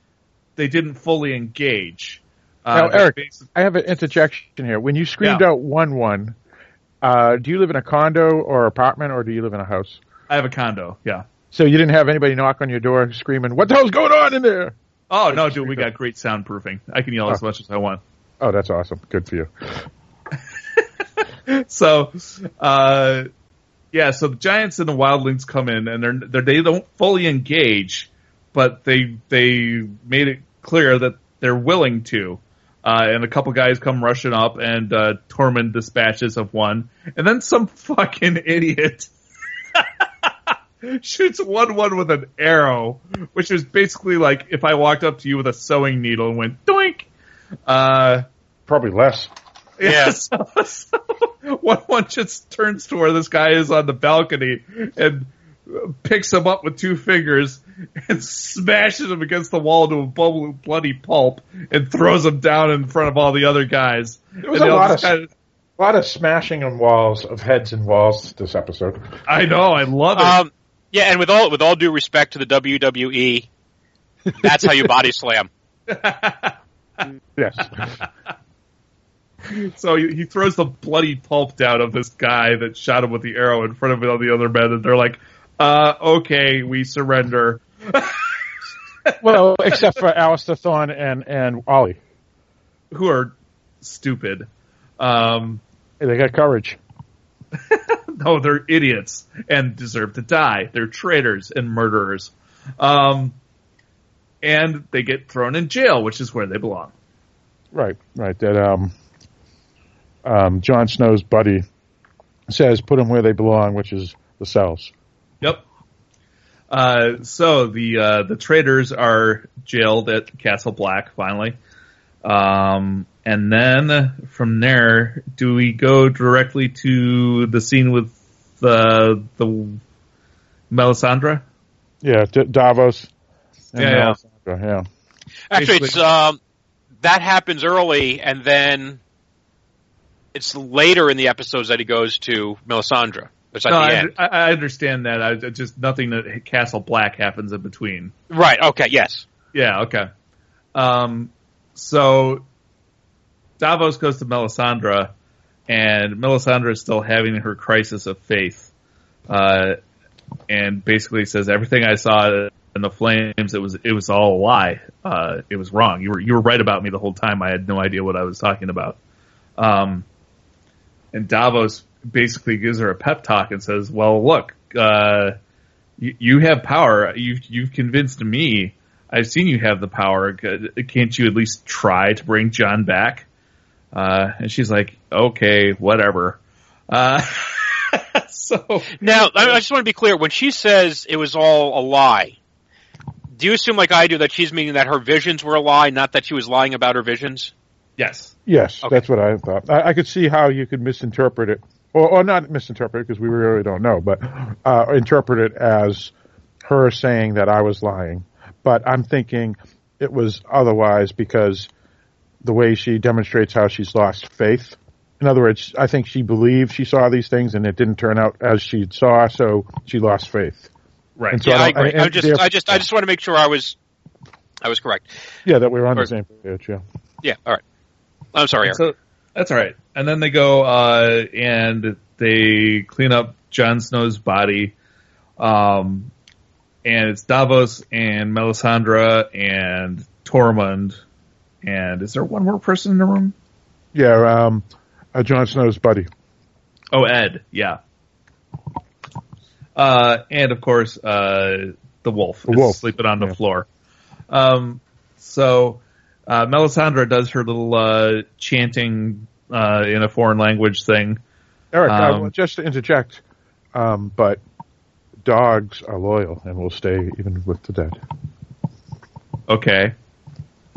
they didn't fully engage. Uh, Now, Eric, basi- I have an interjection here. When you screamed Yeah. out Wun Wun, uh, do you live in a condo or apartment, or do you live in a house? I have a condo. Yeah. So you didn't have anybody knock on your door screaming, "What the hell's going on in there?" Oh no, dude, we got great soundproofing. I can yell as Oh. much as I want. Oh, that's awesome. Good for you. So, uh, yeah. So the giants and the wildlings come in, and they're, they're they don't fully engage, but they they made it clear that they're willing to. Uh, and a couple guys come rushing up, and uh, Tormund dispatches of one, and then some fucking idiot shoots Wun Wun with an arrow, which is basically like if I walked up to you with a sewing needle and went doink. Uh, Probably less. Yeah. so, so Wun Wun just turns to where this guy is on the balcony and picks him up with two fingers and smashes him against the wall to a bubble- bloody pulp and throws him down in front of all the other guys. There was And a lot of kinda- a lot of smashing on walls of heads and walls this episode. I know, I love it. Um, yeah, and with all with all due respect to the WWE, that's how you body slam. Yes. so he, he throws the bloody pulp down of this guy that shot him with the arrow in front of all the other men, and they're like, uh, okay, we surrender. well, except for Alistair Thorne and and Olly, Who are stupid. Um, they got courage. No, they're idiots and deserve to die. They're traitors and murderers. Um, and they get thrown in jail, which is where they belong. Right, right. That um, um, Jon Snow's buddy says, "Put them where they belong," which is the cells. Yep. Uh, so the uh, the traitors are jailed at Castle Black finally, um, and then from there, do we go directly to the scene with the the Melisandre? Yeah, D- Davos. and Yeah, yeah. Melisandre, yeah. Actually, it's um, that happens early, and then it's later in the episodes that he goes to Melisandre. It's at No, I. I understand that. I I just nothing that Castle Black happens in between. Right. Okay. Yes. Yeah, okay. Um, so Davos goes to Melisandre, and Melisandre is still having her crisis of faith, uh, and basically says everything I saw in the flames it was it was all a lie. Uh, it was wrong. You were you were right about me the whole time. I had no idea what I was talking about. Um, and Davos basically gives her a pep talk and says, "Well, look, uh, you, you have power. You've you've convinced me. I've seen you have the power. Can't you at least try to bring Jon back?" Uh, and she's like, "Okay, whatever." Uh, so Now, I I just want to be clear. When she says it was all a lie, do you assume, like I do, that she's meaning that her visions were a lie, not that she was lying about her visions? yes, Yes, Okay. that's what I thought. I, I could see how you could misinterpret it, or, or not misinterpret it because we really don't know, but uh, interpret it as her saying that I was lying. But I'm thinking it was otherwise because the way she demonstrates how she's lost faith. In other words, I think she believed she saw these things and it didn't turn out as she saw, so she lost faith. right. So yeah, I don't- agree. and I just, I just, I just want to make sure I was, I was correct. Yeah, that we were on the same page. Yeah. Yeah. All right. I'm sorry, Eric. So that's all right. And then they go uh, and they clean up Jon Snow's body. Um, and it's Davos and Melisandre and Tormund. And is there one more person in the room? Yeah, um, uh, Jon Snow's buddy. Oh, Edd. Yeah. Uh, and of course, uh, the wolf The is wolf. sleeping on the Yeah. floor. Um, so, uh, Melisandre does her little, uh, chanting, uh, in a foreign language thing. Eric, Um, will just to interject, um, but dogs are loyal and will stay even with the dead. Okay.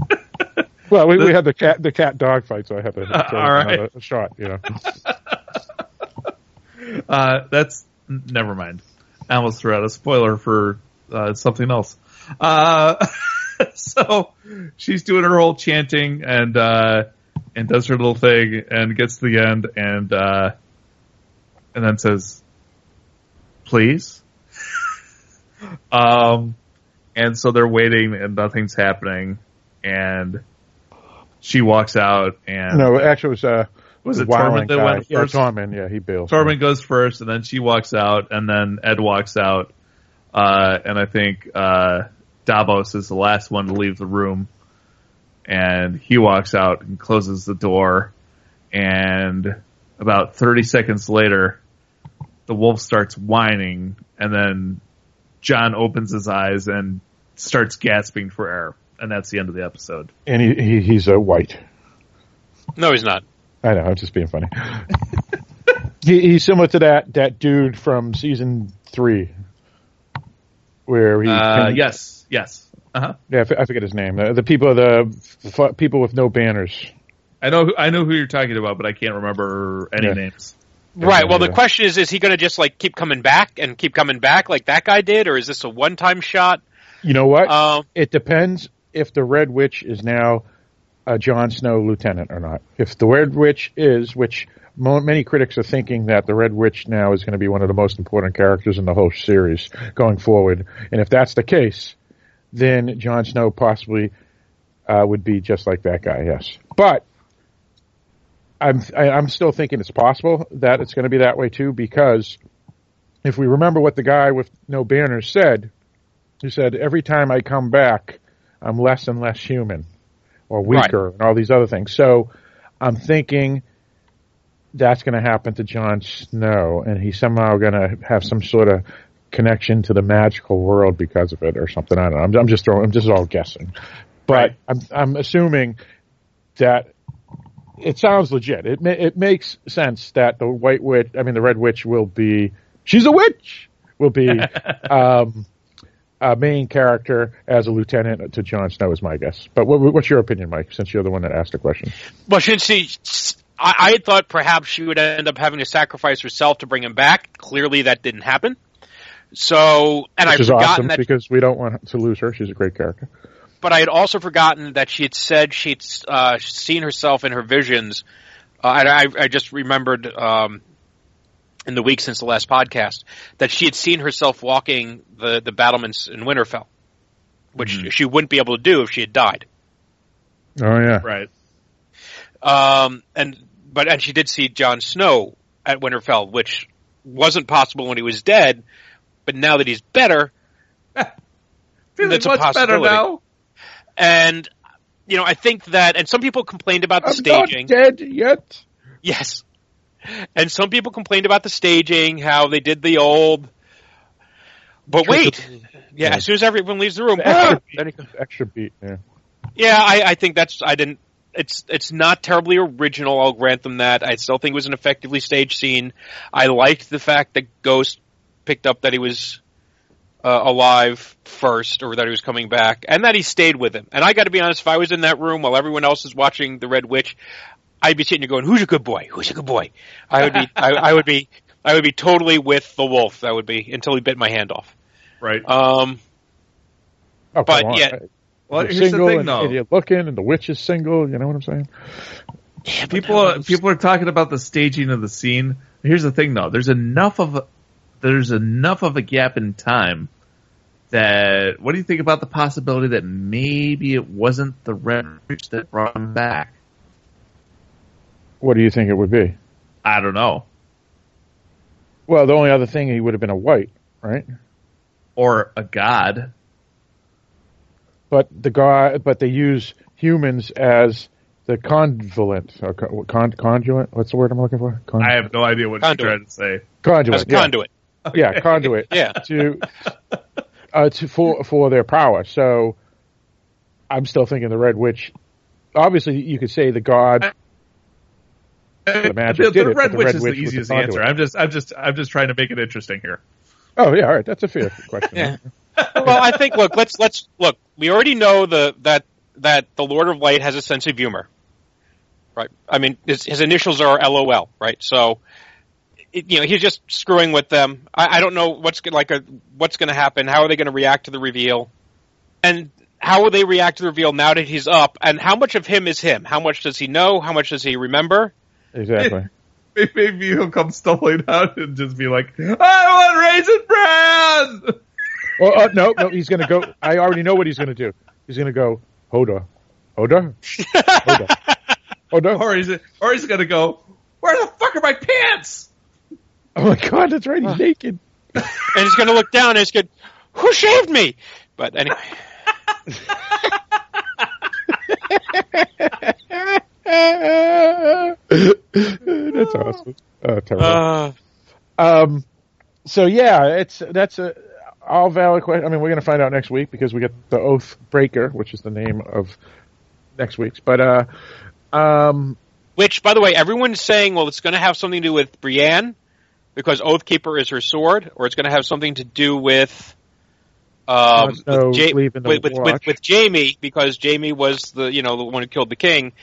Well, we, we had the cat the cat dog fight, so I had to all right. another shot. You know, Uh, that's never mind. I almost threw out a spoiler for uh, something else. Uh, so she's doing her whole chanting and uh, and does her little thing and gets to the end and uh, and then says, "Please." um, and so they're waiting and nothing's happening, and she walks out and no, actually, it was uh, was it Tormund that guy. went Yeah, first? Tormund. Yeah, he bails. Tormund goes first, and then she walks out, and then Edd walks out, uh, and I think uh, Davos is the last one to leave the room, and he walks out and closes the door, and about thirty seconds later, the wolf starts whining, and then Jon opens his eyes and starts gasping for air, and that's the end of the episode. and he, he he's a wight. No, he's not. I know, I'm just being funny. he, he's similar to that that dude from season three, where he Uh, can- yes, yes, uh huh. yeah, I f- I forget his name. Uh, the people the f- people with no banners. I know, who- I know who you're talking about, but I can't remember any Yeah. names. Right. Well, the question is, is he going to just like keep coming back and keep coming back like that guy did, or is this a one-time shot? You know what? Um, It depends if the Red Witch is now a Jon Snow lieutenant or not. If the Red Witch is, which mo- many critics are thinking that the Red Witch now is going to be one of the most important characters in the whole series going forward, and if that's the case, then Jon Snow possibly uh, would be just like that guy. Yes, but I'm I, I'm still thinking it's possible that it's going to be that way too because if we remember what the guy with no banners said, he said every time I come back, I'm less and less human or weaker and all these other things. So I'm thinking that's going to happen to Jon Snow, and he's somehow going to have some sort of connection to the magical world because of it, or something. I don't know. I'm, I'm just throwing. I'm just all guessing, but Right. I'm I'm assuming that it sounds legit. It ma- it makes sense that the White Witch, I mean the Red Witch, will be she's a witch. Will be um, a main character as a lieutenant to Jon Snow is my guess. But what, what's your opinion, Mike? Since you're the one that asked the question. well, since she I, I thought perhaps she would end up having to sacrifice herself to bring him back. Clearly, that didn't happen. So, and Which I'd is forgotten awesome that because we don't want to lose her. She's a great character. but I had also forgotten that she had said she'd uh, seen herself in her visions. Uh, and I, I just remembered um, in the week since the last podcast that she had seen herself walking the, the battlements in Winterfell, which Mhm. she wouldn't be able to do if she had died. Oh yeah. Right. Um, and but and she did see Jon Snow at Winterfell, which wasn't possible when he was dead. But now that he's better, Feeling That's a much better possibility. now. and you know, I think that, and some people complained about the I'm staging. not dead yet. Yes. And some people complained about the staging, how they did the old. But wait, yeah, as soon as everyone leaves the room, The extra, then he- beat, extra beat. Yeah. yeah, I, I think that's I didn't. It's it's not terribly original. I'll grant them that. I still think it was an effectively staged scene. I liked the fact that Ghost picked up that he was uh, alive first, or that he was coming back, and that he stayed with him. And I got to be honest, if I was in that room while everyone else is watching the Red Witch, I'd be sitting there going, "Who's a good boy? Who's a good boy?" I would be. I, I would be. I would be totally with the wolf. That would be until he bit my hand off. Right. Um, Oh, But, on. yeah. Well, You're here's the single thing, and, though. and you're looking, and the witch is single. You know what I'm saying? people are, people are talking about the staging of the scene. Here's the thing, though. There's enough of a, there's enough of a gap in time that. What do you think about the possibility that maybe it wasn't the Red Witch that brought him back? What do you think it would be? I don't know. Well, the only other thing he would have been a wight, right? Or a god. But the guy, but they use humans as the convolent, or con, conduit. What's the word I'm looking for? Con, I have no idea what Conduit. you're trying to say. conduit. as a yeah. conduit. Yeah, conduit. Yeah. to uh, to for for their power. So I'm still thinking the Red Witch. Obviously, you could say the god. The magic the, did the it, Red but the Witch Red is Witch the was the easiest answer. I'm just, I'm just, I'm just trying to make it interesting here. Oh yeah, all right. That's a fair question. Yeah. well, I think look, let's let's look. We already know the that that the Lord of Light has a sense of humor, right? I mean, his, his initials are LOL, right? So, it, you know, he's just screwing with them. I, I don't know what's like a what's going to happen. How are they going to react to the reveal? And how will they react to the reveal now that he's up? And how much of him is him? How much does he know? How much does he remember? Exactly. Maybe he'll come stumbling out and just be like, "I want raisin bran." Well, uh, no, no. He's going to go. I already know what he's going to do. He's going to go. Hodor, Hodor, Hodor, Hodor. Or he's, or he's gonna go, "Where the fuck are my pants?" Oh my God, that's right. He's naked. And he's going to look down and he's going, "Who shaved me?" But anyway. that's awesome. Oh, terrible. Uh, Um, so yeah, it's that's a all valid question. I mean, we're going to find out next week because we get the Oath Breaker, which is the name of next week's. But uh, um, Which, by the way, everyone's saying, well, it's going to have something to do with Brienne because Oathkeeper is her sword, or it's going to have something to do with um, Jon Snow with, Ja- with, with, with, with Jaime because Jaime was the you know the one who killed the king,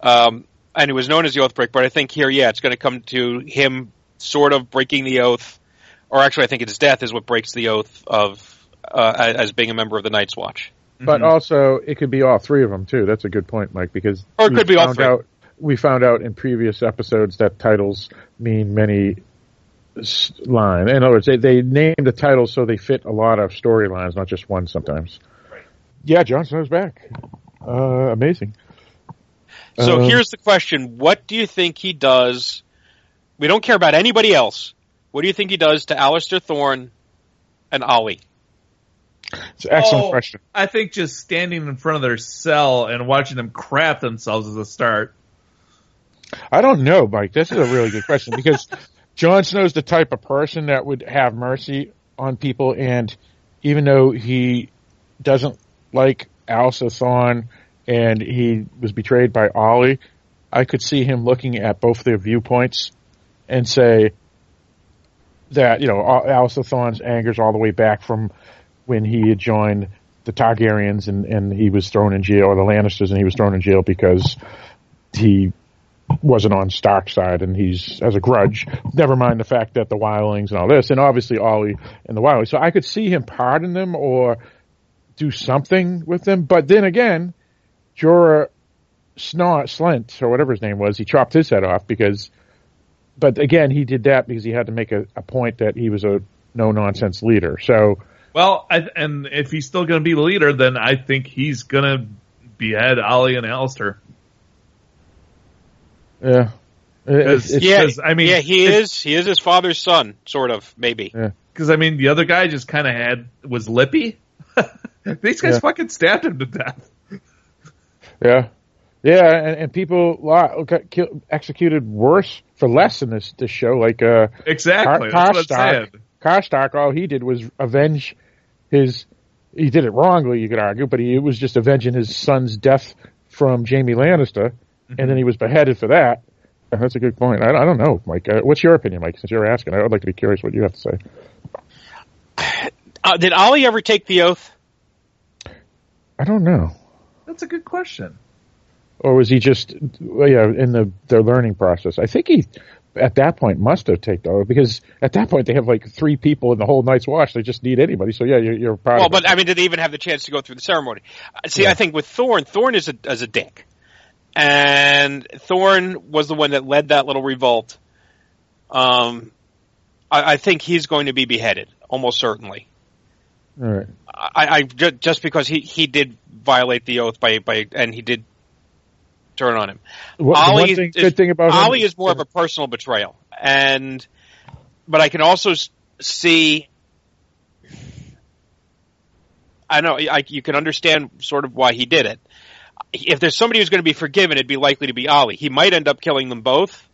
um, and he was known as the Oathbreaker. But I think here, yeah, it's going to come to him sort of breaking the oath, or actually, I think it's death is what breaks the oath of uh, as being a member of the Night's Watch. but Mhm. also it could be all three of them too. That's a good point, Mike. Because Or it we could be all found three. Out, we found out in previous episodes that titles mean many s- line. In other words, they, they name the titles so they fit a lot of storylines, not just one. Sometimes. Yeah, Jon Snow's back. Uh, amazing. So Um, here's the question: What do you think he does? We don't care about anybody else. What do you think he does to Alistair Thorne and Olly? It's an excellent Oh, question. I think just standing in front of their cell and watching them crap themselves is a start. I don't know, Mike. This is a really good question because Jon Snow's the type of person that would have mercy on people, and even though he doesn't like Alliser Thorne and he was betrayed by Olly, I could see him looking at both their viewpoints and say that you know Al- Alliser Thorne's anger's all the way back from when he had joined the Targaryens and, and he was thrown in jail, or the Lannisters, and he was thrown in jail because he wasn't on Stark's side and he's as a grudge. Never mind the fact that the wildlings and all this, and obviously Olly and the wildlings. So I could see him pardon them or do something with them. But then again, Jorah Snort Slynt or whatever his name was, he chopped his head off because. But again, he did that because he had to make a, a point that he was a no nonsense leader. So. Well, I, and if he's still going to be the leader, then I think he's going to behead Olly and Alistair. Yeah. Cause, yeah, cause, I mean, yeah, he is. He is his father's son, sort of, maybe. Because I mean, the other guy just kind of had was lippy. These guys Yeah. fucking stabbed him to death. Yeah, yeah, and, and people got kill, executed worse for less in this this show. Like uh, Exactly. Car- That's what I'm saying. Karstark, all he did was avenge his. He did it wrongly, you could argue, but he was just avenging his son's death from Jaime Lannister, and then he was beheaded for that. Uh, That's a good point. I, I don't know, Mike. Uh, what's your opinion, Mike? Since you're asking, I would like to be curious what you have to say. Uh, did Olly ever take the oath? I don't know. That's a good question. or was he just well, yeah in the their learning process? I think he at that point must have taken over because at that point they have like three people in the whole Night's Watch. They just need anybody. So yeah, you're, you're part Well, of but it. I mean, did they even have the chance to go through the ceremony? Uh, See, Yeah. I think with Thorne, Thorne is a is a dick, and Thorne was the one that led that little revolt. Um, I, I think he's going to be beheaded, almost certainly. All right. I, I ju- just because he he did violate the oath by by and he did turn on him. What, Olly is, thing, is- good thing about Olly is more of a personal betrayal, and but I can also see. I know I, you can understand sort of why he did it. If there's somebody who's going to be forgiven, it'd be likely to be Olly. He might end up killing them both.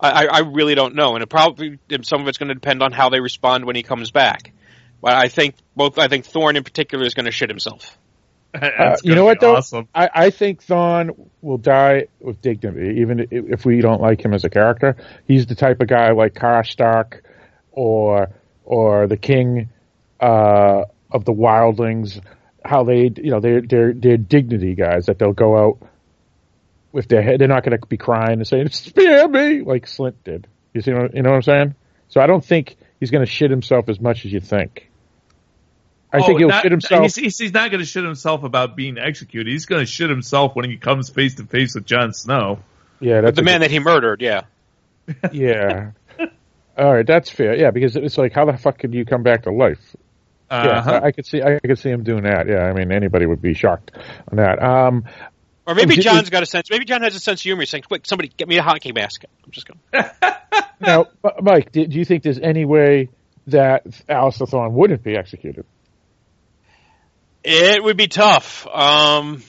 I, I I really don't know, and it probably and some of it's going to depend on how they respond when he comes back. But I think both. I think Thorne in particular is going to shit himself. Uh, you know what though? Awesome. I, I think Thorne will die with dignity, even if we don't like him as a character. He's the type of guy like Karstark or or the king uh, of the Wildlings. How they, you know, they're they're they're dignity guys that they'll go out with their head. They're not going to be crying and saying "spare me" like Slynt did. You see, what, you know what I'm saying? So I don't think he's going to shit himself as much as you think. I think Oh, he'll not- shit himself. He's, he's, he's not going to shit himself about being executed. He's going to shit himself when he comes face to face with Jon Snow. yeah, that's The man good- that he murdered, yeah. Yeah. All right, that's fair. Yeah, because it's like, how the fuck could you come back to life? Yeah, Uh-huh. I, I could see, I could see him doing that. Yeah, I mean, anybody would be shocked on that. Um, Or maybe Jon's got a sense. Maybe Jon has a sense of humor. He's saying, "Quick, somebody get me a hockey mask." I'm just going. now, Mike, do, do you think there's any way that Alistair Thorne wouldn't be executed? It would be tough. Um,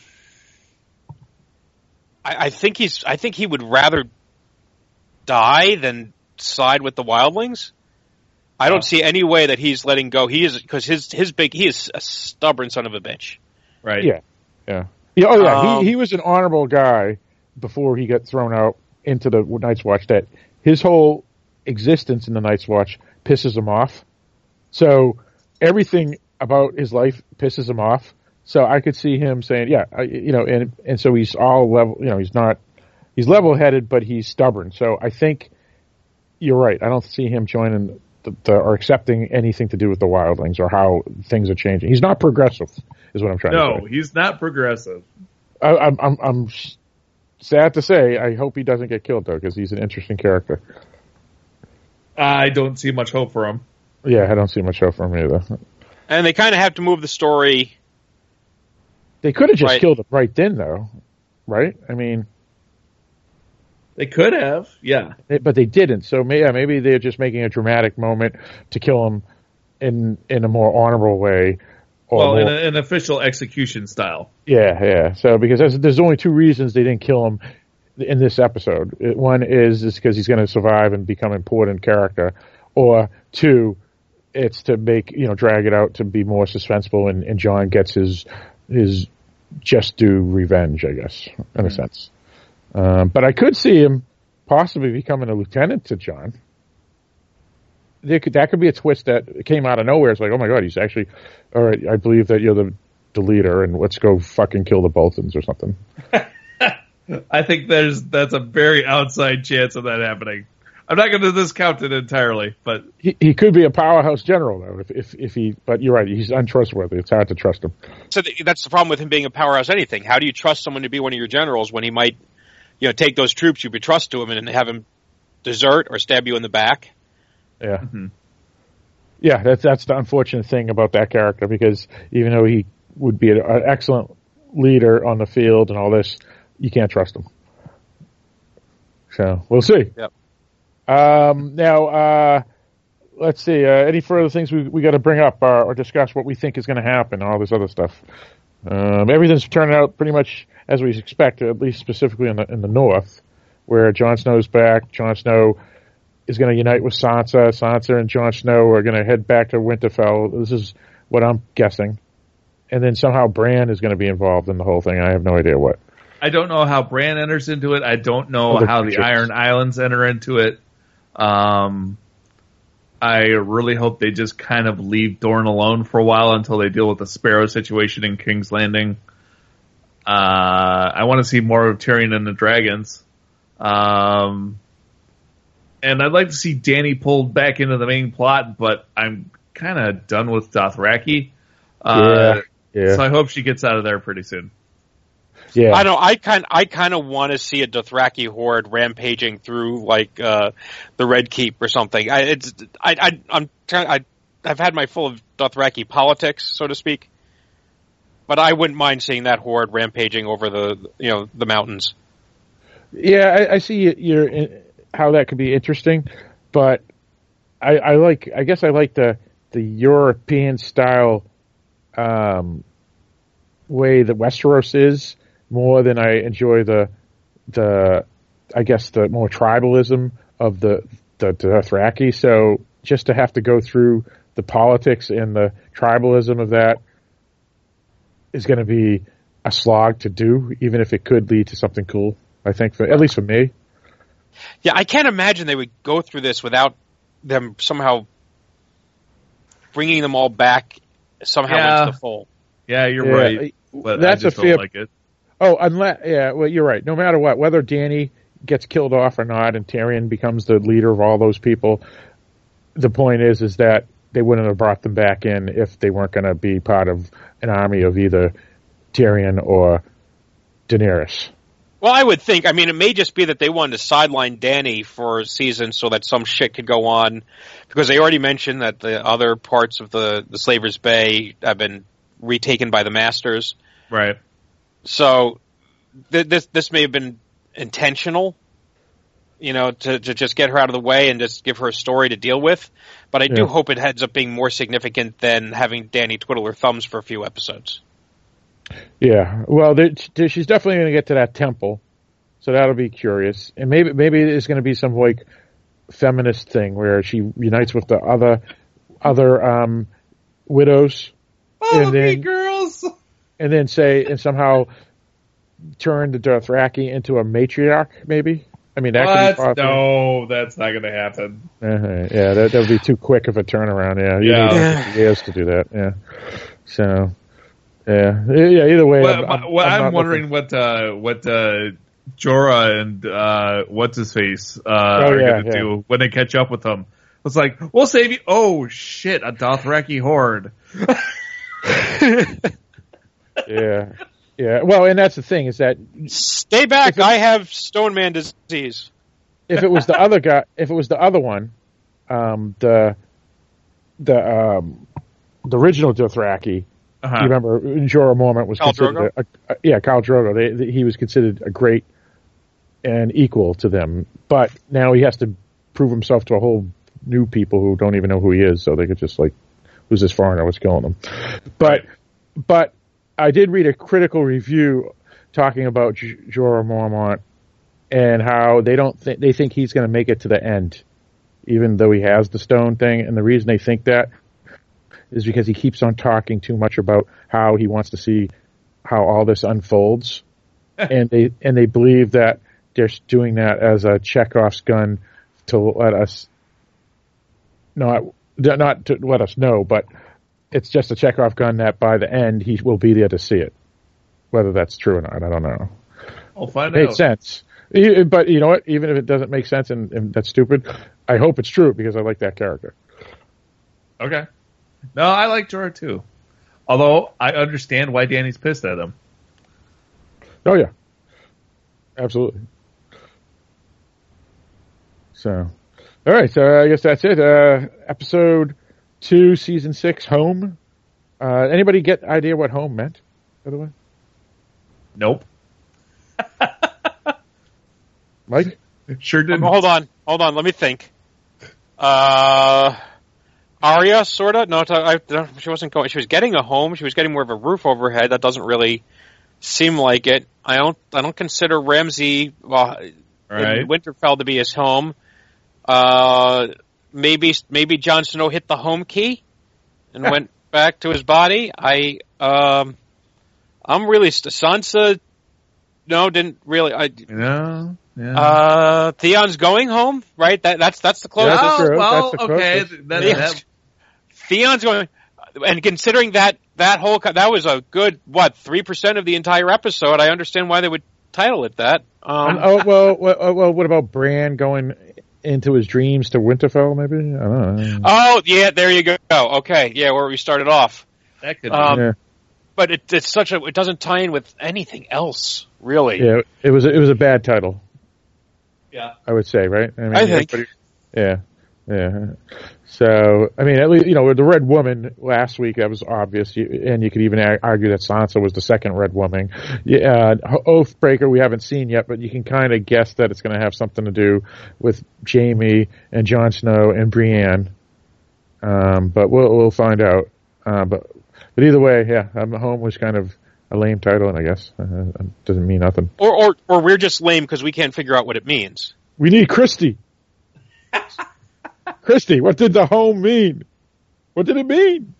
I, I think he's. I think he would rather die than side with the Wildlings. I don't see any way that he's letting go. He is because his his big. He is a stubborn son of a bitch. Right. Yeah, yeah, yeah. Oh yeah, Um, he he was an honorable guy before he got thrown out into the Night's Watch. That his whole existence in the Night's Watch pisses him off. So everything about his life pisses him off. So I could see him saying, "Yeah, I, you know," and and so he's all level. You know, he's not he's level headed, but he's stubborn. So I think you're right. I don't see him joining the, the or accepting anything to do with the Wildlings or how things are changing. He's not progressive, is what I'm trying to say. No, he's not progressive. I, I'm, I'm, I'm sad to say. I hope he doesn't get killed though, because he's an interesting character. I don't see much hope for him. Yeah, I don't see much hope for him either. And they kind of have to move the story. They could have just Right. killed him right then, though, right? I mean, They could have, yeah. but they didn't. So may, yeah, maybe they're just making a dramatic moment to kill him in in a more honorable way. Or Well, in a, an official execution style. Yeah, yeah. So because there's, there's only two reasons they didn't kill him in this episode. One is is because he's going to survive and become important character, or two, it's to make you know drag it out to be more suspenseful, and, and Jon gets his his just due revenge, I guess, in a mm-hmm. sense. Um, but I could see him possibly becoming a lieutenant to Jon. There could, that could be a twist that came out of nowhere. It's like, oh my god, he's actually, all right. I believe that you're the the leader, and let's go fucking kill the Boltons or something. I think there's that's a very outside chance of that happening. I'm not going to discount it entirely, but he, he could be a powerhouse general though. If, if if he, but you're right, he's untrustworthy. It's hard to trust him. So th- that's the problem with him being a powerhouse. Anything. How do you trust someone to be one of your generals when he might, you know, take those troops you betrust to him and have him desert or stab you in the back? Yeah. Mm-hmm. Yeah, that's that's the unfortunate thing about that character because even though he would be an excellent leader on the field and all this, you can't trust him. So we'll see. Yep. Um, now, uh, let's see. Uh, any further things we we got to bring up or, or, discuss what we think is going to happen, all this other stuff. Um, everything's turning out pretty much as we expect, at least specifically in the in the north, where Jon Snow's back. Jon Snow is going to unite with Sansa. Sansa and Jon Snow are going to head back to Winterfell. This is what I'm guessing. And then somehow Bran is going to be involved in the whole thing. I have no idea what. I don't know how Bran enters into it. I don't know Other how creatures. the Iron Islands enter into it. Um, I really hope they just kind of leave Dorne alone for a while until they deal with the Sparrow situation in King's Landing. Uh, I want to see more of Tyrion and the dragons. Um, and I'd like to see Dany pulled back into the main plot, but I'm kind of done with Dothraki. Uh, yeah, yeah. So I hope she gets out of there pretty soon. Yeah, I don't. I kind I kind of want to see a Dothraki horde rampaging through like uh, the Red Keep or something. I it's I, I I'm I I've had my full of Dothraki politics, so to speak. But I wouldn't mind seeing that horde rampaging over the you know the mountains. Yeah, I, I see you're how that could be interesting, but I, I like I guess I like the the European style um, way that Westeros is more than I enjoy the the I guess the more tribalism of the the Dothraki. So just to have to go through the politics and the tribalism of that is going to be a slog to do, even if it could lead to something cool. I think, for, at least for me. Yeah, I can't imagine they would go through this without them somehow bringing them all back somehow yeah. into the fold. Yeah, you're yeah, right. But that's a fair. Like oh, unless yeah, well, you're right. No matter what, whether Dany gets killed off or not, and Tyrion becomes the leader of all those people, the point is, is that they wouldn't have brought them back in if they weren't going to be part of an army of either Tyrion or Daenerys. Well, I would think. I mean, it may just be that they wanted to sideline Dany for a season so that some shit could go on, because they already mentioned that the other parts of the the Slaver's Bay have been retaken by the Masters. Right. So th- this this may have been intentional, you know, to to just get her out of the way and just give her a story to deal with. But I yeah. do hope it ends up being more significant than having Dany twiddle her thumbs for a few episodes. Yeah, well, she's definitely going to get to that temple, so that'll be curious. And maybe maybe it's going to be some like feminist thing where she unites with the other other um, widows, Follow and then, me, girls, and then say and somehow turn the Dothraki into a matriarch, maybe. I mean, that what? No, that's not going to happen. Uh-huh. Yeah, that, would be too quick of a turnaround. Yeah, you yeah. years to do that. Yeah. So, yeah, yeah. Either way, well, I'm, I'm, well, I'm, I'm wondering looking... what uh, what uh, Jorah and uh, what's his face uh, oh, are yeah, going to yeah. do when they catch up with them. It's like we'll save you. Oh shit, a Dothraki horde. yeah, yeah. Well, and that's the thing is that stay back. It, I have Stone Man disease. if it was the other guy, if it was the other one, um, the the um, the original Dothraki uh-huh. You remember Jorah Mormont was Khal considered a, a, yeah, Khal Drogo. They, they, he was considered a great and equal to them, but now he has to prove himself to a whole new people who don't even know who he is, so they could just like, who's this foreigner? What's killing him? But but I did read a critical review talking about J- Jorah Mormont and how they don't think they think he's going to make it to the end, even though he has the stone thing. And the reason they think that is because he keeps on talking too much about how he wants to see how all this unfolds, and they and they believe that they're doing that as a Chekhov's gun to let us not not to let us know, but it's just a Chekhov gun that by the end he will be there to see it. Whether that's true or not, I don't know. I'll find It made out. sense. But you know what? Even if it doesn't make sense and, and that's stupid, I hope it's true because I like that character. Okay. No, I like Jorah too. Although I understand why Dany's pissed at him. Oh yeah, absolutely. So, all right. So I guess that's it. Uh, episode two, season six, home. Uh, anybody get idea what home meant? By the way, Nope. Mike. Sure didn't. hold on, hold on. Let me think. Uh, Arya, sorta. No, t- I, she wasn't going. She was getting a home. She was getting more of a roof overhead. That doesn't really seem like it. I don't. I don't consider Ramsay well, right. Winterfell to be his home. Uh, maybe maybe Jon Snow hit the home key and went back to his body. I um, I'm really Sansa. No, didn't really. I No. Yeah. uh, Theon's going home, right? That that's that's the closest. that's oh, true. well, That's the okay. closest. That, Yeah. that, Theon's going, and considering that that whole that was a good what three percent of the entire episode, I understand why they would title it that. Um, And, oh well, well, oh, well, what about Bran going into his dreams to Winterfell? Maybe I don't know. oh yeah, there you go. Okay, yeah, where we started off. that could Um, yeah, But it, it's such a it doesn't tie in with anything else, really. yeah, it was it was a bad title. Yeah. I would say, right? I, mean, I think. Yeah, yeah. So, I mean, at least you know, with the Red Woman last week, that was obvious, and you could even argue that Sansa was the second Red Woman. Yeah, uh, Oathbreaker we haven't seen yet, but you can kind of guess that it's going to have something to do with Jaime and Jon Snow and Brienne. Um, but we'll we'll find out. Uh, but but either way, yeah, um, Home was kind of a lame title, and I guess uh, it doesn't mean nothing. Or or or we're just lame because we can't figure out what it means. We need Christy. Christy, what did the home mean? What did it mean?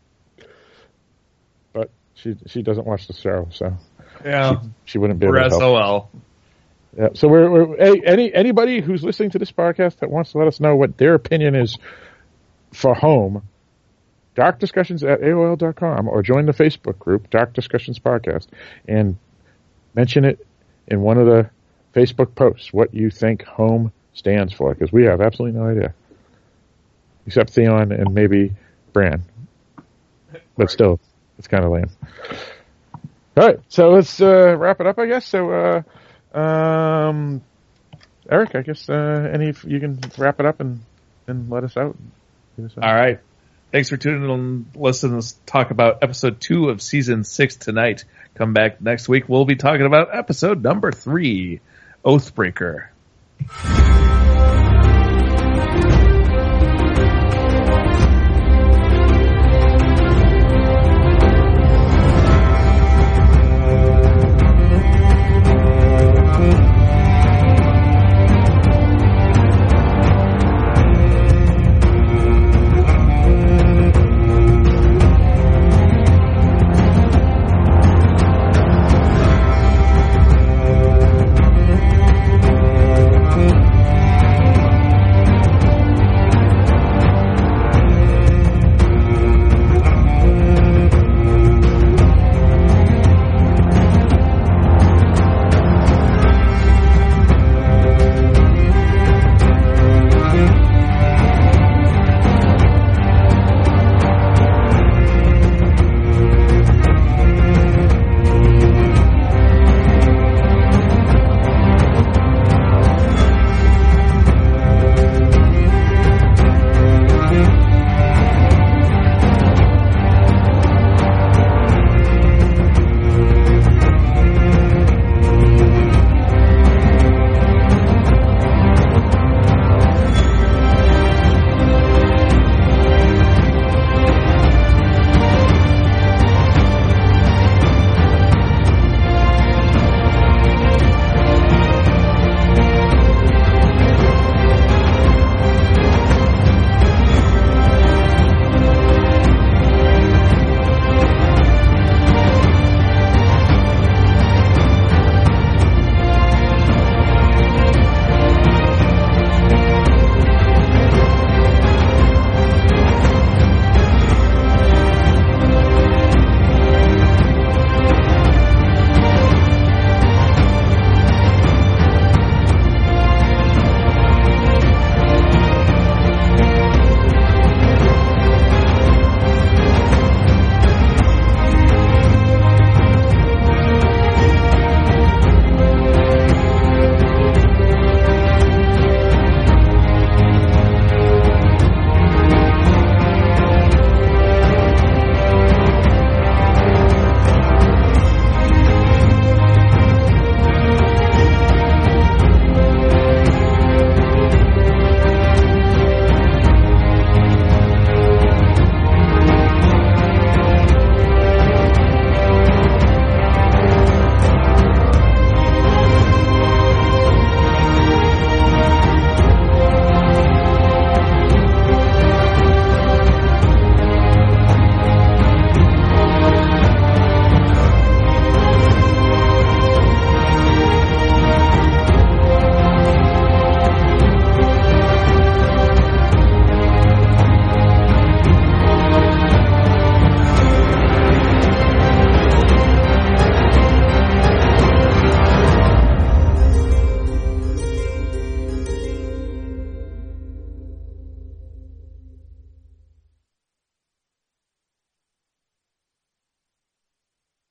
But she she doesn't watch the show, so Yeah. she wouldn't be able to help. Yeah. So we're, we're any anybody who's listening to this podcast that wants to let us know what their opinion is for home, dark discussions at AOL.com or join the Facebook group, Dark Discussions Podcast, and mention it in one of the Facebook posts what you think home stands for, because we have absolutely no idea. Except Theon and maybe Bran. But still, it's kind of lame. All right, so let's uh, wrap it up, I guess. So, uh, um, Eric, I guess uh, any you can wrap it up and, and let us out. Get us out. All right. Thanks for tuning in and listening to us talk about episode two of season six tonight. Come back next week. We'll be talking about episode number three, Oathbreaker.